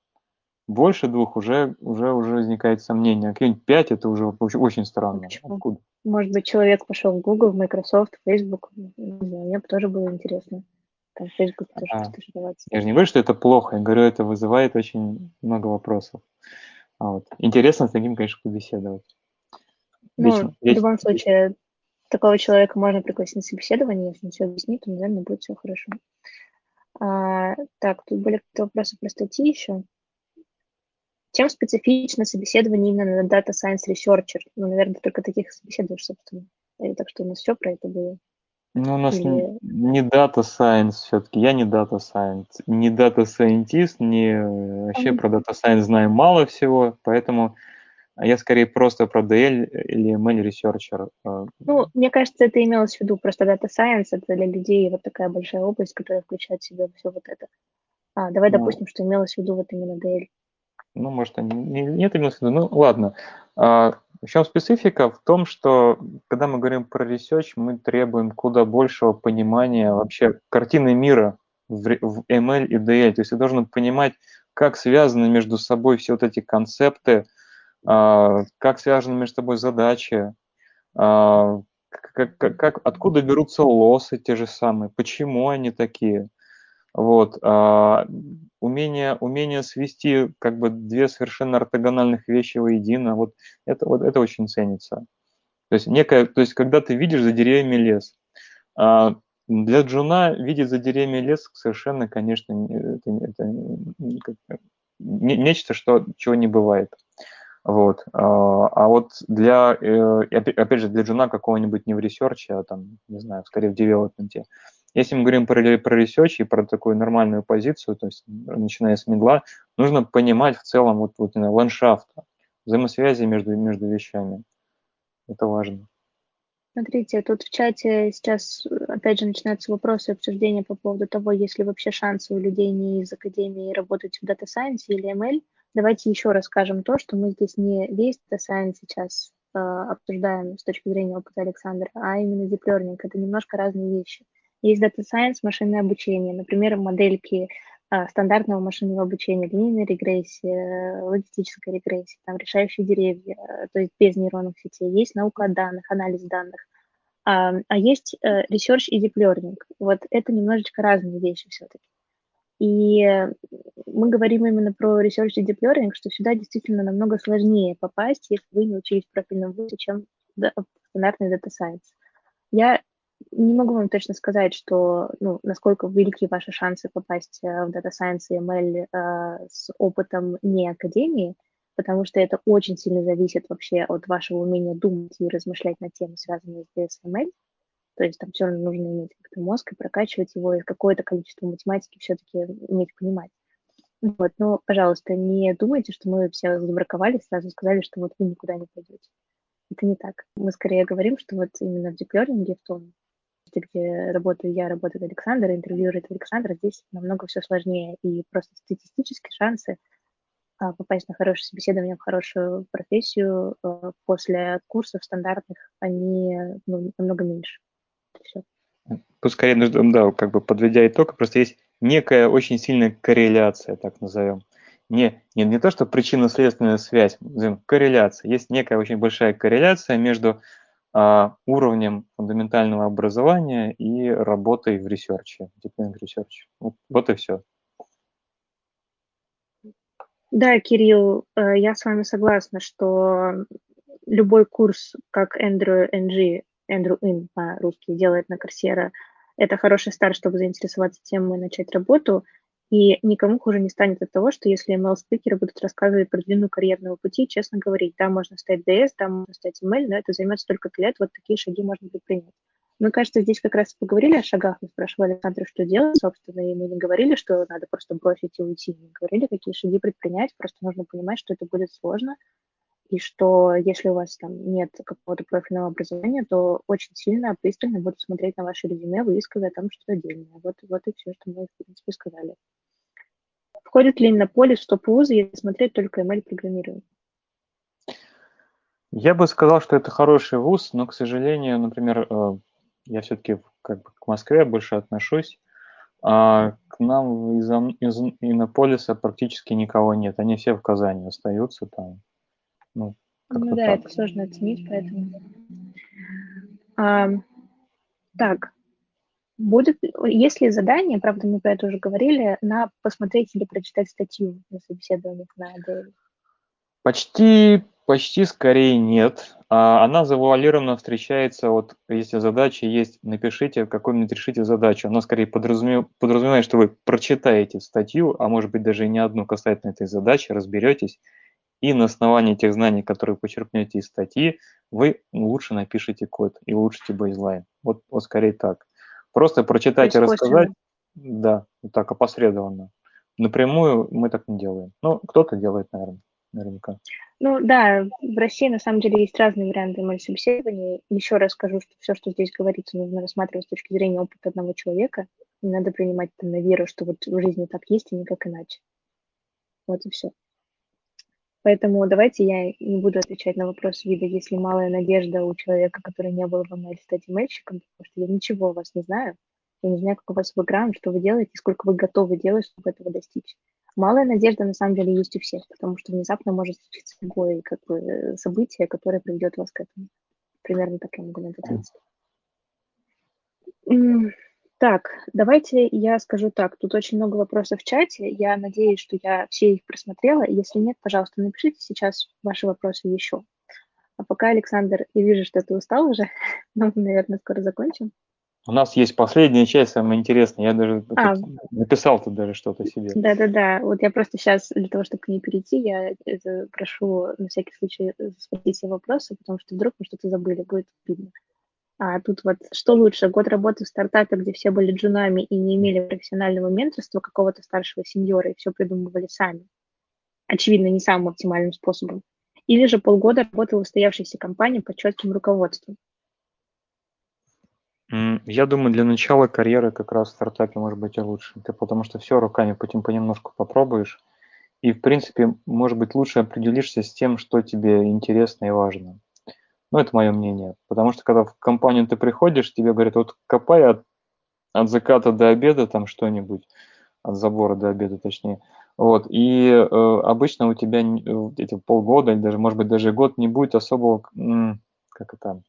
больше двух уже, уже, уже возникает сомнение. Какие-нибудь пять это уже очень, очень странно. Почему? Откуда? Может быть, человек пошел в Google, в Microsoft, в Facebook. Не знаю, мне бы тоже было интересно. Там Facebook тоже а, стажироваться. Я же не говорю, что это плохо. Я говорю, это вызывает очень много вопросов. А вот. Интересно с таким, конечно, побеседовать. Ну, Вечно. в любом случае, такого человека можно пригласить на собеседование, если он все объяснит, то, наверное, будет все хорошо. А, так, тут были какие-то вопросы про статьи еще. Чем специфично собеседование именно на Data Science Researcher? Ну, наверное, только таких собеседуешь, собственно. И так что у нас все про это было. Ну, у нас Или... не Data Science все-таки. Я не Data Science, не Data Scientist, не вообще mm-hmm. про Data Science знаю мало всего, поэтому я скорее просто про DL или ML Researcher. Э. Ну, мне кажется, это имелось в виду просто Data Science, это для людей вот такая большая область, которая включает в себя все вот это. А, давай ну, допустим, что имелось в виду вот именно DL. Ну, может, не, нет именно в виду. Ну, ладно. А, в чем специфика? В том, что когда мы говорим про research, мы требуем куда большего понимания вообще картины мира в, в ML и DL. То есть ты должен понимать, как связаны между собой все вот эти концепты, а, как связаны между собой задачи, а, как, как, как, откуда берутся лосы те же самые, почему они такие. Вот. А, умение, умение свести как бы две совершенно ортогональных вещи воедино, вот это, вот это очень ценится. То есть, некое, то есть когда ты видишь за деревьями лес, а для Джуна видеть за деревьями лес совершенно, конечно, это, это нечто, что, чего не бывает. Вот. А, а вот для, э, опять же, для джуна какого-нибудь не в research е, а там, не знаю, скорее в development е, если мы говорим про, про research и про такую нормальную позицию, то есть начиная с middle а, нужно понимать в целом вот, вот ландшафт, взаимосвязи между, между вещами. Это важно. Смотрите, тут в чате сейчас, опять же, начинаются вопросы и обсуждения по поводу того, есть ли вообще шансы у людей не из академии работать в Science или ML. Давайте еще раз скажем то, что мы здесь не весь Science сейчас э, обсуждаем с точки зрения опыта Александра, а именно Deep Learning. Это немножко разные вещи. Есть Data Science, машинное обучение, например, модельки а, стандартного машинного обучения, линейной регрессии, логистической регрессии, там, решающие деревья, то есть без нейронных сетей. Есть наука о данных, анализ данных. А, а есть э, research и deep learning. Вот это немножечко разные вещи все-таки. И мы говорим именно про research и deep learning, что сюда действительно намного сложнее попасть, если вы не учились в профильном вузе, чем в стандартный data science. Я не могу вам точно сказать, что, ну, насколько велики ваши шансы попасть э, в Data Science и ML э, с опытом не академии, потому что это очень сильно зависит вообще от вашего умения думать и размышлять на темы, связанные с DSML. То есть там все равно нужно иметь как-то мозг и прокачивать его, и какое-то количество математики все-таки уметь понимать. Вот, но, пожалуйста, не думайте, что мы все забраковали, сразу сказали, что вот вы никуда не пойдете. Это не так. Мы скорее говорим, что вот именно в диплернинге, в том где работаю я, работает Александр, интервьюирует Александр, здесь намного все сложнее. И просто статистические шансы а, попасть на хорошее собеседование, в хорошую профессию а, после курсов стандартных, они ну, намного меньше. Все. Тут скорее да, как бы подведя итог, просто есть некая очень сильная корреляция, так назовем. Не, не, не то, что причинно-следственная связь, корреляция. Есть некая очень большая корреляция между а, уровнем фундаментального образования и работой в research е, learning research. Вот, вот и все. Да, Кирилл, э, я с вами согласна, что любой курс, как Andrew NG, Andrew In по-русски делает на Корсера, это хороший старт, чтобы заинтересоваться темой и начать работу – и никому хуже не станет от того, что если ML-спикеры будут рассказывать про длину карьерного пути, честно говорить, да, можно стать DS, да, можно стать ML, но это займет столько лет, вот такие шаги можно предпринять. Мы, кажется, здесь как раз поговорили о шагах, и спрашивали Александра, что делать, собственно, и мы не говорили, что надо просто бросить и уйти, не говорили, какие шаги предпринять, просто нужно понимать, что это будет сложно, и что если у вас там нет какого-то профильного образования, то очень сильно, пристально будут смотреть на ваше резюме, выискивая там что-то отдельное. Вот, вот и все, что мы, в принципе, сказали. Входит ли на поле в топ-вузы, если смотреть только ML-программирование? Я бы сказал, что это хороший вуз, но, к сожалению, например, э, я все-таки как бы к Москве больше отношусь, а к нам из, из Иннополиса практически никого нет. Они все в Казани остаются там. Ну, ну да, так. это сложно оценить, поэтому. А, так, будет, есть ли задание, правда, мы про это уже говорили, на посмотреть или прочитать статью на собеседованиях на ADL? Почти Почти скорее нет. А она завуалированно встречается, вот если задача есть, напишите, какую-нибудь решите задачу. Она скорее подразумев, подразумевает, что вы прочитаете статью, а может быть даже не одну касательно этой задачи, разберетесь, и на основании тех знаний, которые почерпнете из статьи, вы лучше напишите код и улучшите бейзлайн. Вот, вот скорее так. Просто прочитать и рассказать, да, вот так опосредованно. Напрямую мы так не делаем. Ну, кто-то делает, наверное, наверняка. Ну да, в России на самом деле есть разные варианты моих собеседований. Еще раз скажу, что все, что здесь говорится, нужно рассматривать с точки зрения опыта одного человека. Не надо принимать это на веру, что вот в жизни так есть и никак иначе. Вот и все. Поэтому давайте я не буду отвечать на вопрос вида, если малая надежда у человека, который не был в ML, стать мальчиком, потому что я ничего о вас не знаю. Я не знаю, как у вас бэкграунд, что вы делаете, сколько вы готовы делать, чтобы этого достичь малая надежда на самом деле есть у всех, потому что внезапно может случиться любое как бы, событие, которое приведет вас к этому. Примерно так я могу на это. Так, давайте я скажу так. Тут очень много вопросов в чате. Я надеюсь, что я все их просмотрела. Если нет, пожалуйста, напишите сейчас ваши вопросы еще. А пока, Александр, я вижу, что ты устал уже, но мы, наверное, скоро закончим. У нас есть последняя часть, самая интересная. Я даже а, написал тут даже что-то себе. Да-да-да. Вот я просто сейчас, для того, чтобы к ней перейти, я прошу на всякий случай спросить все вопросы, потому что вдруг мы что-то забыли, будет видно. А тут вот что лучше, год работы в стартапе, где все были джунами и не имели профессионального менторства какого-то старшего сеньора и все придумывали сами. Очевидно, не самым оптимальным способом. Или же полгода работал в устоявшейся компании под четким руководством. Я думаю, для начала карьеры как раз в стартапе может быть и лучше. Ты потому что все руками потом понемножку попробуешь. И, в принципе, может быть, лучше определишься с тем, что тебе интересно и важно. Ну, это мое мнение. Потому что, когда в компанию ты приходишь, тебе говорят, вот копай от, от заката до обеда там что-нибудь, от забора до обеда точнее. Вот, и э, обычно у тебя э, эти полгода, или даже, может быть, даже год не будет особого, как это,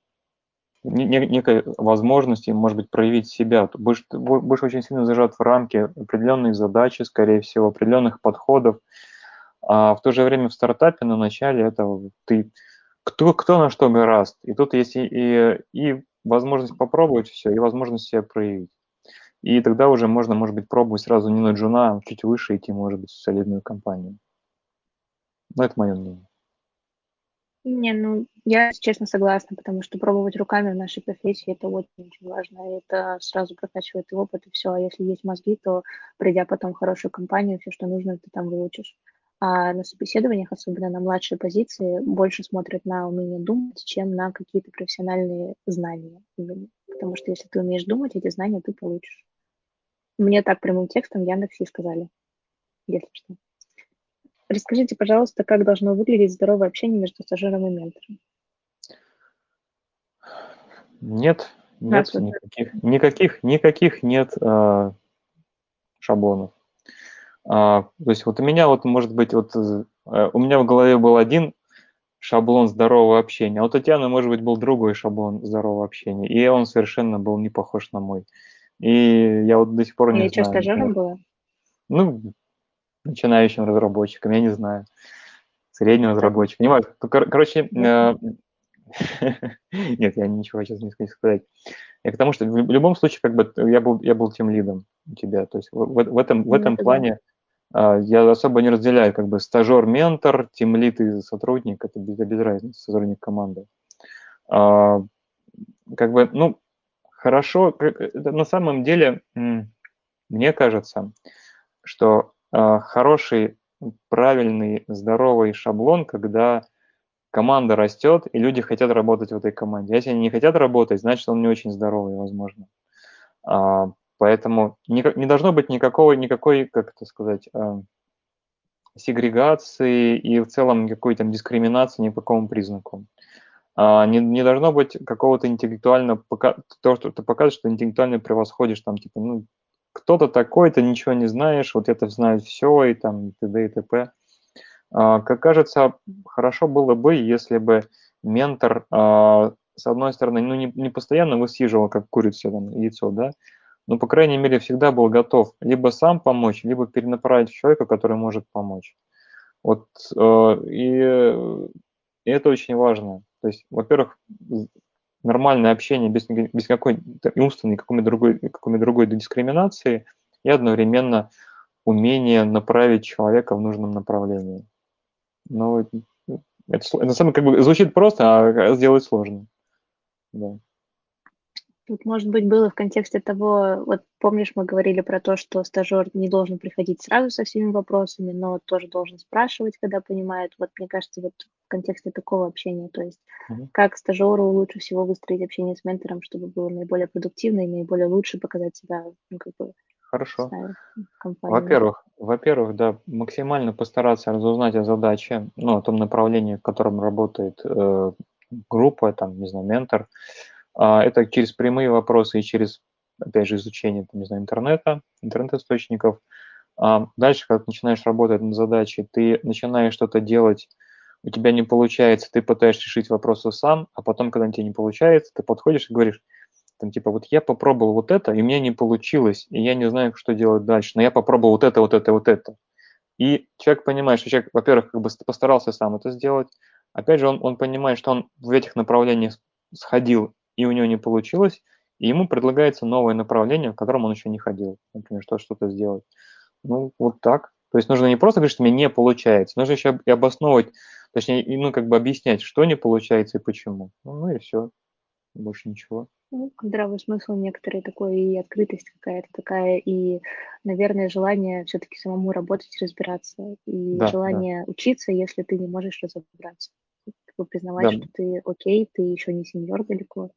некой возможности, может быть, проявить себя. Будешь, будешь очень сильно зажат в рамки определенной задачи, скорее всего, определенных подходов. А в то же время в стартапе на начале это ты кто, кто на что гораст. И тут есть и, и, и возможность попробовать все, и возможность себя проявить. И тогда уже можно, может быть, пробовать сразу не на джуна, а чуть выше идти, может быть, в солидную компанию. Но это мое мнение. Не, ну, я, честно, согласна, потому что пробовать руками в нашей профессии это очень-очень важно. Это сразу прокачивает и опыт, и все. А если есть мозги, то, придя потом в хорошую компанию, все, что нужно, ты там выучишь. А на собеседованиях, особенно на младшей позиции, больше смотрят на умение думать, чем на какие-то профессиональные знания. Именно. Потому что если ты умеешь думать, эти знания ты получишь. Мне так прямым текстом Яндексе сказали, если что. Расскажите, пожалуйста, как должно выглядеть здоровое общение между стажером и ментором? Нет, нет никаких, никаких, никаких нет э, шаблонов. А, то есть вот у меня вот может быть вот э, у меня в голове был один шаблон здорового общения, а у Татьяны может быть был другой шаблон здорового общения, и он совершенно был не похож на мой. И я вот до сих пор не и знаю. И что, стажером было? Ну, начинающим разработчикам, я не знаю, средним разработчикам, не важно. Короче, э, нет, я ничего сейчас не хочу сказать. Я к тому, что в любом случае, как бы я был, я был тем лидом у тебя. То есть в, в этом, в этом плане я особо не разделяю, как бы стажер, ментор, тем лид и сотрудник, это без, без разницы, сотрудник команды. Uh, как бы, ну, хорошо, на самом деле, мне кажется, что э, хороший, правильный, здоровый шаблон, когда команда растет, и люди хотят работать в этой команде. Если они не хотят работать, значит, он не очень здоровый, возможно. А, поэтому не, не должно быть никакого, никакой, как это сказать, а, сегрегации и в целом никакой там дискриминации ни по какому признаку. А, не, не должно быть какого-то интеллектуального, то, что ты показываешь, что интеллектуально превосходишь, там, типа, ну, кто-то такой, ты ничего не знаешь, вот это знает все, и там, т.д. и т.п. А, как кажется, хорошо было бы, если бы ментор, а, с одной стороны, ну, не, не постоянно высиживал, как курица там, яйцо, да, но, по крайней мере, всегда был готов либо сам помочь, либо перенаправить человека, который может помочь. Вот, э, и, и это очень важно. То есть, во-первых, нормальное общение без, без какой умственной, какой-то другой, какой другой дискриминации и одновременно умение направить человека в нужном направлении. Но это, это на самом как бы звучит просто, а сделать сложно. Да. Тут, может быть, было в контексте того, вот помнишь, мы говорили про то, что стажер не должен приходить сразу со всеми вопросами, но тоже должен спрашивать, когда понимает. Вот мне кажется, вот в контексте такого общения, то есть mm-hmm. как стажеру лучше всего выстроить общение с ментором, чтобы было наиболее продуктивно и наиболее лучше показать себя, ну, как бы, Хорошо. Во-первых, во-первых, да, максимально постараться разузнать о задаче, ну, о том направлении, в котором работает э, группа, там, не знаю, ментор. А, это через прямые вопросы и через, опять же, изучение, там, не знаю, интернета, интернет-источников. А дальше, когда ты начинаешь работать над задачей, ты начинаешь что-то делать, у тебя не получается, ты пытаешься решить вопросы сам, а потом, когда тебе не получается, ты подходишь и говоришь, там типа вот я попробовал вот это, и меня не получилось, и я не знаю, что делать дальше, но я попробовал вот это, вот это, вот это. И человек понимает, что человек, во-первых, как бы постарался сам это сделать, опять же, он, он понимает, что он в этих направлениях сходил, и у него не получилось, и ему предлагается новое направление, в котором он еще не ходил, например, что что-то сделать. Ну, вот так. То есть нужно не просто говорить, что мне не получается, нужно еще и обосновывать, точнее, ну, как бы объяснять, что не получается и почему. Ну, ну и все. Больше ничего. Ну, здравый смысл некоторые такой, и открытость какая-то такая, и, наверное, желание все-таки самому работать, разбираться, и да, желание да. учиться, если ты не можешь разобраться. Как признавать, да. что ты окей, ты еще не сеньор далеко.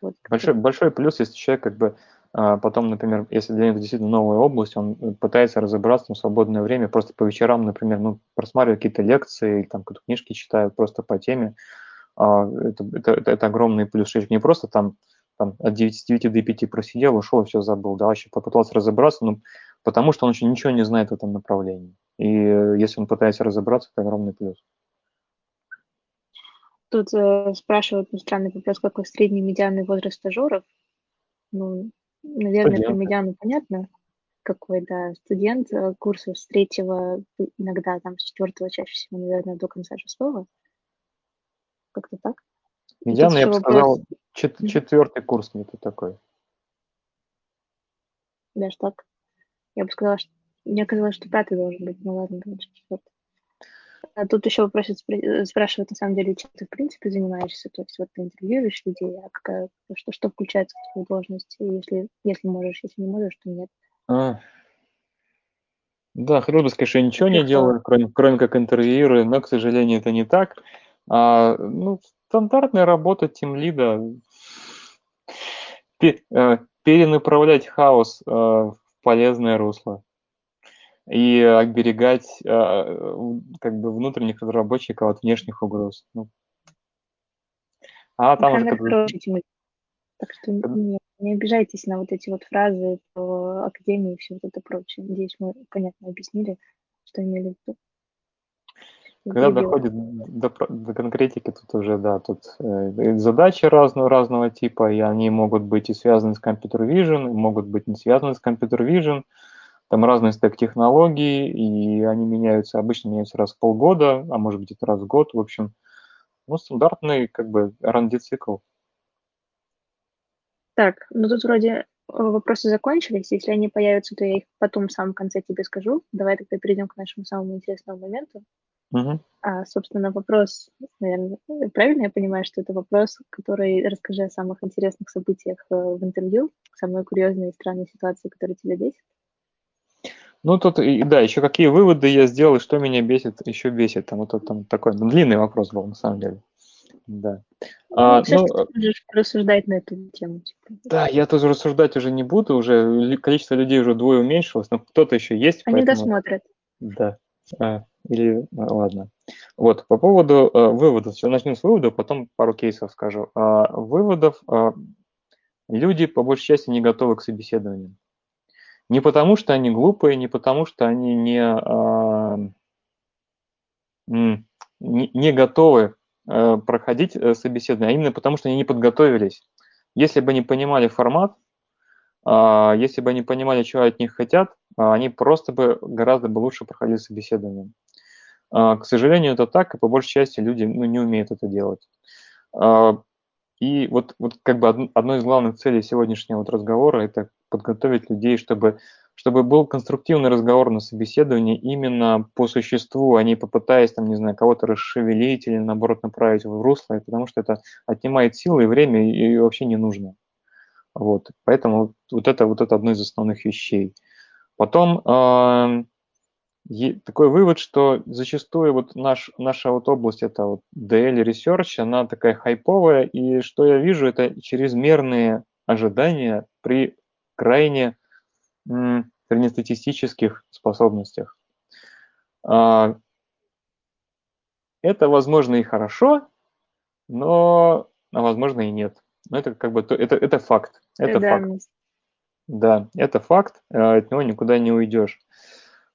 Вот, большой, большой плюс, если человек как бы а, потом, например, если для него действительно новая область, он э, пытается разобраться в свободное время, просто по вечерам, например, ну, просматривает какие-то лекции, там, какие-то книжки читают просто по теме, а, это, это, это, это огромный плюс. Человек не просто там, там от 9, с 9 до 5 просидел, ушел и все забыл, да, вообще попытался разобраться, ну, потому что он еще ничего не знает в этом направлении. И э, если он пытается разобраться, это огромный плюс. Тут э, спрашивают, ну, странный вопрос, какой средний медианный возраст стажеров? Ну, наверное, Студент. про медиану понятно, какой, да, студент э, курса с третьего, иногда там с четвертого, чаще всего, наверное, до конца шестого. Как-то так? Медиана, я бы сказал, чет- четвертый курс не такой. Даже так? Я бы сказала, что... Мне казалось, что пятый должен быть. Ну ладно, конечно, четвертый. А тут еще просят, спрашивают, на самом деле, чем ты, в принципе, занимаешься. То есть вот ты интервьюируешь людей, а какая, что, что включается в твою должность, если, если можешь, если не можешь, то нет. А. Да, хотелось бы сказать, что я ничего не делаю, кроме, кроме как интервьюирую, но, к сожалению, это не так. А, ну, стандартная работа тимлида. Э, перенаправлять хаос э, в полезное русло и оберегать э, как бы внутренних разработчиков от внешних угроз. Ну. А там уже когда... Так что не, не обижайтесь на вот эти вот фразы по академии и все вот это прочее. Надеюсь, мы понятно объяснили, что имели в виду. Когда Видео. доходит до, до конкретики, тут уже, да, тут э, задачи разного, разного типа, и они могут быть и связаны с компьютер vision, могут быть не связаны с компьютер vision, там разный стек технологий, и они меняются, обычно меняются раз в полгода, а может быть это раз в год, в общем, ну, стандартный как бы R&D цикл. Так, ну тут вроде э, вопросы закончились. Если они появятся, то я их потом в самом конце тебе скажу. Давай тогда перейдем к нашему самому интересному моменту. Мгм. А, собственно, вопрос, наверное, правильно я понимаю, что это вопрос, который расскажи о самых интересных событиях э, в интервью, самые курьезные и странные ситуации, которые тебя бесят? Ну, тут, да, еще какие выводы я сделал, и что меня бесит, еще бесит. Там вот там такой ну, длинный вопрос был, на самом деле. Да. Ну, А, ну, ты можешь рассуждать на эту тему. Типа. да, я тоже рассуждать уже не буду, уже ли- количество людей уже двое уменьшилось, но кто-то еще есть, Они поэтому... досмотрят. Да. А, или, а, ладно. Вот, по поводу а, выводов, все, начнем с выводов, потом пару кейсов скажу. А, выводов, а, люди по большей части не готовы к собеседованию. Не потому, что они глупые, не потому, что они не, а, не, готовы а, проходить э, собеседование, а именно потому, что они не подготовились. Если бы они понимали формат, а, если бы они понимали, чего от них хотят, а, они просто бы гораздо бы лучше проходили собеседование. К сожалению, это так, и по большей части люди ну, не умеют это делать. И вот, вот как бы од- одной из главных целей сегодняшнего вот разговора– это подготовить людей, чтобы, чтобы был конструктивный разговор на собеседовании именно по существу, а не попытаясь, там, не знаю, кого-то расшевелить или, наоборот, направить в русло, потому что это отнимает силы и время и, вообще не нужно. Вот, поэтому вот это, вот это одно из основных вещей. Потом е- такой вывод, что зачастую вот наш, наша вот область, это вот DL Research, она такая хайповая, и что я вижу, это чрезмерные ожидания при крайне среднестатистических способностях. А, это, возможно, и хорошо, но, а возможно, и нет. Но это как бы то- это, это факт. Это факт. Данность. Да, это факт, э, от него никуда не уйдешь.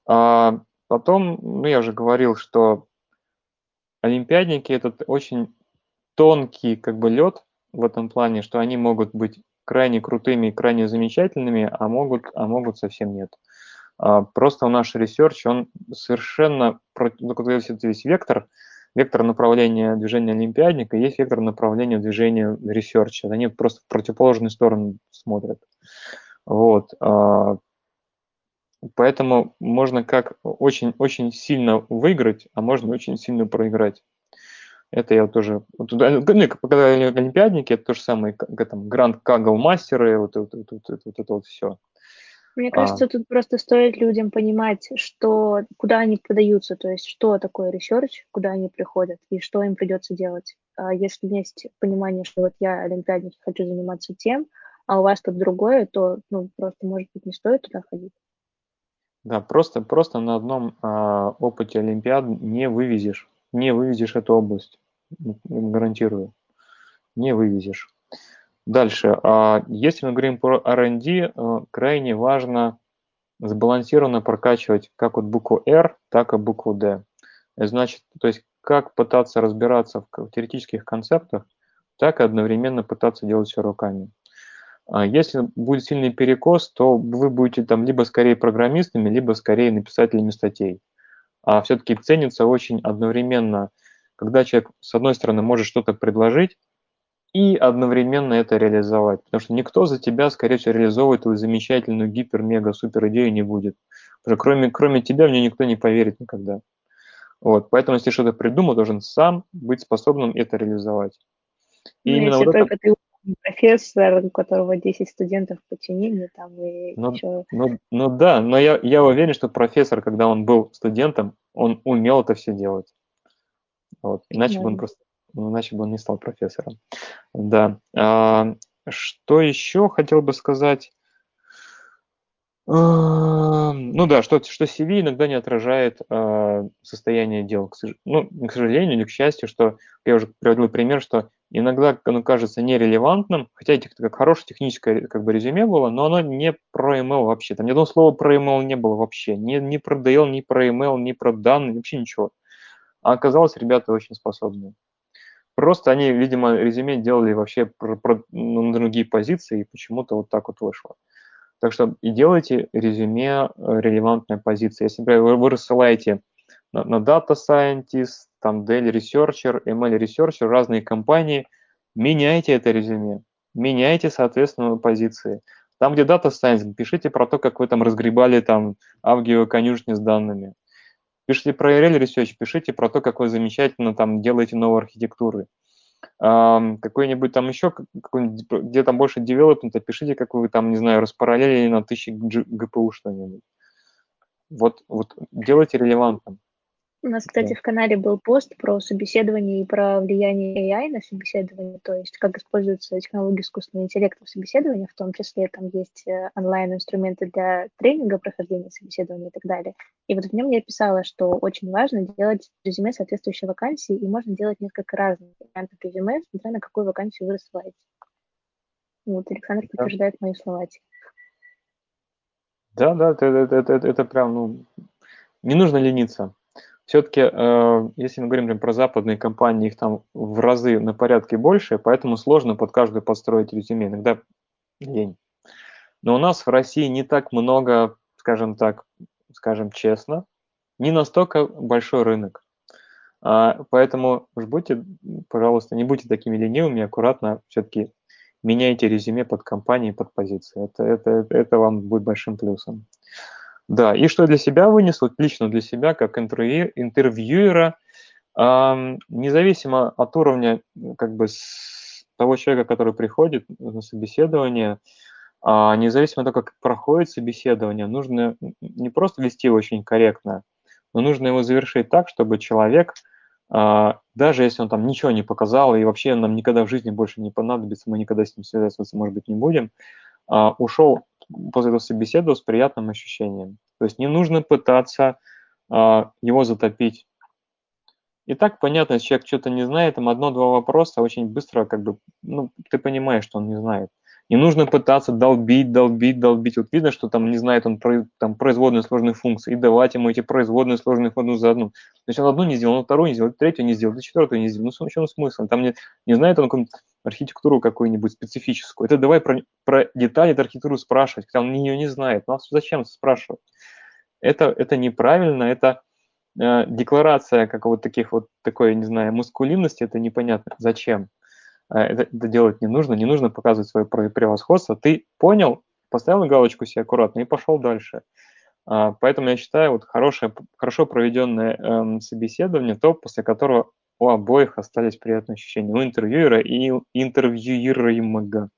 А, потом, ну, я уже говорил, что олимпиадники это очень тонкий как бы лед в этом плане, что они могут быть крайне крутыми, крайне замечательными, а могут, а могут совсем нет. А, просто наш research, он совершенно, ну, когда весь вектор, вектор направления движения олимпиадника, есть вектор направления движения research а. Они просто в противоположную сторону смотрят. Вот. а, Поэтому можно как очень-очень сильно выиграть, а можно очень сильно проиграть. Это я тоже... Вот, ну, когда олимпиадники, это то же самое, как там, grand Kaggle master ы, вот, вот, вот, вот, вот, вот это вот все. Мне А, кажется, тут просто стоит людям понимать, что, куда они подаются, то есть что такое research, куда они приходят и что им придется делать. А если есть понимание, что вот я олимпиадник, хочу заниматься тем, а у вас тут другое, то ну, просто, может быть, не стоит туда ходить. да, просто, просто на одном а, опыте олимпиад не вывезешь, не вывезешь эту область, гарантирую, не вывезешь. Дальше, а, если мы говорим про R&D, а, крайне важно сбалансированно прокачивать как вот букву R, так и букву D. Значит, то есть как пытаться разбираться в теоретических концептах, так и одновременно пытаться делать все руками. А Если будет сильный перекос, то вы будете там либо скорее программистами, либо скорее написателями статей. А все-таки ценится очень одновременно, когда человек, с одной стороны, может что-то предложить, и одновременно это реализовать. Потому что никто за тебя, скорее всего, реализовывать твою замечательную гипер-мега-супер идею не будет. Потому что кроме, кроме тебя в нее никто не поверит никогда. Вот. Поэтому, если что-то придумал, должен сам быть способным это реализовать. И Ну, именно если вот это... только ты профессор, у которого 10 студентов в подчинении, там и Ну, еще... ну, ну да, но я, я уверен, что профессор, когда он был студентом, он умел это все делать. Вот. Иначе бы он просто, ну, иначе бы он не стал профессором. Да. А, что еще хотел бы сказать? А, Ну да, что, что CV иногда не отражает а, состояние дел. К сож- Ну, к сожалению или к счастью, что я уже приводил пример, что иногда оно кажется нерелевантным, хотя это как хорошее техническое как бы резюме было, но оно не про email вообще. Там ни одного слова про email не было вообще. Ни, ни про DL, ни про email, ни про данные, вообще ничего. А оказалось, ребята очень способные. Просто они, видимо, резюме делали вообще про, про- ну, на другие позиции, и почему-то вот так вот вышло. Так что и делайте резюме э, релевантной позиции. Если например, вы, вы рассылаете на, на Data Scientist, там Dell Researcher, ML Researcher, разные компании, меняйте это резюме, меняйте, соответственно, позиции. Там, где Data Science, пишите про то, как вы там разгребали там авгио конюшни с данными. пишите про URL Research, пишите про то, как вы замечательно там делаете новые архитектуры. Какой-нибудь там еще, где там больше девелопмента, пишите, как вы там, не знаю, распараллелили на тысячи GPU что-нибудь. Вот, вот делайте релевантным. У нас, кстати, в канале был пост про собеседование и про влияние AI на собеседование, то есть как используются технологии искусственного интеллекта в собеседовании, в том числе там есть э, онлайн-инструменты для тренинга, прохождения собеседования и так далее. И вот в нем я писала, что очень важно делать резюме соответствующей вакансии, и можно делать несколько разных вариантов резюме, смотря на какую вакансию вы рассылаете. Вот Александр подтверждает да. мои слова. Да, да, это, это, это, это прям, ну, не нужно лениться все-таки, э, если мы говорим про западные компании, их там в разы на порядке больше, поэтому сложно под каждую подстроить резюме, иногда лень. Но у нас в России не так много, скажем так, скажем честно, не настолько большой рынок. А, поэтому уж будьте, пожалуйста, не будьте такими ленивыми, аккуратно все-таки меняйте резюме под компании, под позиции. Это, это, это вам будет большим плюсом. Да, и что для себя вынес, вот лично для себя, как интервью, интервьюера, независимо от уровня как бы с того человека, который приходит на собеседование, э, независимо от того, как проходит собеседование, нужно не просто вести очень корректно, но нужно его завершить так, чтобы человек, э, даже если он там ничего не показал и вообще нам никогда в жизни больше не понадобится, мы никогда с ним связываться, может быть, не будем, э, ушел после этого собеседовал с приятным ощущением. То есть не нужно пытаться а, его затопить. И так понятно, если человек что-то не знает, там одно-два вопроса очень быстро, как бы, ну, ты понимаешь, что он не знает. Не нужно пытаться долбить, долбить, долбить. Вот видно, что там не знает он про, там, производные сложные функции, и давать ему эти производные сложные одну за одну. То он одну не сделал, он вторую не сделал, третью не сделал, четвертую не сделал. Ну, в чем смысл? Там не, не знает он какую-нибудь архитектуру какую-нибудь специфическую. Это давай про, про детали этой архитектуры спрашивать, когда он ее не знает. Ну, а зачем спрашивать? Это, это неправильно, это э, декларация как вот таких вот такой, не знаю, мускулинности, это непонятно. Зачем? Э, это, это делать не нужно, не нужно показывать свое превосходство. Ты понял, поставил галочку себе аккуратно и пошел дальше. А, поэтому я считаю, вот хорошее, хорошо проведенное эм, собеседование, то, после которого у обоих остались приятные ощущения, у интервьюера и интервьюируемого.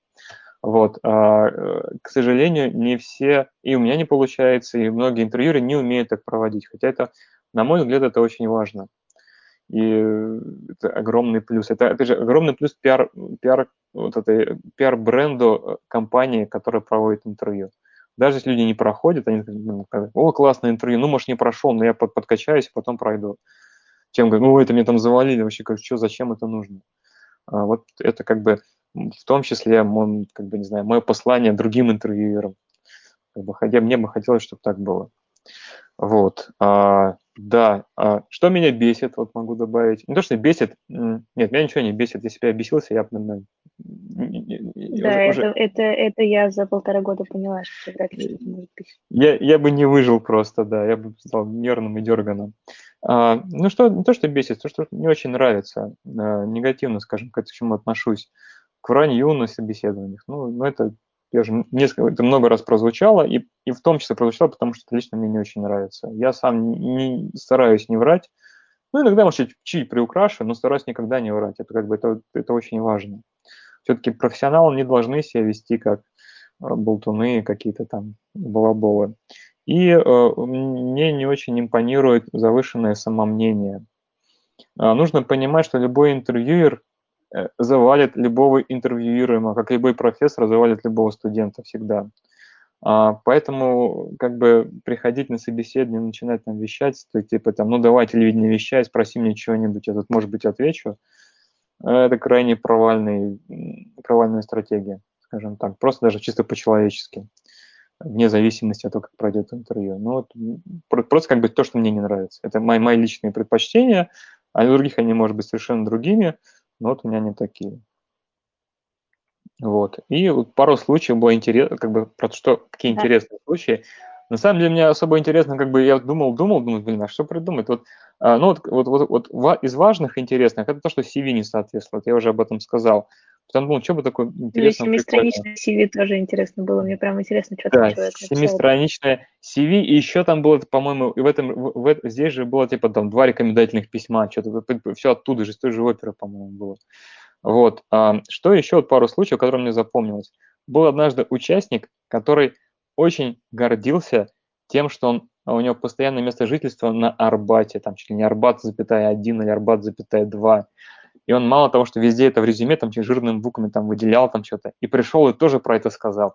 Вот. А, э, к сожалению, не все, и у меня не получается, и многие интервьюеры не умеют так проводить, хотя это, на мой взгляд, это очень важно. И это огромный плюс. Это, опять же, огромный плюс пиар, пиар, вот этой, пиар-бренду э, компании, которая проводит интервью. Даже если люди не проходят, они говорят, о, классное интервью, ну, может, не прошел, но я под, подкачаюсь, потом пройду. Чем говорят, ну, это мне там завалили, вообще, как, что, зачем это нужно? А, вот это как бы в том числе, мой, как бы, не знаю, мое послание другим интервьюерам. Как бы, хотя мне бы хотелось, чтобы так было. Вот. А, да. А, что меня бесит, вот могу добавить. Не то, что бесит. Нет, меня ничего не бесит. Если бы я бесился, я бы... Да, уже, это, это, это я за полтора года поняла, что вряд ли что-то может бесить. Я, я бы не выжил просто, да. Я бы стал нервным и дерганым. А, ну, что, не то, что бесит, то, что не очень нравится. А, негативно, скажем, к чему отношусь к вранью на собеседованиях. Ну, ну это, я же несколько, это много раз прозвучало, и, и в том числе прозвучало, потому что лично мне не очень нравится. Я сам не, стараюсь не врать, ну, иногда, может, чуть, чуть приукрашиваю, но стараюсь никогда не врать. Это как бы, это, это очень важно. Все-таки профессионалы не должны себя вести как э, болтуны, какие-то там балаболы. И э, мне не очень импонирует завышенное самомнение. Э, нужно понимать, что любой интервьюер Э, завалит любого интервьюируемого, как любой профессор завалит любого студента всегда. А, поэтому как бы приходить на собеседование, начинать там вещать, то, типа там, ну давай телевидение вещай, спроси мне чего-нибудь, я тут, может быть, отвечу. Это крайне провальный, провальная стратегия, скажем так, просто даже чисто по-человечески, вне зависимости от того, как пройдет интервью. Ну, вот, просто как бы то, что мне не нравится. Это мои, мои личные предпочтения, а у других они, может быть, совершенно другими, но вот у меня не такие. Вот. И пару случаев было интересно, как бы, про что, какие да. интересные случаи. На самом деле, мне особо интересно, как бы я думал, думал, думал, блин, а что придумать? Вот, а, ну, вот, вот, вот, вот из важных интересных, это то, что CV не соответствует, я уже об этом сказал. Потом думал, что бы такое Ну интересное, прикольное. семистраничное CV тоже интересно было. Мне прям интересно, что Да, там человек написал. семистраничное CV, и еще там было, по-моему, и в этом, в, в- здесь же было типа там два рекомендательных письма, что-то все оттуда же, из той же оперы, по-моему, было. Вот. а, Что еще, вот пару случаев, которые мне запомнилось. Был однажды участник, который очень гордился тем, что он, а у него постоянное место жительства на Арбате, там чуть ли не Арбат, запятая 1 или Арбат, запятая 2. И он мало того, что везде это в резюме, там жирными буквами там выделял там что-то, и пришел и тоже про это сказал.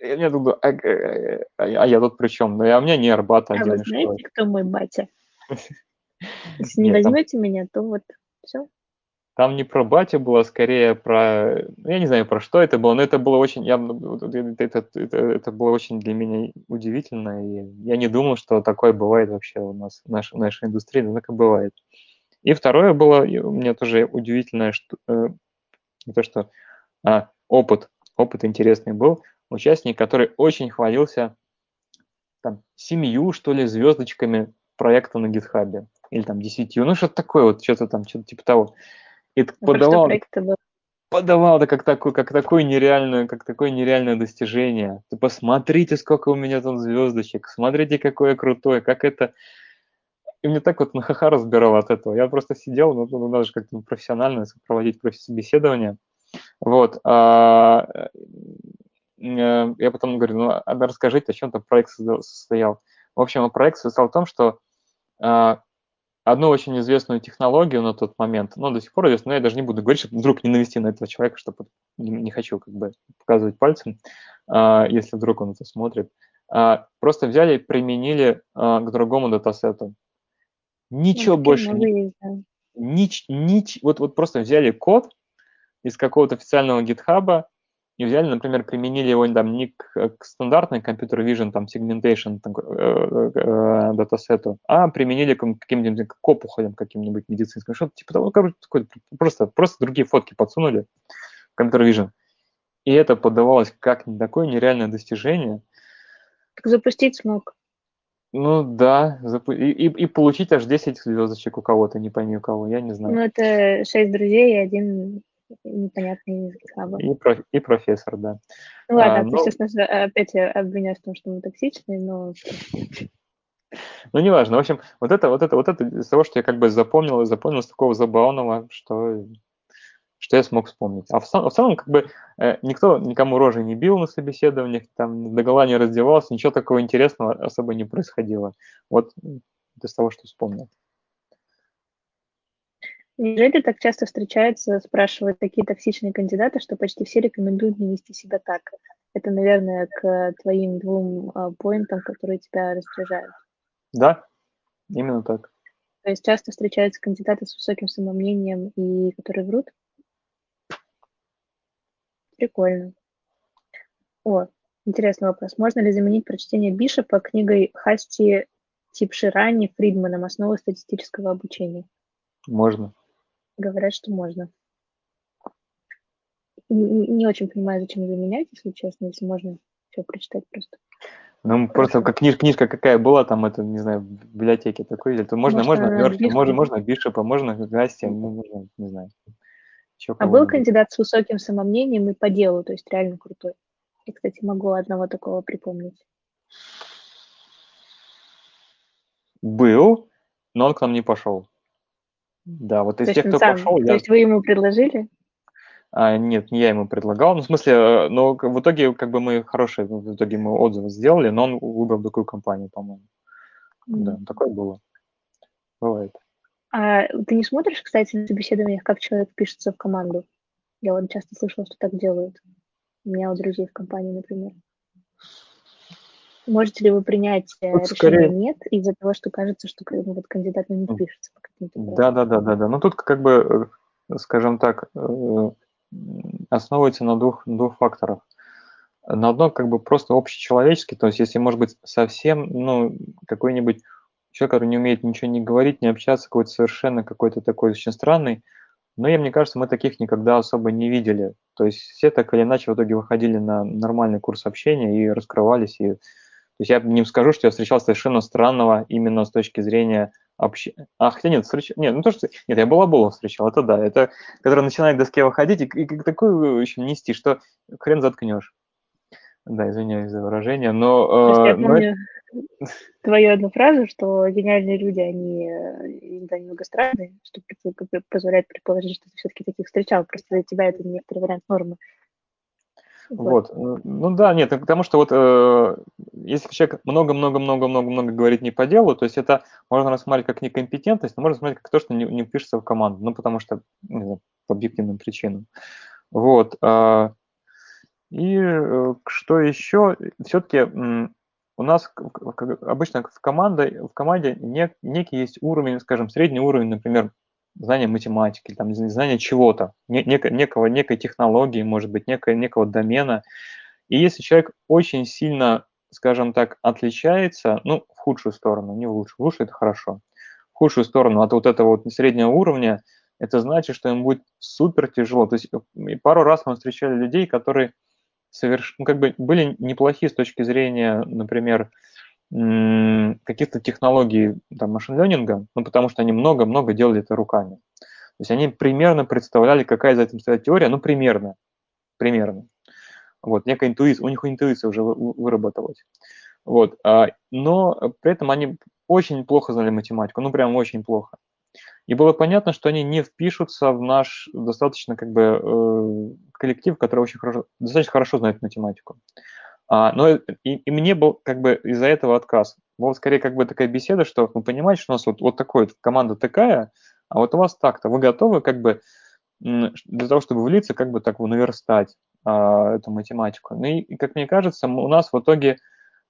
Я думаю, а, э, а я а я тут при чем? Ну, я, у меня не Арбат А вы один, что? знаете, кто мой батя? Если не возьмете меня, то вот все. Там не про батю было, скорее про... ну, Я не знаю, про что это было, но это было очень... Я, вот это, это, это, было очень для меня удивительно, и я не думал, что такое бывает вообще у нас в нашей, в нашей индустрии, но так и бывает. И второе было у меня тоже удивительное, что, э, то, что а, опыт, опыт интересный был. Участник, который очень хвалился там, семью, что ли, звездочками проекта на гитхабе. Или там десятью, ну что-то такое вот, что-то там, что-то типа того. И А подавал, подавал это как такое, как такое нереальное, как такое нереальное достижение. Ты посмотрите, сколько у меня там звездочек, смотрите, какой я крутой, как это... И мне так вот на ха разбирал от этого. Я просто сидел, ну, ну, надо же как-то профессионально проводить собеседование. Вот. А, э, я потом говорю, ну, а расскажите, о чем там проект состоял. В общем, проект состоял в том, что а, одну очень известную технологию на тот момент, ну, до сих пор известно, но я даже не буду говорить, чтобы вдруг не навести на этого человека, чтобы не, не хочу как бы показывать пальцем, а, если вдруг он это смотрит. А, просто взяли и применили а, к другому датасету. Ничего Ну, больше не... Нич, нич, вот, вот просто взяли код из какого-то официального гитхаба и взяли, например, применили его там не к, к стандартной компьютер vision, там, segmentation там, э, э, датасету, а применили к каким-нибудь к опухолям каким-нибудь медицинским, что-то типа того, короче, такое, просто, просто другие фотки подсунули в компьютер vision. И это подавалось как такое нереальное достижение. Так запустить смог. Ну да, запу- и, и, и получить аж 10 звездочек у кого-то, не пойми у кого, я не знаю. Ну, это шесть друзей и один непонятный из GitHub. И, про, и профессор, да. Ну ладно, А, ты ну, сейчас нас опять обвиняешь в том, что мы токсичные, но ну, неважно. В общем, вот это, вот это, вот это из того, что я как бы запомнил, и запомнил с такого забавного, что, что я смог вспомнить. А в, цел- в целом, как бы, э, никто никому рожи не бил на собеседованиях, там, до гола не раздевался, ничего такого интересного особо не происходило. Вот из того, что вспомнил. неужели так часто встречается, спрашивают такие токсичные кандидаты, что почти все рекомендуют не вести себя так? Это, наверное, к твоим двум а, поинтам, которые тебя раздражают. Да, именно так. То есть часто встречаются кандидаты с высоким самомнением и которые врут? Прикольно. О, интересный вопрос. Можно ли заменить прочтение Бишопа книгой Хасти Типширани Фридманом «Основы статистического обучения»? Можно. Говорят, что можно. Н- Не очень понимаю, зачем заменять, если честно, если можно все прочитать просто. Ну, просто как книж, книжка какая была, там, это, не знаю, в библиотеке такой, или то можно, Может, можно она на Мерфи, можно, английском? можно Бишопа, можно Гасти, ну, можно, не знаю, еще А был кандидат с высоким самомнением и по делу, то есть реально крутой. Я, кстати, могу одного такого припомнить. Был, но он к нам не пошел. Да, вот То из есть тех, кто сам, пошел, то я... есть вы ему предложили? А, нет, не я ему предлагал. Ну, в смысле, э, но в итоге, как бы мы хорошие, в итоге мы отзывы сделали, но он выбрал такую компанию, по-моему. Да, М. такое было. Бывает. А ты не смотришь, кстати, на собеседованиях, как человек пишется в команду? Я вот часто слышала, что так делают. У меня у друзей в компании, например. Можете ли вы принять э, Тут решение скорее... нет из-за того, что кажется, что ну, вот кандидат ну, не пишется по каким-то Да, да, да, да, да. Ну, тут как бы, э, скажем так, э, основывается на двух, двух факторах. На одно как бы просто общечеловеческий, то есть если, может быть, совсем, ну, какой-нибудь человек, который не умеет ничего не говорить, не общаться, какой-то совершенно какой-то такой очень странный, но я, мне кажется, мы таких никогда особо не видели. То есть все так или иначе в итоге выходили на нормальный курс общения и раскрывались. И... То есть я не скажу, что я встречал совершенно странного именно с точки зрения общ... А, хотя нет, встречал... Нет, ну то, что... Нет, я балаболов встречал, это да. Это, который начинает к доске выходить и, и, и такую еще нести, что хрен заткнешь. Да, извиняюсь за выражение, но... Э, я помню но... твою одну фразу, что гениальные люди, они э, иногда немного странные, что позволяет предположить, что ты все-таки таких встречал. Просто для тебя это некоторый вариант нормы. Вот. вот. Ну да, нет, потому что вот э, если человек много-много-много-много-много говорит не по делу, то есть это можно рассматривать как некомпетентность, но можно рассматривать как то, что не, не впишется в команду, ну потому что, не знаю, по объективным причинам. Вот. Э, и э, что еще? Все-таки э, у нас обычно в команде, в команде нек, некий есть уровень, скажем, средний уровень, например, знание математики, там, знание чего-то, нек- некого, некой технологии, может быть, некого, некого домена. И если человек очень сильно, скажем так, отличается, ну, в худшую сторону, не в лучшую, в лучшую это хорошо, в худшую сторону от вот этого вот среднего уровня, это значит, что им будет супер тяжело. То есть пару раз мы встречали людей, которые соверш... ну, как бы были неплохие с точки зрения, например, каких-то технологий там, машин-ленинга, ну, потому что они много-много делали это руками. То есть они примерно представляли, какая за этим стоит теория, ну, примерно, примерно. Вот, некая интуиция, у них интуиция уже выработалась. Вот, а, но при этом они очень плохо знали математику, ну, прям очень плохо. И было понятно, что они не впишутся в наш достаточно как бы э, коллектив, который очень хорошо, достаточно хорошо знает математику. А, но и, и мне был как бы из-за этого отказ. Была скорее как бы такая беседа, что вы понимаете, что у нас вот, вот такой вот команда такая, а вот у вас так-то. Вы готовы как бы для того, чтобы влиться, как бы так наверстать а, эту математику. Ну и, как мне кажется, у нас в итоге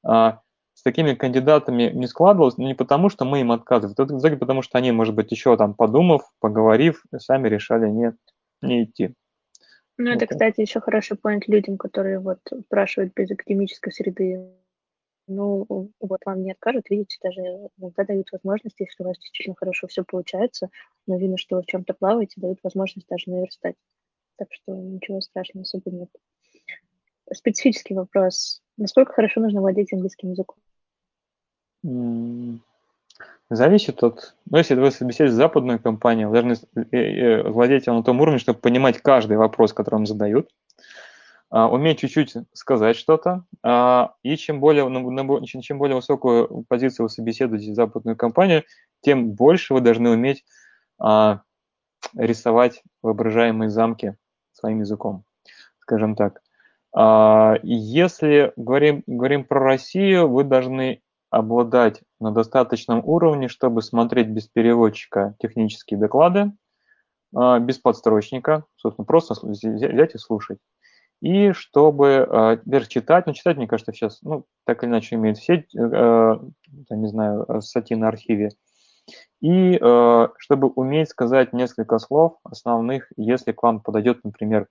а, с такими кандидатами не складывалось, но не потому, что мы им отказывали, итоге потому, что они, может быть, еще там подумав, поговорив, сами решали не, не идти. Ну, это, кстати, еще хороший поинт людям, которые вот спрашивают без академической среды. Ну, вот вам не откажут, видите, даже иногда дают возможность, если у вас действительно хорошо все получается, но видно, что вы в чем-то плаваете, дают возможность даже наверстать. Так что ничего страшного особо нет. Специфический вопрос. Насколько хорошо нужно владеть английским языком? Зависит от... Ну, если вы собеседуете западную компанию, вы должны э, э, владеть на том уровне, чтобы понимать каждый вопрос, который вам задают, а, уметь чуть-чуть сказать что-то, а, и чем более, на, чем более высокую позицию вы собеседуете в западную компанию, тем больше вы должны уметь а, рисовать воображаемые замки своим языком, скажем так. Если говорим, говорим про Россию, вы должны обладать на достаточном уровне, чтобы смотреть без переводчика технические доклады, а, без подстрочника, собственно, просто взять и слушать. И чтобы а, теперь читать, ну, читать, мне кажется, сейчас, ну, так или иначе имеет все, э, не знаю, статьи на архиве. И э, чтобы уметь сказать несколько слов основных, если к вам подойдет, например,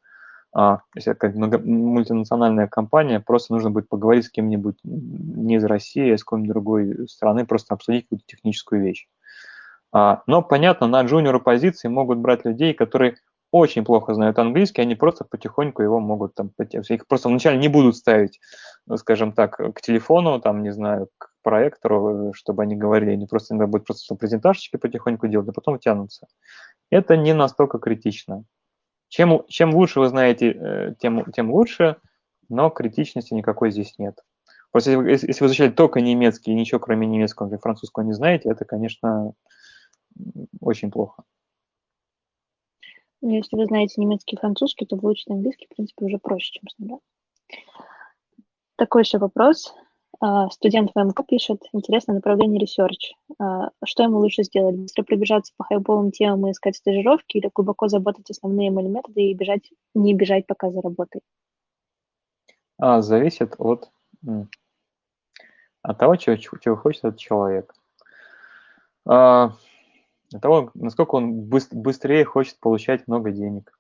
а, если как мультинациональная компания, просто нужно будет поговорить с кем-нибудь не из России, а с какой-нибудь другой страны, просто обсудить какую-то техническую вещь. А, но, понятно, на джуниор позиции могут брать людей, которые очень плохо знают английский, они просто потихоньку его могут там, их просто вначале не будут ставить, ну, скажем так, к телефону, там, не знаю, к проектору, чтобы они говорили, они просто иногда будут просто презентажечки потихоньку делать, а потом тянутся. Это не настолько критично. Чем, чем лучше вы знаете, э, тем, тем лучше, но критичности никакой здесь нет. Просто если, если вы изучали только немецкий и ничего кроме немецкого или французского не знаете, это, конечно, очень плохо. Ну, если вы знаете немецкий и французский, то выучить английский, в принципе, уже проще, чем с нуля. Такой еще вопрос. А, студент ВМК пишет, интересное направление research. А, что ему лучше сделать? Быстро пробежаться по хайповым темам и искать стажировки или глубоко заботать основные методы и бежать, не бежать пока за работой? А, зависит от, от того, чего, чего хочет этот человек. А, от того, насколько он быстрее хочет получать много денег.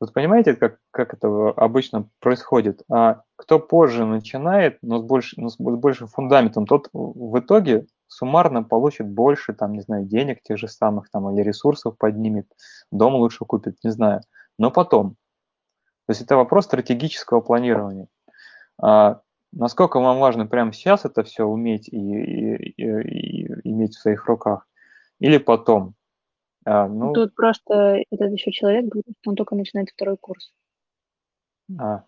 Вот понимаете, как, как это обычно происходит? А кто позже начинает, но с, больше, но с большим фундаментом, тот в итоге суммарно получит больше, там, не знаю, денег тех же самых, там, или ресурсов поднимет, дом лучше купит, не знаю. Но потом. То есть это вопрос стратегического планирования. А насколько вам важно прямо сейчас это все уметь и, и, и, и иметь в своих руках – или потом. А, ну, Тут просто этот еще человек говорит, что он только начинает второй курс. а,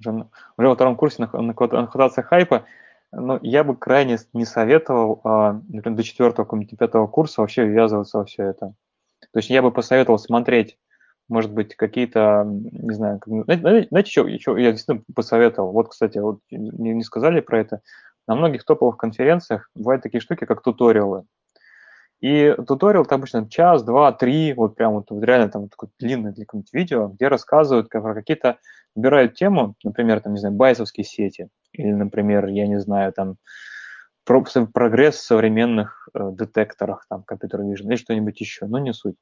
уже, уже во втором курсе нах- нах- нахвататься хайпа, но я бы крайне не советовал, а, например, до четвертого, пятого курса вообще ввязываться во все это. То есть я бы посоветовал смотреть, может быть, какие-то, не знаю, знаете, знаете, знаете, что, еще я действительно посоветовал? Вот, кстати, вот не, не сказали про это. На многих топовых конференциях бывают такие штуки, как туториалы. И туториал это обычно час, два, три, вот прям вот, вот реально там такое длинное для какое-нибудь видео, где рассказывают как, про какие-то, выбирают тему, например, там, не знаю, байсовские сети, или, например, я не знаю, там, про, прогресс в современных э, детекторах, там, компьютер vision, или что-нибудь еще, но не суть.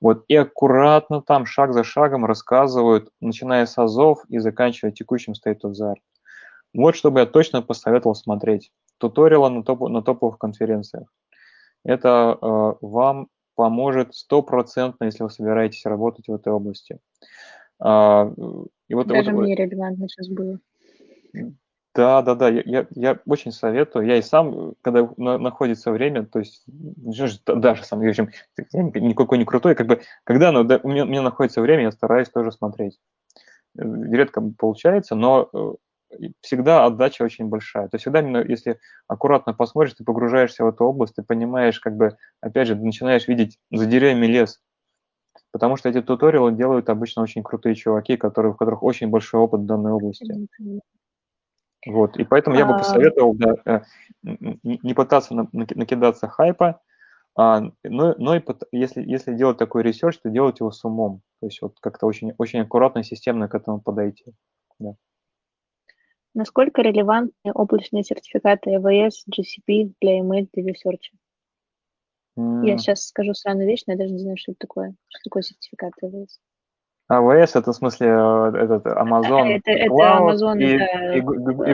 Вот, и аккуратно там, шаг за шагом рассказывают, начиная с азов и заканчивая текущим state of the art. Вот, чтобы я точно посоветовал смотреть. Туториалы на, топ, на топовых конференциях. Это э, вам поможет стопроцентно, если вы собираетесь работать в этой области. А, и вот, Даже вот, мне релевантно сейчас было. Да, да, да, я, я, я очень советую. Я и сам, когда на, находится время, то есть даже сам, в общем, я никакой не крутой, как бы, когда ну, да, у, меня, у меня находится время, я стараюсь тоже смотреть. Э, редко получается, но э, всегда отдача очень большая. То есть всегда, если аккуратно посмотришь, ты погружаешься в эту область, ты понимаешь, как бы, опять же, начинаешь видеть за деревьями лес. Потому что эти туториалы делают обычно очень крутые чуваки, которые, у которых очень большой опыт в данной области. Вот, и поэтому я бы а. посоветовал да, э, не пытаться накидаться хайпа, а, но, но и если, если делать такой research, то делать его с умом. То есть вот как-то очень, очень аккуратно и системно к этому подойти. Да. Насколько релевантны облачные сертификаты AWS, GCP для ML для research? Mm. Я сейчас скажу странную вещь, но я даже не знаю, что это такое. Что такое сертификат AWS? AWS это в смысле э, этот Amazon это, это Cloud Amazon, и, да. и, и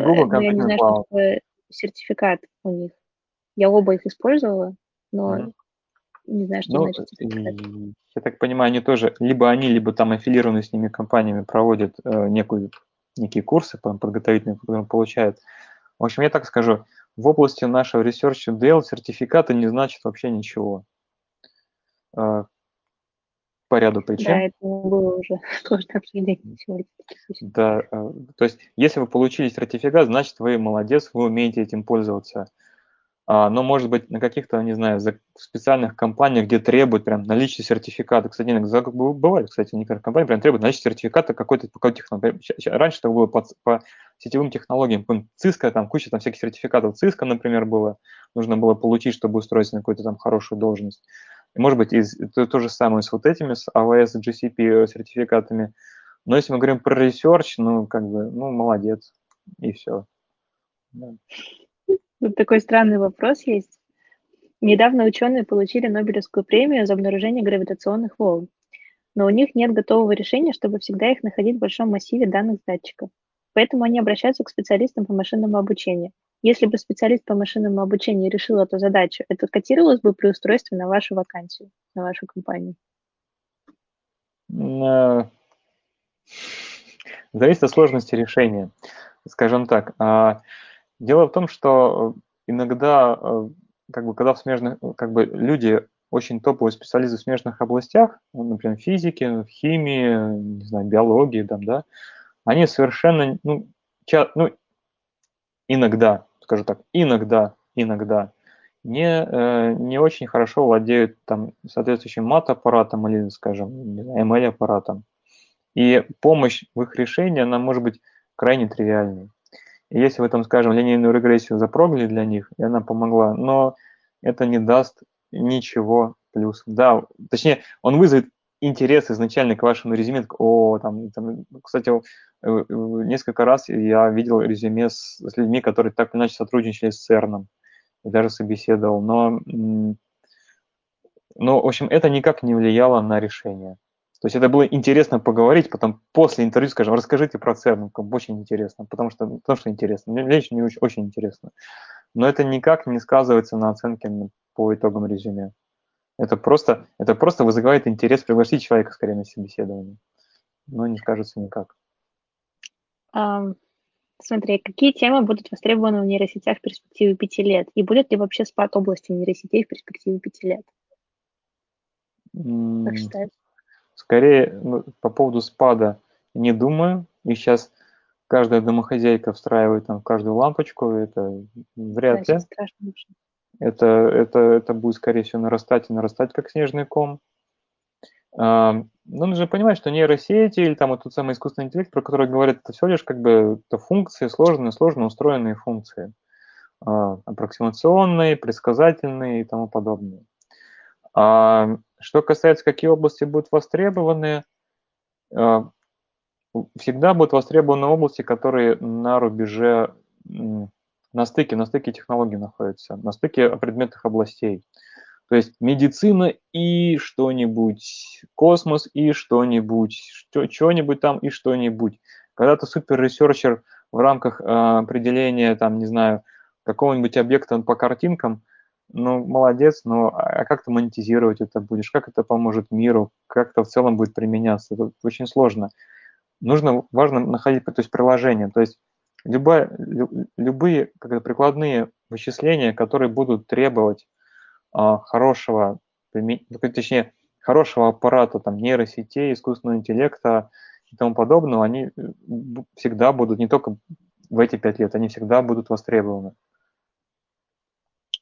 Google но я не знаю, Cloud. что такое сертификат у них. Я оба их использовала, но mm-hmm. не знаю, что ну, значит сертификат. Я так понимаю, они тоже, либо они, либо там аффилированные с ними компаниями проводят э, некую некие курсы подготовительные, которые он получает. В общем, я так скажу, в области нашего Research DL сертификаты не значит вообще ничего. А, по ряду причин. Да, это было уже сложно обсуждение сегодня. Да, а, то есть если вы получили сертификат, значит вы молодец, вы умеете этим пользоваться. А, но, может быть, на каких-то, не знаю, специальных компаниях, где требуют прям наличие сертификата. Кстати, иногда бывает, кстати, некоторые компании прям требуют наличие сертификата какой-то какой технологии. Раньше это было по, по сетевым технологиям. Cisco, там куча там всяких сертификатов Cisco, например, было. Нужно было получить, чтобы устроиться на какую-то там хорошую должность. И, может быть, из, то, то же самое с вот этими, с AWS, GCP сертификатами. Но если мы говорим про research, ну, как бы, ну, молодец, и все. Да. Тут такой странный вопрос есть. Недавно ученые получили Нобелевскую премию за обнаружение гравитационных волн, но у них нет готового решения, чтобы всегда их находить в большом массиве данных датчиков. Поэтому они обращаются к специалистам по машинному обучению. Если бы специалист по машинному обучению решил эту задачу, это котировалось бы при устройстве на вашу вакансию, на вашу компанию? Зависит от сложности решения. Скажем так, а, Дело в том, что э, иногда, э, как бы, когда в смежных, как бы, люди очень топовые специалисты в смежных областях, ну, например, физики, химии, не знаю, биологии, там, да, они совершенно, ну, ча, ну, иногда, скажу так, иногда, иногда не, э, не очень хорошо владеют там соответствующим мат-аппаратом или, скажем, ML-аппаратом. И помощь в их решении, она может быть крайне тривиальной. Если вы там, скажем, линейную регрессию запрогли для них, и она помогла, но это не даст ничего плюс. Да, точнее, он вызовет интерес изначально к вашему резюме. О, там, там, кстати, э, э, несколько раз я видел резюме с, с людьми, которые так или иначе сотрудничали с ЦЕРНом, и даже собеседовал. Но, но, в общем, это никак не влияло на решение. То есть это было интересно поговорить, потом после интервью скажем, расскажите про ЦЕРН, очень интересно, потому что, потому что интересно, мне лично очень, очень интересно. Но это никак не сказывается на оценке по итогам резюме. Это просто, это просто вызывает интерес пригласить человека скорее на собеседование, но не скажется никак. Um, смотри, какие темы будут востребованы в нейросетях в перспективе пяти лет? И будет ли вообще спад области нейросетей в перспективе пяти лет? Как считаешь? Скорее, ну, по поводу спада не думаю. И сейчас каждая домохозяйка встраивает там в каждую лампочку. Это вряд Да, ли. страшно. Это, это, это будет, скорее всего, нарастать и нарастать, как снежный ком. А, Но нужно понимать, что нейросети или там вот тот самый искусственный интеллект, про который говорят, это всего лишь как бы это функции, сложные, сложно устроенные функции. а, Аппроксимационные, предсказательные и тому подобное. А что касается, какие области будут востребованы, а, всегда будут востребованы области, которые на рубеже, на стыке, на стыке технологий находятся, на стыке предметных областей. То есть медицина и что-нибудь, космос и что-нибудь, что, что-нибудь там и что-нибудь. Когда ты супер- researcher в рамках э, определения, там, не знаю, какого-нибудь объекта по картинкам, ну, молодец, но а как ты монетизировать это будешь, как это поможет миру, как это в целом будет применяться, это очень сложно. Нужно, важно находить, то есть приложение, то есть любая, любые как прикладные вычисления, которые будут требовать а, хорошего, ну, точнее, хорошего аппарата, там, нейросетей, искусственного интеллекта и тому подобного, они э, всегда будут, не только в эти пять лет, они всегда будут востребованы.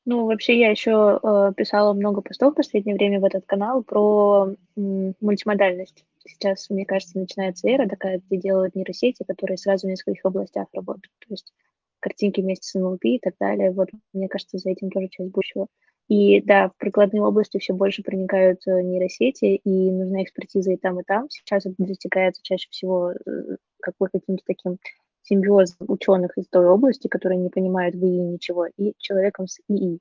Ну, вообще, я еще э, писала много постов в последнее время в этот канал про мультимодальность. Сейчас, мне кажется, начинается эра такая, где делают нейросети, которые сразу в нескольких областях работают. То есть картинки вместе с NLP и так далее. Вот, мне кажется, за этим тоже часть будущего. И да, в прикладные области все больше проникают э, нейросети, и нужна экспертиза и там, и там. Сейчас это достигается чаще всего э, как бы каким-то таким симбиоз ученых из той области, которые не понимают в ИИ ничего, и человеком с ИИ.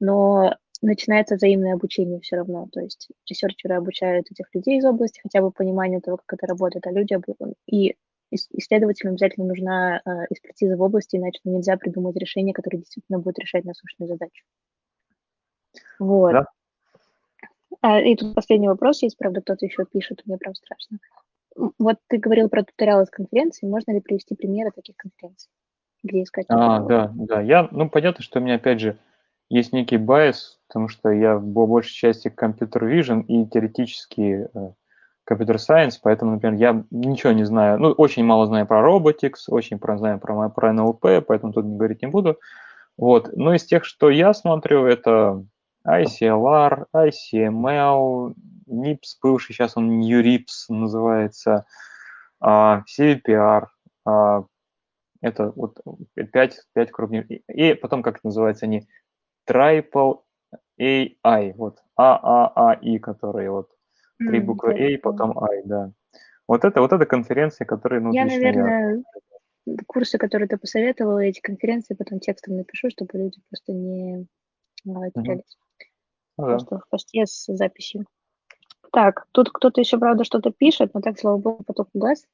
Но начинается взаимное обучение все равно. То есть ресерчеры обучают этих людей из области, хотя бы понимание того, как это работает, а люди и исследователям обязательно нужна э, экспертиза в области, иначе нельзя придумать решение, которое действительно будет решать насущную задачу. Вот. Да. А, и тут последний вопрос есть, правда, кто-то еще пишет, мне прям страшно. Вот ты говорил про туториалы из конференции, можно ли привести примеры таких конференций, где искать А, да, да. Я, ну, понятно, что у меня, опять же, есть некий байс, потому что я по большей части компьютер vision и теоретически компьютер uh, science, поэтому, например, я ничего не знаю, ну, очень мало знаю про robotics, очень про, знаю про, про NLP, поэтому тут говорить не буду. Вот. Но из тех, что я смотрю, это ICLR, ICML, NIPS, бывший сейчас он NURIPS называется, CVPR, а, это вот 5, 5 крупнее. И потом, как это называется, они Triple AI, вот АААИ, которые вот три буквы A, потом I, да. Вот это, вот это конференции, которые, ну, я, наверное, я... курсы, которые ты посоветовала, эти конференции потом текстом напишу, чтобы люди просто не терялись. Да. Просто в посте с записью. Так, тут кто-то еще, правда, что-то пишет, но так, слава богу, поток угас.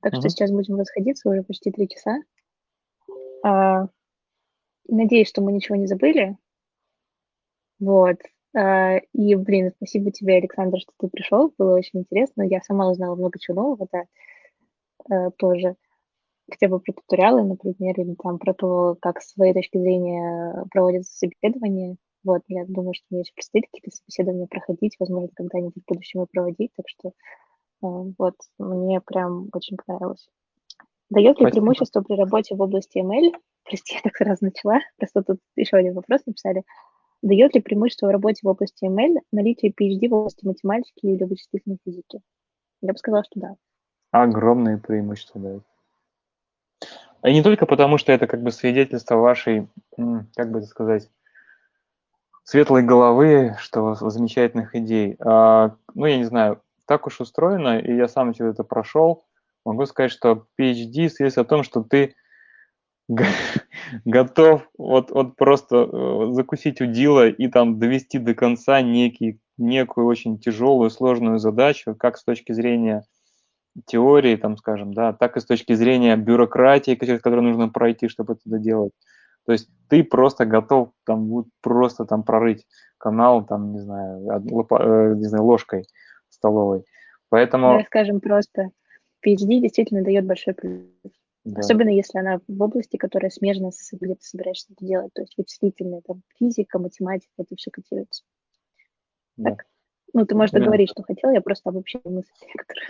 Так угу. что сейчас будем расходиться уже почти три часа. А, надеюсь, что мы ничего не забыли. Вот. А, и, блин, спасибо тебе, Александр, что ты пришел. Было очень интересно. Я сама узнала много чего нового, да, а, тоже. Хотя бы про туториалы, например, или там про то, как с своей точки зрения проводятся собеседования. Вот, я думаю, что мне еще предстоит какие-то собеседования проходить, возможно, когда-нибудь в будущем и проводить, так что вот, мне прям очень понравилось. Дает ли преимущество при работе в области ML? Прости, я так сразу начала. Просто тут еще один вопрос написали. Дает ли преимущество в работе в области ML наличие PhD в области математики или вычислительной физики? Я бы сказала, что да. Огромные преимущества дает. И не только потому, что это как бы свидетельство вашей, как бы это сказать, светлой головы, что замечательных идей. А, ну, я не знаю, так уж устроено, и я сам через это прошел, могу сказать, что PhD свидетельствует о том, что ты готов вот, вот просто э, закусить удила и там довести до конца некий, некую очень тяжелую, сложную задачу, как с точки зрения теории, там, скажем, да, так и с точки зрения бюрократии, через которую нужно пройти, чтобы это доделать. То есть ты просто готов там вот просто там прорыть канал, там, не знаю, лопа, э, не знаю ложкой столовой. Поэтому... Давай скажем просто, PhD действительно дает большой плюс. Да. Особенно если она в области, которая смежна с где ты собираешься это делать. То есть вычислительная, там, физика, математика, это все котируется. Да. Так. Ну, ты можешь договорить, что хотел, я просто обобщил мысли некоторые.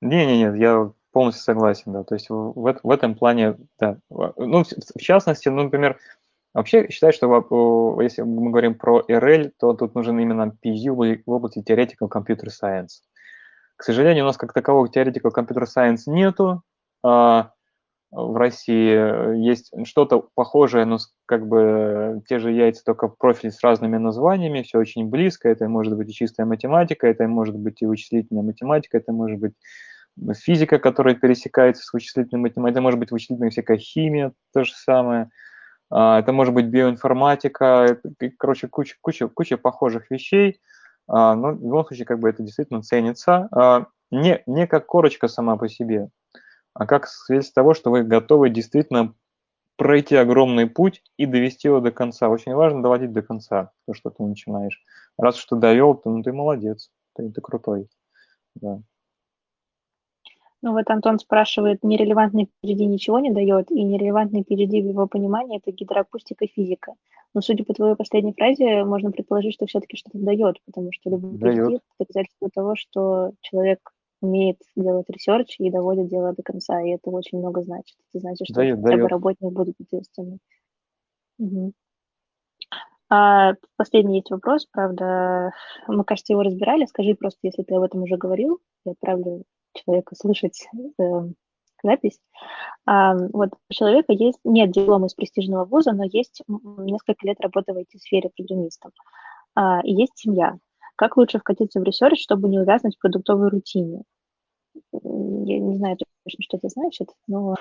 Не-не-не, я полностью согласен, да. То есть в, в этом плане, да. Ну, в, в частности, ну, например, вообще считаю, что если мы говорим про RL, то тут нужен именно PhD в области Theoretical Computer Science. К сожалению, у нас как такового Theoretical Computer Science нету. А в России есть что-то похожее, но как бы те же яйца, только профиль с разными названиями, все очень близко. Это может быть и чистая математика, это может быть и вычислительная математика, это может быть физика, которая пересекается с вычислительной математикой, это может быть вычислительная всякая химия, то же самое, а, это может быть биоинформатика, короче, куча, куча, куча похожих вещей, а, но в любом случае как бы это действительно ценится. А, не, не как корочка сама по себе, а как свидетельство того, что вы готовы действительно пройти огромный путь и довести его до конца. Очень важно доводить до конца то, что ты начинаешь. Раз что довел, то ну, ты молодец, ты, ты крутой. Да. Ну вот Антон спрашивает, нерелевантный PhD ничего не дает, и нерелевантный PhD в его понимании это гидроакустика физика. Но судя по твоей последней фразе, можно предположить, что все-таки что-то дает, потому что любой дает. Это доказательство того, что человек умеет делать research и доводит дело до конца, и это очень много значит. Это значит, что дает, хотя бы работник будет ответственный. Угу. А, последний есть вопрос, правда, мы, кажется, его разбирали. Скажи просто, если ты об этом уже говорил, я отправлю человека слышать э, запись. А, вот у человека есть, нет диплома из престижного вуза, но есть несколько лет работы в IT-сфере программистом. А, и есть семья. Как лучше вкатиться в research, чтобы не увязнуть в продуктовой рутине? Я не знаю точно, что это значит, но...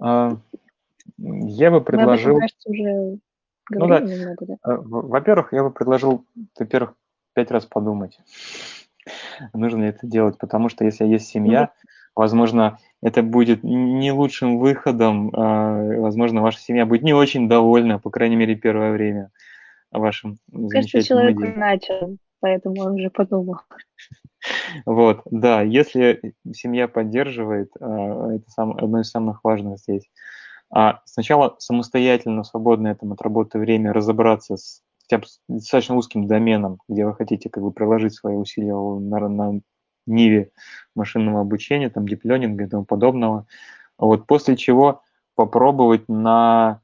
А, я бы предложил... Мы об этом, кажется, уже ну, да. немного, да? А, во-первых, я бы предложил, во-первых, пять раз подумать нужно ли это делать, потому что если есть семья, возможно, это будет не лучшим выходом, а, возможно, ваша семья будет не очень довольна, по крайней мере, первое время вашим Кажется, человек идеям. начал, поэтому он уже подумал. Вот, да, если семья поддерживает, а, это сам, одно из самых важных здесь. А сначала самостоятельно, свободное там, от работы время разобраться с хотя бы достаточно узким доменом, где вы хотите как бы приложить свои усилия на, на ниве машинного обучения, там, диплёнинга и тому подобного. Вот, после чего попробовать на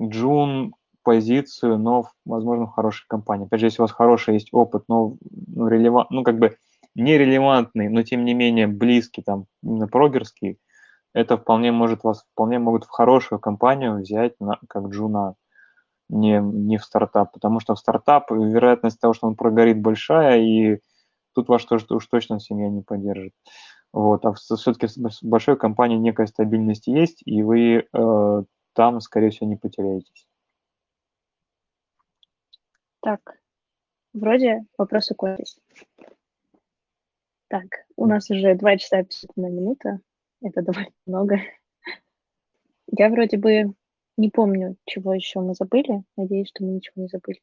джун позицию, но, возможно, в хорошей компании. Опять же, если у вас хороший есть опыт, но ну, релевант, ну, как бы нерелевантный, но тем не менее близкий, там, именно прогерский, это вполне может вас, вполне могут в хорошую компанию взять на, как джуна не, не в стартап, потому что в стартап вероятность того, что он прогорит, большая, и тут вас тоже уж точно семья не поддержит. Вот. А все-таки в большой компании некая стабильность есть, и вы э, там, скорее всего, не потеряетесь. Так, вроде вопросы кончились. Так, у нас уже 2 часа 51 минута. Это довольно много. Я вроде бы не помню, чего еще мы забыли. Надеюсь, что мы ничего не забыли.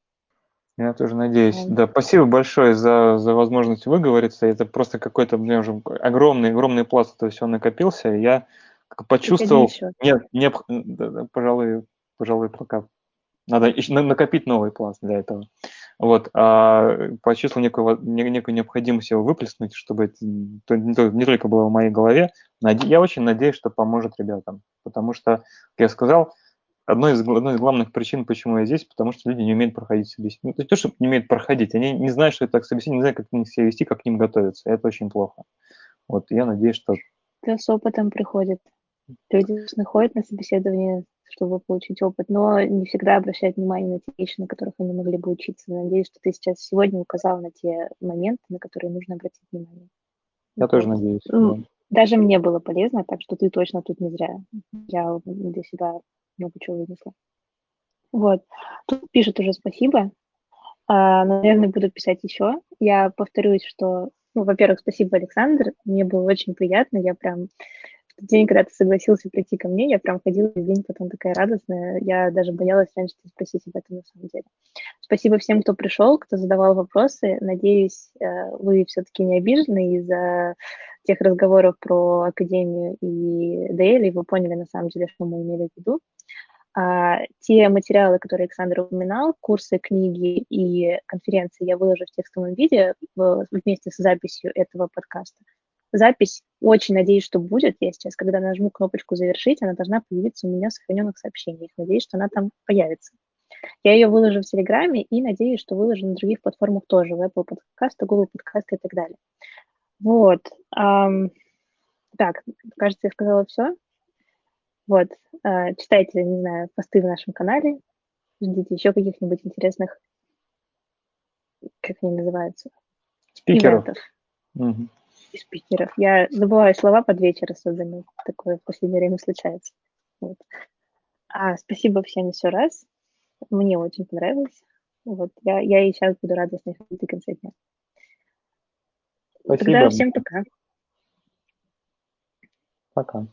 Я тоже надеюсь. Да, спасибо большое за, за возможность выговориться. Это просто какой-то, у меня уже огромный, огромный пласт этого всего накопился. Я почувствовал, нет, не, пожалуй, пожалуй, пока надо накопить новый пласт для этого. Вот, а почувствовал некую, некую необходимость его выплеснуть, чтобы это не только было в моей голове. Я очень надеюсь, что поможет ребятам, потому что, как я сказал, одной из, одной из главных причин, почему я здесь, потому что люди не умеют проходить собеседование. Ну, то, что не умеют проходить, они не знают, что это так собеседование, не знают, как к ним себя вести, как к ним готовиться. Это очень плохо. Вот, я надеюсь, что... Это с опытом приходит. Люди ходят на собеседование, чтобы получить опыт, но не всегда обращают внимание на те вещи, на которых они могли бы учиться. Надеюсь, что ты сейчас сегодня указал на те моменты, на которые нужно обратить внимание. Я вот. тоже надеюсь. Ну, да. Даже мне было полезно, так что ты точно тут не зря. Я для себя много чего вынесла. Вот. Тут пишут уже спасибо. А, наверное, буду писать еще. Я повторюсь, что, ну, во-первых, спасибо, Александр. Мне было очень приятно. Я прям в тот день, когда ты согласился прийти ко мне, я прям ходила весь день потом такая радостная. Я даже боялась раньше спросить об этом на самом деле. Спасибо всем, кто пришел, кто задавал вопросы. Надеюсь, э, вы все-таки не обижены из-за тех разговоров про Академию и ДЛ, и вы поняли на самом деле, что мы имели в виду. А те материалы, которые Александр упоминал, курсы, книги и конференции я выложу в текстовом виде вместе с записью этого подкаста. Запись очень надеюсь, что будет. Я сейчас, когда нажму кнопочку «Завершить», она должна появиться у меня в сохраненных сообщениях. Надеюсь, что она там появится. Я ее выложу в Телеграме и надеюсь, что выложу на других платформах тоже, в Apple Podcast, Google Podcast и так далее. Вот. Так, кажется, я сказала все. Вот. А, читайте, не знаю, посты в нашем канале. Ждите еще каких-нибудь интересных, как они называются? Спикеров. Угу. Спикеров. Я забываю слова под вечер особенно. Такое в последнее время случается. Вот. А, спасибо всем еще раз. Мне очень понравилось. Вот, я, я и сейчас буду рада с ней до конца дня. Спасибо. Тогда всем пока. Пока.